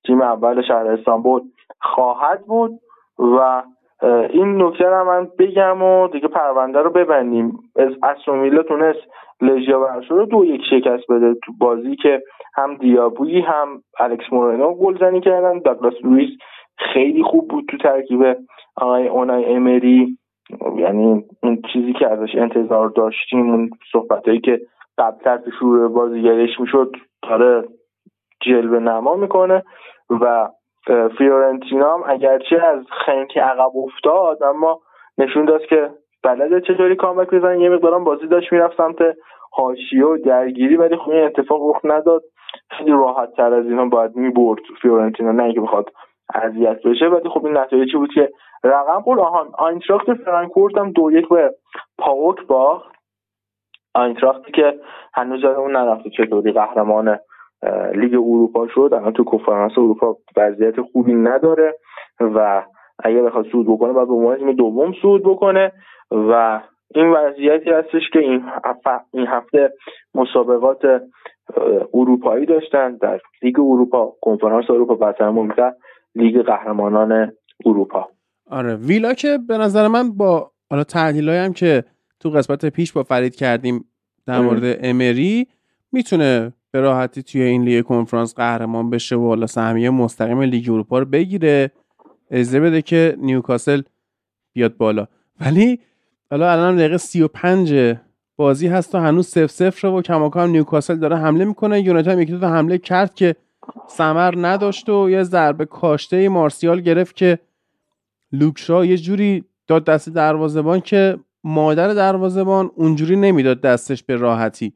تیم اول شهر استانبول خواهد بود و این نکته رو من بگم و دیگه پرونده رو ببندیم. از اسرومیلا تونست لژیا ورشو رو دو یک شکست بده تو بازی که هم دیابویی هم الکس مورینو گلزنی کردن. داگلاس لوئیس خیلی خوب بود تو ترکیب آقای اونای امری. یعنی اون چیزی که ازش انتظار داشتیم اون صحبتهایی که قبل از شروع بازیگریش می‌شد داره جلوه نما می‌کنه و فیورنتینا هم اگرچه از خنکی عقب افتاد اما نشون داد که بلده چطوری comeback بزنن یه مقدارم بازی داشت می‌رفت سمت حاشیه و درگیری ولی خب این اتفاق رخ نداد. خیلی راحت تر از اینا باید می‌برد فیورنتینا نه اینکه بخواد اذیت بشه. ولی خب این نتایجی بود که رقم خورد. آهان آینتراخت فرانکفورت هم دو یک به پاوک باخت. آینتراختی که هنوز یادمون نرفته چطوری قهرمان لیگ اروپا شد الان تو کنفرانس اروپا وضعیت خوبی نداره و اگر بخواد صعود بکنه باید به عنوان تیم دوم صعود بکنه و این وضعیتی هستش که این هفته, این هفته مسابقات اروپایی داشتن در لیگ اروپا کنفرانس اروپا و لیگ قهرمانان اروپا. آره ویلا که به نظر من با حالا تحلیل هم که تو قسمت پیش با فرید کردیم در مورد امری می‌تونه به راحتی توی این لیگ کنفرانس قهرمان بشه و حالا سهمیه مستقیم لیگ اروپا رو بگیره اجازه بده که نیوکاسل بیاد بالا. ولی حالا الان دقیقه 35 بازی هست و هنوز سف سفر و کماکان نیوکاسل داره حمله می‌کنه. یونایتد هم یکی دو حمله کرد که سمر نداشت و یه ضربه کاشته مارسیال گرفت که لوکشا یه جوری داد دست دروازبان که مادر دروازبان اونجوری نمی‌داد دستش به راحتی.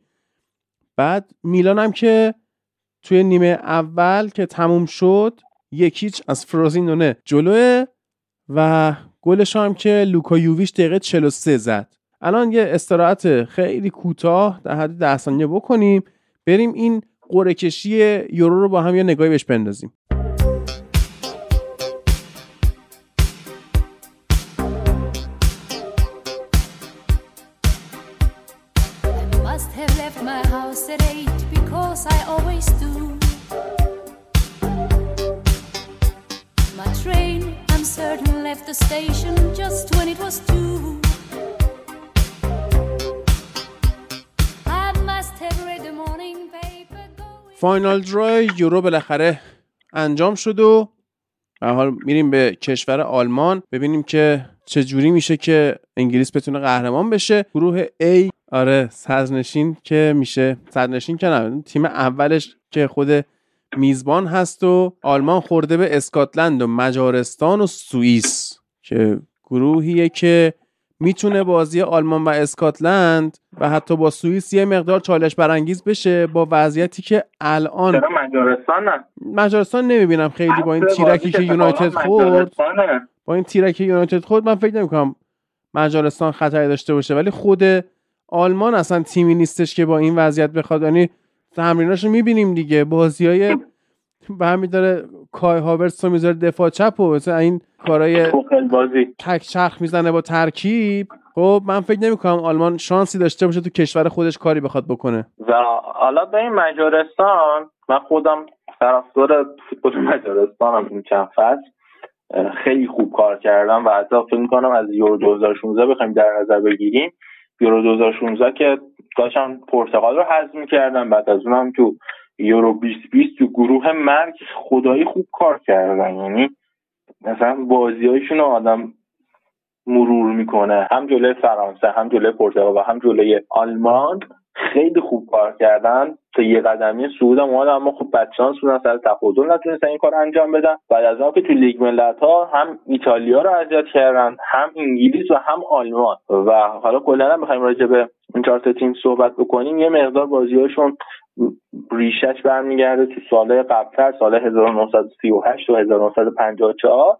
بعد میلان هم که توی نیمه اول که تموم شد یکیچ از فرازینونه جلوه و گلش هم که لوکا یوویش دقیقه 43 زد. الان یه استراحت خیلی کوتاه در حد ده ثانیه بکنیم. بریم این قرعه کشی یورو رو با هم یه نگاهی بهش بندازیم. فاینال درای یورو بالاخره انجام شد و به حال میریم به کشور آلمان. ببینیم که چه جوری میشه که انگلیس بتونه قهرمان بشه. گروه A آره صدرنشین که میشه. صدرنشین که نه تیم اولش که خود میزبان هست و آلمان خورده به اسکاتلند و مجارستان و سوئیس. که گروهیه که می‌تونه بازی آلمان و اسکاتلند و حتی با سوئیس یه مقدار چالش برانگیز بشه با وضعیتی که الان چرا مجارستان نه مجارستان نمی‌بینم خیلی با این تیرکی که یونایتد خورد. با این تیرکی یونایتد خورد من فکر نمی‌کنم مجارستان خطری داشته باشه ولی خود آلمان اصلا تیمی نیستش که با این وضعیت بخواد. یعنی تمریناشو می‌بینیم دیگه. بازی های به همین داره کای هاورتس رو می‌ذاره دفاع چپ و مثلا این کارای بازی. تک چرخ می‌زنه با ترکیب. خب من فکر نمی کنم آلمان شانسی داشته باشه تو کشور خودش کاری بخواد بکنه. و حالا به این مجارستان من خودم طرفدار فوتبال مجارستانم این چند فصل خیلی خوب کار کردم و حتی فکر می‌کنم از یورو 2016 بخوایم در نظر بگیریم. یورو 2016 که داشتن پرتغال رو حذف می‌کردن بعد از اونم تو یورو 2020 تو گروه مرگ خدایی خوب کار کردن. یعنی مثلا بازیهایشون رو آدم مرور می‌کنه. هم جلوی فرانسه هم جلوی پرتغال و هم جلوی آلمان. خیلی خوب کار کردن. تا یه قدمی سعود هم اما خب بدشانس بودن سر تفاضل نتونستن این کار انجام بدن. بعد از اون که تو لیگ ملت ها هم ایتالیا رو اذیت کردن هم انگلیس و هم آلمان. و حالا کلا هم بخوایم راجع به این چهار تیم صحبت بکنیم. یه مقدار بازیهاشون ریشش برمیگرده تو سالهای قبلتر سال 1938 و 1954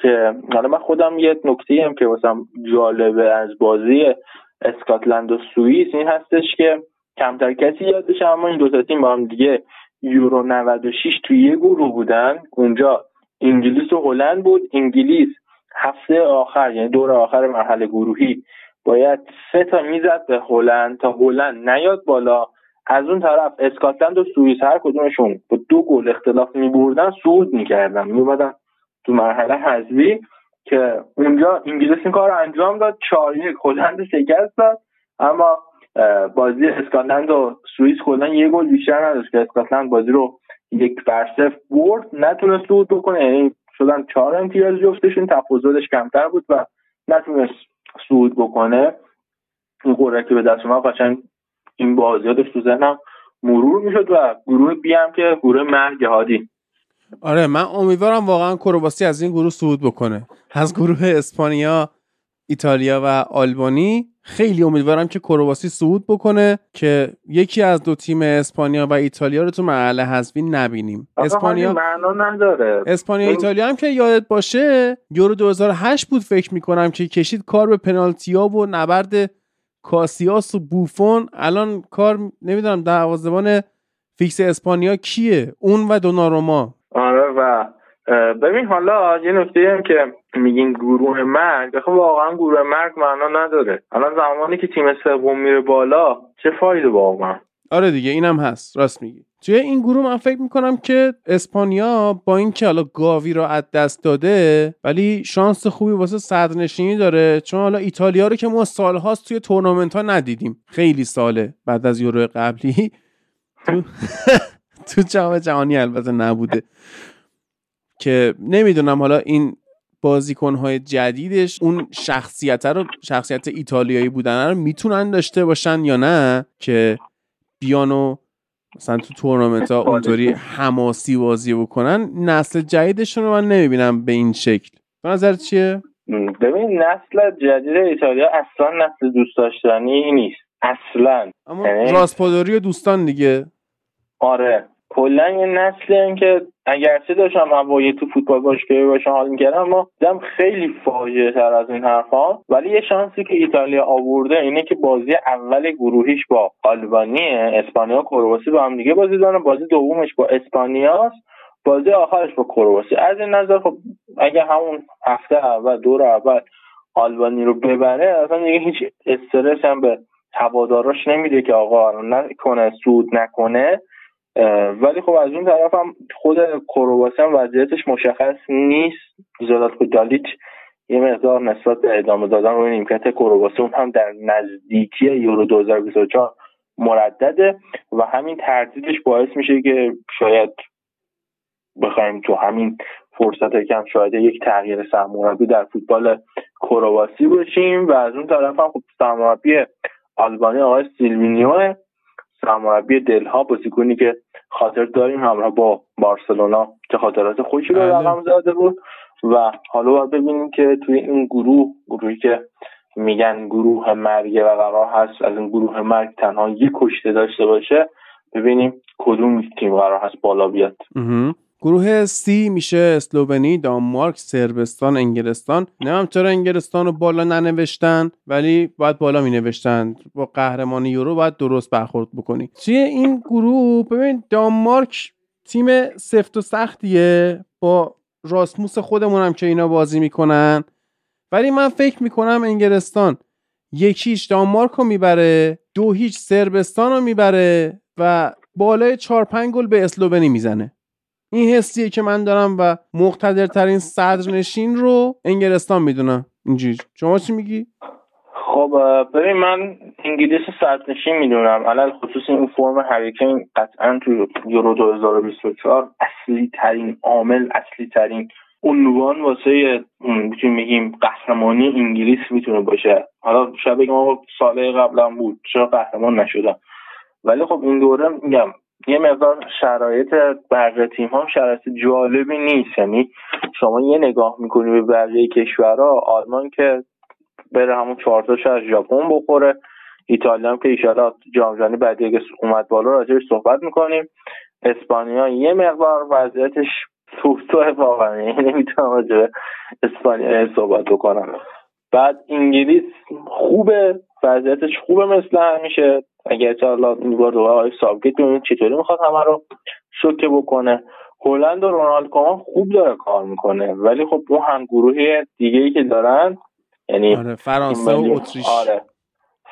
که حالا من خودم یه نکته هم که واسم جالبه از بازی اسکاتلند و سوئیس این هستش که کمتر کسی یادش اما این دو تا تیم با هم دیگه یورو 96 توی یه گروه بودن. اونجا انگلیس و هلند بود. انگلیس هفته آخر یعنی دور آخر مرحله گروهی باید سه تا می‌زد به هلند تا هلند نیاد بالا. از اون طرف اسکاتلند و سوئیس هر کدومشون با دو گل اختلاف میبردن صعود می‌کردن. میومدن تو مرحله حذفی. که اونجا انگلیس این کار رو انجام داد. چهار یک هلند شکست داد. اما بازی اسکاتلند و سوئیس کلا یه گل بیشتر نداشت که اسکاتلند بازی رو یک بر برد. نتونست صعود بکنه. یعنی شدن چهار امتیاز جفتشون. تفاضلش کمتر بود و نتونست صعود بکنه. این قرعه که به دست ما قشنگ این بازی تو ذهنم مرور می‌شد و گروه بی که گروه مرگ هادی. آره من امیدوارم واقعا کرواسی از این گروه صعود بکنه. از گروه اسپانیا ایتالیا و آلبانی خیلی امیدوارم که کرواسی صعود بکنه که یکی از دو تیم اسپانیا و ایتالیا رو تو مرحله حذفی نبینیم. اسپانیا معنا نداره. اسپانیا ایتالیا هم که یادت باشه یورو 2008 بود فکر می‌کنم که کشید کار به پنالتیا و نبرد کاسیاس و بوفون. الان کار نمی‌دونم دروازه‌بان فیکس اسپانیا کیه؟ اون و دوناروما. و ببین حالا یه نکته هم که میگین گروه مرگ خب واقعا گروه مرگ معنا نداره. الان زمانی که تیم سوم میره بالا چه فایده واقعا آره دیگه اینم هست. راست میگی. توی این گروه من فکر می‌کنم که اسپانیا با اینکه حالا گاوی رو از دست داده ولی شانس خوبی واسه صدرنشینی داره. چون حالا ایتالیا رو که ما سالهاست توی تورنمنت ها ندیدیم. خیلی ساله بعد از یورو قبلی. تو [laughs] تو جام جهانی البته نبوده. که نمی‌دونم حالا این بازیکنهای جدیدش اون شخصیت رو شخصیت ایتالیایی بودن رو می‌تونن داشته باشن یا نه؟ که بیانو مثلا تو تورنمنت ها اونطوری حماسی بازی بکنن نسل جدیدشون رو من نمی‌بینم به این شکل. به نظر چیه؟ ببین نسل جدید ایتالیا اصلا نسل دوست داشتنی نیست. اصلا. اما یعنی راسپادوری و دوستان دیگه. آره. کلا یه نسل که اگرچه داشتم هوایی تو فوتبال باشگاهی باشم حال می‌کردم اما دیدم خیلی فاجعه تر از این حرفا. ولی یه شانسی که ایتالیا آورده اینه که بازی اول گروهیش با آلبانیه اسپانیا کرواسی با هم دیگه بازی دارن. بازی دومش با اسپانیاست. بازی آخرش با کرواسی. از این نظر خب اگه همون هفته اول دور اول آلبانی رو ببره اصلا دیگه هیچ استرس هم به هواداراش نمیده که آقا نکنه سود نکنه. ولی خب از اون طرف هم خود کرواسی هم وضعیتش مشخص نیست. زلاتکو دالیچ یه مقدار نسبت به ادامه دادن روی نیمکت کرواسی اون هم در نزدیکی یورو 2024 مردده و همین تردیدش باعث میشه که شاید بخوایم تو همین فرصت کم شاید یک تغییر سرمربی در فوتبال کرواسی باشیم. و از اون طرف هم خب سرمربی آلبانی آقای سیلوینیو سرمربی دلها بازیکنی که خاطر داریم همراه با بارسلونا که خاطرات خوشی رو بله. رقم زده بود. و حالا باید ببینیم که توی این گروه گروهی که میگن گروه مرگ و قرار هست از این گروه مرگ تنها یک کشته داشته باشه ببینیم کدوم تیم قرار هست بالا بیاد. گروه سی میشه اسلوونی، دانمارک، سربستان، انگلستان. نمیم چرا انگلستان رو بالا ننوشتن ولی باید بالا می نوشتن با قهرمان یورو باید درست برخورد بکنی. توی این گروه ببین دانمارک تیم سفت و سختیه با راسموس خودمون هم که اینا بازی می‌کنن ولی من فکر می‌کنم انگلستان یکیش دانمارک رو می‌بره دو هیچ سربستان رو می‌بره و بالای چهار پنج گل به اسلوونی می‌زنه این حسیه که من دارم و مقتدرترین صدرنشین رو انگلستان می‌دونم. اینجوری. شما چی میگی؟ خب ببین من انگلیس صدرنشین می‌دونم. علل خصوص این فرم هریکین قطعا تو یورو 2024 اصلی ترین عامل اصلی ترین عنوان واسه می‌تونیم بگیم قهرمانی انگلیس می‌تونه باشه. حالا شاید بگیم ساله قبلا بود چرا قهرمان نشدم؟ ولی خب این دوره میگم یه مقدار شرایط بقیه تیم هم شرایط جالبی نیست. یعنی شما یه نگاه می‌کنی به بقیه کشورها آلمان که بره همون چهارتاش از ژاپن بخوره ایتالیا هم که ایشالا جام جهانی بعدی اگه اومد بالا راجعش صحبت می‌کنیم. اسپانیا یه مقدار وضعیتش توه واقعا یعنی نمی‌تونم راجع اسپانیا صحبت بکنم. بعد انگلیس خوبه وضعیتش خوبه مثل همیشه. اگر تا این بار دوباره آقای سابگیت ببینید چطوری می‌خواد همه رو شوکه بکنه. هلند و رونالد کومان خوب داره کار می‌کنه. ولی خب اون هم گروه دیگه ای که دارن یعنی آره فرانسه و اتریش. آره.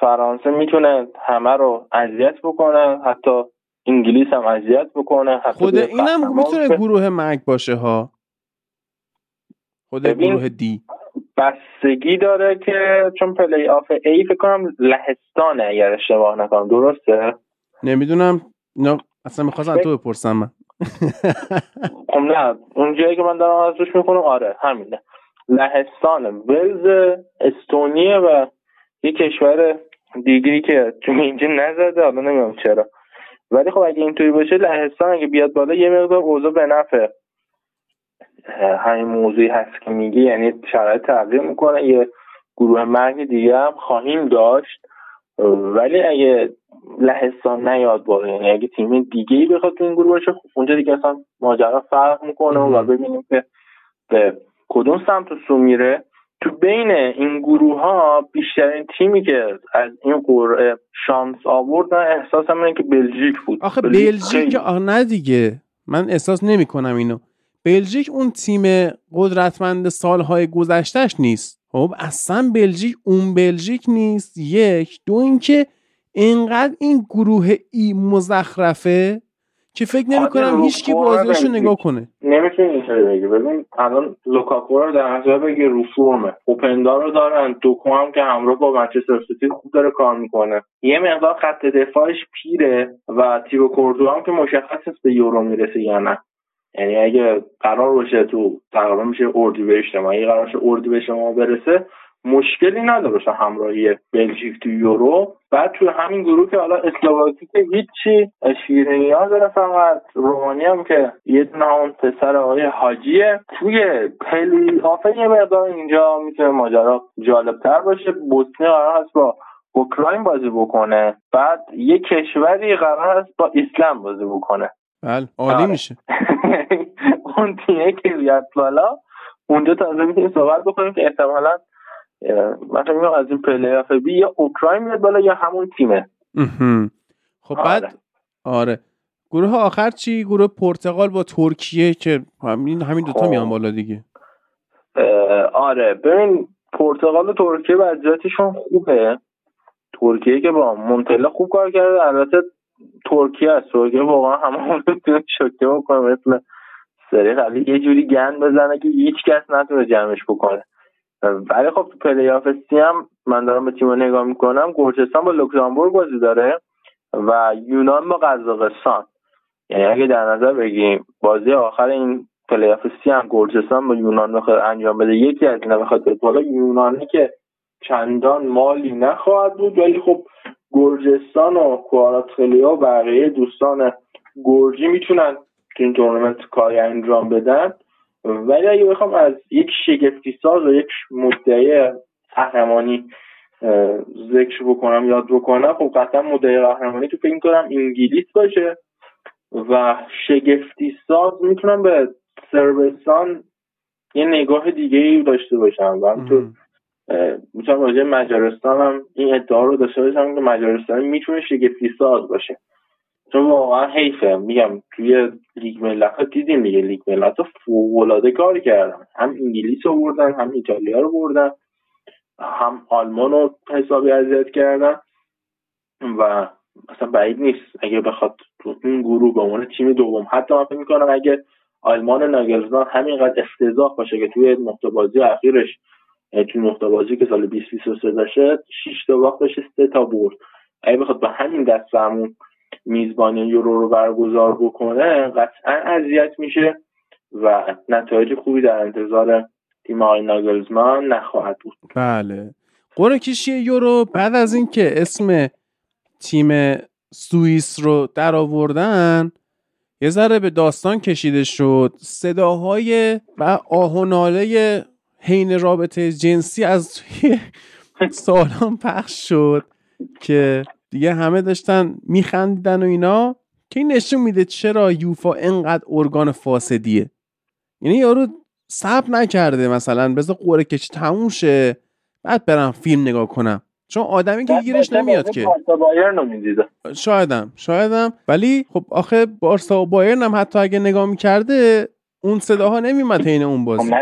فرانسه می‌تونه همه رو اذیت بکنه حتی انگلیس هم اذیت بکنه حتی خود اینم می‌تونه گروه مرگ باشه ها. خود گروه D. بستگی داره که چون پلی آف A فکر کنم لهستانه اگر اشتباه نکنم. درسته؟ نمی‌دونم. نه اصلا می‌خواستم تو بپرسم من. [laughs] خب نه. اون جایی که من دارم از روش می‌خونم آره همینه لهستانه. ولز استونیه و یه کشور دیگری که تو اینجا نزده حالا نمی‌دونم چرا. ولی خب اگه اینطوری باشه لهستان اگه بیاد بالا یه مقدار اوضاع به نفع همین موضوعی هست که میگی یعنی شرایط تغییر می‌کنه یه گروه مرگ دیگه هم خواهیم داشت. ولی اگه لهستان نیاد بالا یعنی اگه تیم دیگه ای بخواد تو این گروه باشه خب اونجا دیگه اصلا ماجرا فرق می‌کنه و ببینیم که به کدوم سمت سو میره. تو بین این گروه ها بیشترین تیمی که از این قرعه شانس آورد احساس اینه که بلژیک بود. آخه بلژیک نه دیگه. من احساس نمی کنم اینو. بلژیک اون تیم قدرتمند سالهای گذشتهش نیست. خب اصلا بلژیک اون بلژیک نیست. یک. دو اینکه اینقدر این گروه ای مزخرفه که فکر نمی کنم هیچ کی بازیاشو نگاه کنه. نمی‌تونی اینطوری بگی. ببین الان لوکاکو رو در نظر بگی رو فرمه. اوپندا رو دارن. دوکو هم که همراه با منچستر سیتی خوب داره کار می‌کنه. یه مقدار خط دفاعش پیره و تیرو کوردو هم که مشخص است به یورو می‌رسه یا نه. یعنی اگه قرار باشه تو تقریبا میشه اردی بهش اگه قرار باشه به شما برسه مشکلی نداره همراهی بلژیک تو یورو. بعد تو همین گروه که حالا اسلواکی که هیچی شیرینی ها داره فقط رومانی هم که یه دونه اون پسر آقای حاجیه. توی پلی آفه یه مقدار اینجا می‌تونه ماجرا جالب تر باشه. بوسنی قرار هست با اوکراین بازی بکنه. بعد یه کشوری قرار هست با اسلام بازی بکنه. بله عالی آره. میشه. [laughs] اون تیمه که بیاد بالا اونجا تازه می‌تونیم صحبت بکنیم که احتمالا مثلا میگم از این پلی آف B یا اوکراین میاد بالا یا همون تیمه. خب بعد آره. آره گروه آخر چی؟ گروه پرتغال با ترکیه که همین همین دوتا میان خب. بالا دیگه. آره. ببین پرتغال و ترکیه وضعیتشون خوبه. ترکیه که با مونتلا خوب کار کرده البته ترکیه است. ترکیه واقعا همه [laughs] شوکه بکنه مثل سری قبلی یه جوری گند بزنه که هیچ کس نتونه جمعش بکنه. ولی خب تو پلی آف C هم من دارم به تیم نگاه می‌کنم گرجستان با لوکزامبورگ بازی داره و یونان با قزاقستان. یعنی اگه در نظر بگیم بازی آخر این پلی آف C هم گرجستان با یونان بخواد انجام بده یکی از اینا بخواد بالا یونانی که چندان مالی نخواهد بود ولی خب گرجستان و کواراتخلیا و بقیه دوستان گرجی می‌تونن تو این تورنمنت کاری انجام بدن. ولی اگه بخوام از یک شگفتی ساز و یک مدعی قهرمانی ذکر بکنم یاد بکنم خب قطعا مدعی قهرمانی تو فکر کنم انگلیس باشه و شگفتی ساز می‌تونم به سربستان یه نگاه دیگه ای داشته باشم و تو می‌تونم راجع مجارستان هم این ادعا رو داشته باشم که مجارستان می‌تونه شگفتی ساز باشه. چون واقعا حیفه. میگم توی لیگ ملت دیدیم دیگه. لیگ ملت فوق کار کردن. هم انگلیس رو بردن هم ایتالیا رو بردن. هم آلمان رو حسابی اذیت کردن. و اصلا بعید نیست. اگه بخواد تو این گروه به عنوان تیم دوم حتی من فکر می‌کنم اگه آلمان ناگلزمان همینقدر افتضاح باشه که توی نقطه بازی اخیرش توی نقطه بازی که سال 2023 داشته 6 تا باخت داشته 3 تا برد. اگه بخواد با همین دست میزبانی یورو رو برگزار بکنه قطعا اذیت میشه و نتایج خوبی در انتظار تیم آقای ناگلزمان نخواهد بود. بله. قرعه کشی یورو بعد از اینکه اسم تیم سوئیس رو در آوردن یه ذره به داستان کشیده شد. صداهای و آهناله حین رابطه جنسی از توی سالان پخش شد که دیگه همه داشتن میخندیدن و اینا که این نشون میده چرا یوفا انقدر ارگان فاسدیه. یعنی یارو صبر نکرده مثلا بذار قوره کشی تموم شه بعد برم فیلم نگاه کنم. چون آدمی که گیرش نمیاد که. شایدم شایدم. ولی خب آخه بارسا و بایرن هم حتی اگه نگاه می‌کرده اون صداها نمیمد حین اون بازی. خب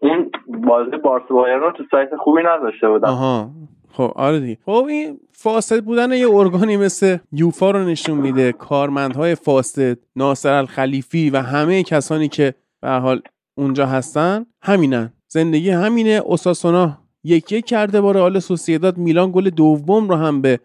اون بازی بایرن رو تو سایت خوبی نداشته بودن آها. خب آره دیگه. خب این فاسد بودن یه ارگانی مثل یوفا رو نشون میده. کارمندهای فاسد ناصر الخلیفی و همه کسانی که به حال اونجا هستن همینن. زندگی همینه. اوساسونا یک یک کرده با رئال سوسیداد میلان گل دوم رو هم به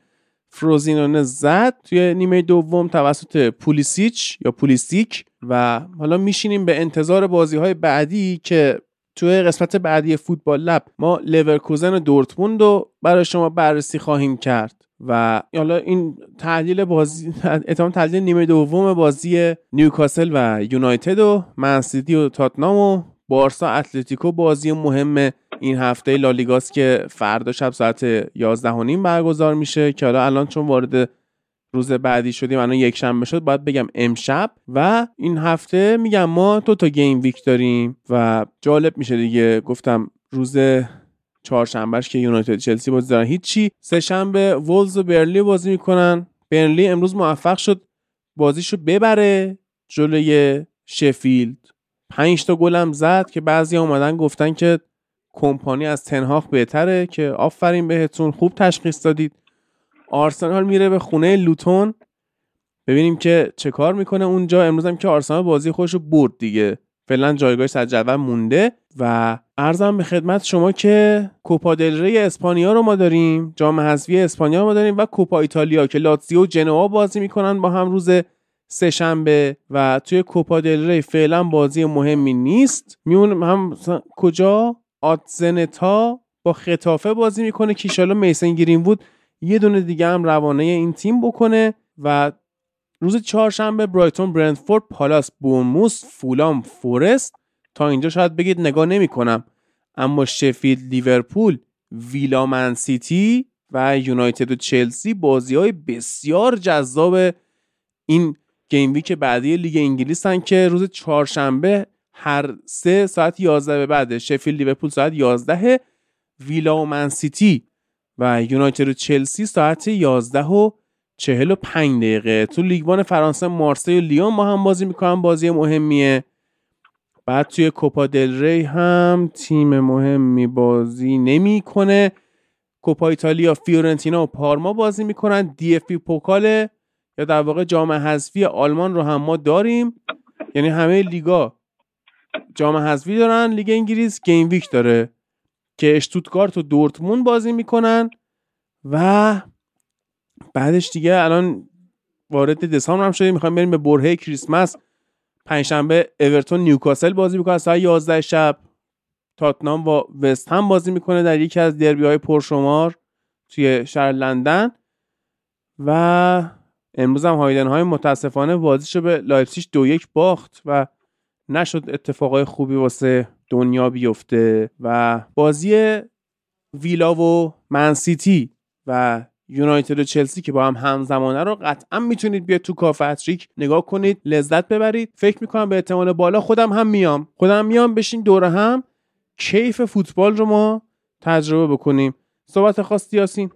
فروزینونه زد توی نیمه دوم توسط پولیسیچ یا پولیسیک و حالا میشینیم به انتظار بازی های بعدی که توی قسمت بعدی فوتبال لب ما لورکوزن و دورتموند رو برای شما بررسی خواهیم کرد و حالا این تحلیل بازی و تمام تحلیل نیمه دوم بازی نیوکاسل و یونایتد و منسیتی و تاتنام و بارسا اتلتیکو بازی مهم این هفته لالیگاست که فردا شب ساعت 11 برگزار میشه. که حالا الان چون وارد روز بعدی شدیم الان یک شنبه شد باید بگم امشب. و این هفته میگم ما دو تا game week داریم و جالب میشه دیگه. گفتم روز چهارشنبهش که یونایتد چلسی بازی دارن. هیچی. سه شنبه وولز و برلی بازی می‌کنن. برلی امروز موفق شد بازیشو ببره جلوی شفیلد. پنج تا گلم زد که بعضی اومدن گفتن که کمپانی از تنهاخ بهتره که آفرین بهتون خوب تشخیص دادید. آرسنال میره به خونه لوتون. ببینیم که چه کار می‌کنه اونجا. امروز هم که آرسنال بازی خودش رو برد دیگه. فعلا جایگاهش در جدول مونده و ارزم به خدمت شما که کوپا دل ری اسپانیا رو ما داریم جام حذفی اسپانیا رو ما داریم و کوپا ایتالیا که لاتزیو و جنوا بازی می‌کنن با هم روز سهشنبه و توی کوپا دل ری فعلا بازی مهمی نیست. میون هم کجا؟ آتزنتا با خطافه بازی می‌کنه. که ایشالا میسن گیرین بود یه دونه دیگه هم روانه این تیم بکنه و روز چهارشنبه برایتون برندفورد پالاس بورموس فولام فورست. تا اینجا شاید بگید نگاه نمی کنم اما شفیلد لیورپول ویلا من سیتی و یونایتد و چلسی بازی های بسیار جذاب این game week بعدی لیگ انگلیس هن که روز چهارشنبه هر سه ساعت 11 به بعد شفیلد لیورپول ساعت 11 ویلا و من سیتی و یونایتد و چلسی ساعت 11 و 45 دقیقه. تو لیگوان فرانسه مارسی و لیون ما هم بازی می‌کنن بازی مهمیه. بعد توی کوپا دل ری هم تیم مهمی بازی نمی‌کنه. کوپا ایتالیا فیورنتینا و پارما بازی می‌کنن. دی اف پی پوکال در واقع جام حذفی آلمان رو هم ما داریم. یعنی همه لیگا جام حذفی دارن. لیگ انگلیس game week داره که اشتوتگارت و دورتموند بازی می‌کنن و بعدش دیگه الان وارد دسامبر هم شدیم. می‌خوایم بریم به برهه کریسمس. پنجشنبه اورتون نیوکاسل بازی می‌کنه. ساعت 11 شب تاتنام با وست هم بازی می‌کنه در یکی از دربی های پرشمار توی شهر لندن. و امروز هم هایدن های متاسفانه بازیشو به لایپسیش دو یک باخت و نشد اتفاقای خوبی واسه دنیا بیفته و بازی ویلا و منسیتی و یونایتد و چلسی که با هم همزمانه رو قطعا می‌تونید بیاد تو کافتریک نگاه کنید لذت ببرید. فکر می‌کنم به احتمال بالا خودم هم میام. خودم میام بشین دوره هم. کیف فوتبال رو ما تجربه بکنیم. صحبت خاصی یاسین.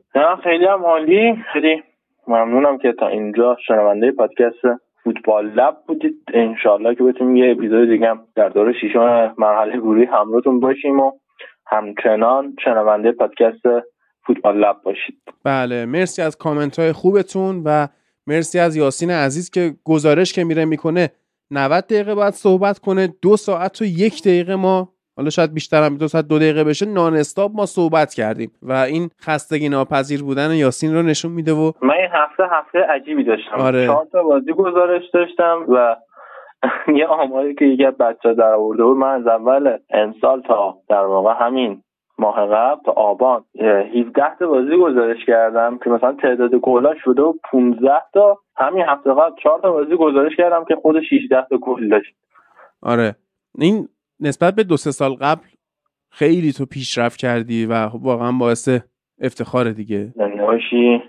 خیلی هم عالی. خیلی ممنونم که تا اینجا شنونده پادکست فوتبال لب بودید. انشالله که بتونیم یه اپیزود دیگه هم در دور شیشم مرحله گروهی همراهتون باشیم و همچنان شنونده پادکست فوتبال لب باشید. بله مرسی از کامنت های خوبتون و مرسی از یاسین عزیز که گزارش که میره می‌کنه. 90 دقیقه باید صحبت کنه دو ساعت و یک دقیقه ما حالا شاید بیشتر هم دو ساعت دو دقیقه بشه نان استاپ ما صحبت کردیم و این خستگی ناپذیر بودن یاسین رو نشون میده و من این هفته هفته عجیبی داشتم. آره. چهار تا بازی گزارش داشتم و [laughs] یه آماری که یکی از بچه در آورده بود من از اول امسال تا در واقع همین ماه قبل تا آبان 17 تا بازی گزارش کردم که مثلا تعداد گلا شده و 15 تا همین هفته قبل 4 تا بازی گزارش کردم که خود 16 تا گل داشت. آره. این نسبت به دو سه سال قبل خیلی تو پیشرفت کردی و واقعا باعث افتخار دیگه. باشی.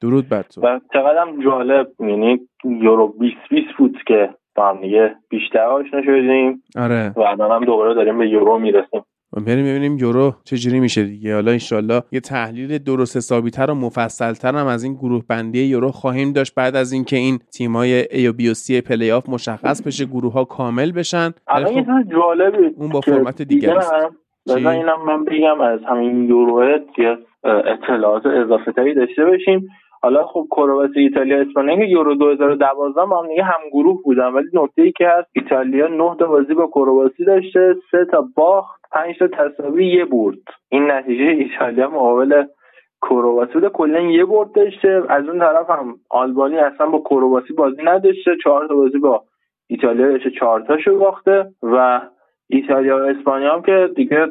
درود بر تو. و چقدر جالب یعنی یورو 2020 بود که با هم دیگه بیشتر آشنا شدیم. آره. و الان هم دوباره داریم به یورو می‌رسیم. بریم ببینیم یورو چجوری میشه دیگه. حالا انشالله یه تحلیل درست حسابی تر و مفصل تر هم از این گروه بندی یورو خواهیم داشت. بعد از اینکه این تیمای A و B و C پلی آف مشخص بشه گروه ها کامل بشن. الان یه جالبی اون با فرمت دیگه است. بذار اینم من بگم از همین یورو اطلاعات اضافه تری داشته باشیم. حالا خب کرواسی ایتالیا اسپانیا یورو 2012 با هم دیگه هم گروه بودن. ولی نکته ای که هست ایتالیا 9 تا بازی با کرواسی داشته سه تا باخت. 5 تا تساوی یه برد. این نتیجه ایتالیا مقابل کرواسی بوده. کلا یه برد داشته. از اون طرف هم آلبانی اصلا با کرواسی بازی نداشته. چهار تا بازی با ایتالیا داشته. چهار تاشو باخته و ایتالیا و اسپانیا هم که دیگه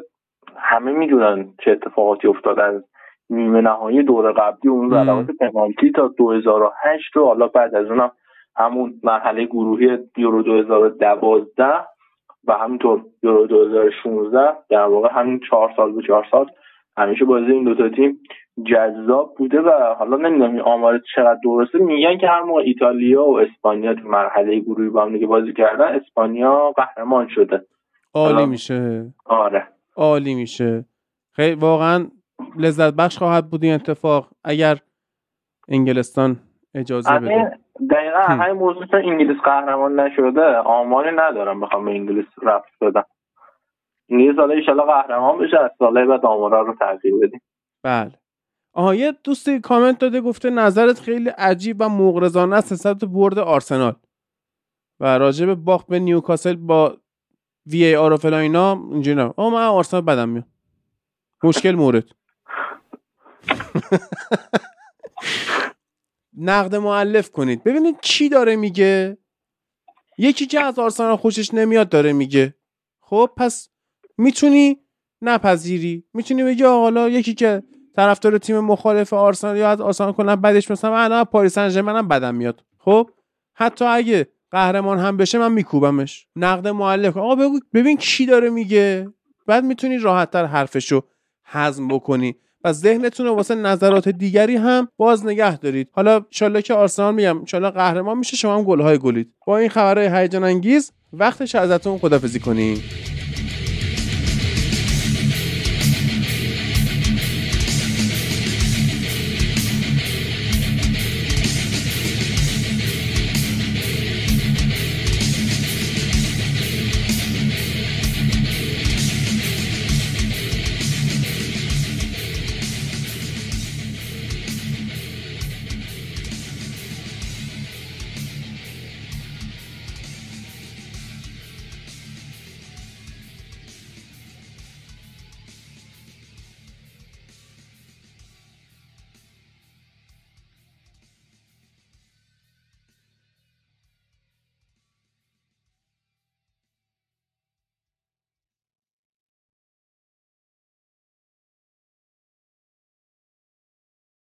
همه می‌دونن چه اتفاقاتی افتادن نیمه نهایی دور قبلی اون ضربات پنالتی تا 2008 و حالا بعد از اونم همون مرحله گروهی یورو 2012 و همینطور یورو 2016 در واقع همین چهار سال به چهار سال همیشه بازی این دوتا تیم جذاب بوده و حالا نمی‌دونم این آمار چقدر درسته. میگن که هر موقع ایتالیا و اسپانیا تو مرحله گروهی با هم دیگه بازی کردن اسپانیا قهرمان شده. عالی میشه. آره. عالی میشه. خیلی واقعا لذت بخش خواهد بود این اتفاق. اگر انگلستان اجازه بده. دقیقا همین موضوع چون انگلیس قهرمان نشده آماری ندارم بخوام به انگلیس رفت بدم. انگلیس حالا ایشالا قهرمان بشه از ساله بعد آمارا رو تغییر بدیم. بله. آها یه دوستی کامنت داده گفته نظرت خیلی عجیب و مغرضانه است نسبت برد آرسنال. و راجع به باخت به نیوکاسل با وی ای آر و فلان اینا اینجوری نه. آه من آرسنال بدم میاد مشکل مورد. [laughs] نقد معلف کنید. ببینید چی داره میگه. یکی که از آرسنال خوشش نمیاد داره میگه. خب پس می‌تونی نپذیری. می‌تونی بگی حالا یکی که طرفدار تیم مخالف آرسنال یا از آرسنال کلا بدش مثلا من پاریس سن منم بدم میاد. خب حتی اگه قهرمان هم بشه من میکوبمش. نقد معلف. آقا بگو ببین کی داره میگه. بعد می‌تونی راحتتر حرفشو هضم بکنی. و ذهنتون رو واسه نظرات دیگری هم باز نگه دارید. حالا انشالله که آرسنال میگم انشالله قهرمان میشه شما هم گلهای گلید. با این خبرهای هیجان انگیز وقتش ازتون خدافزی کنیم.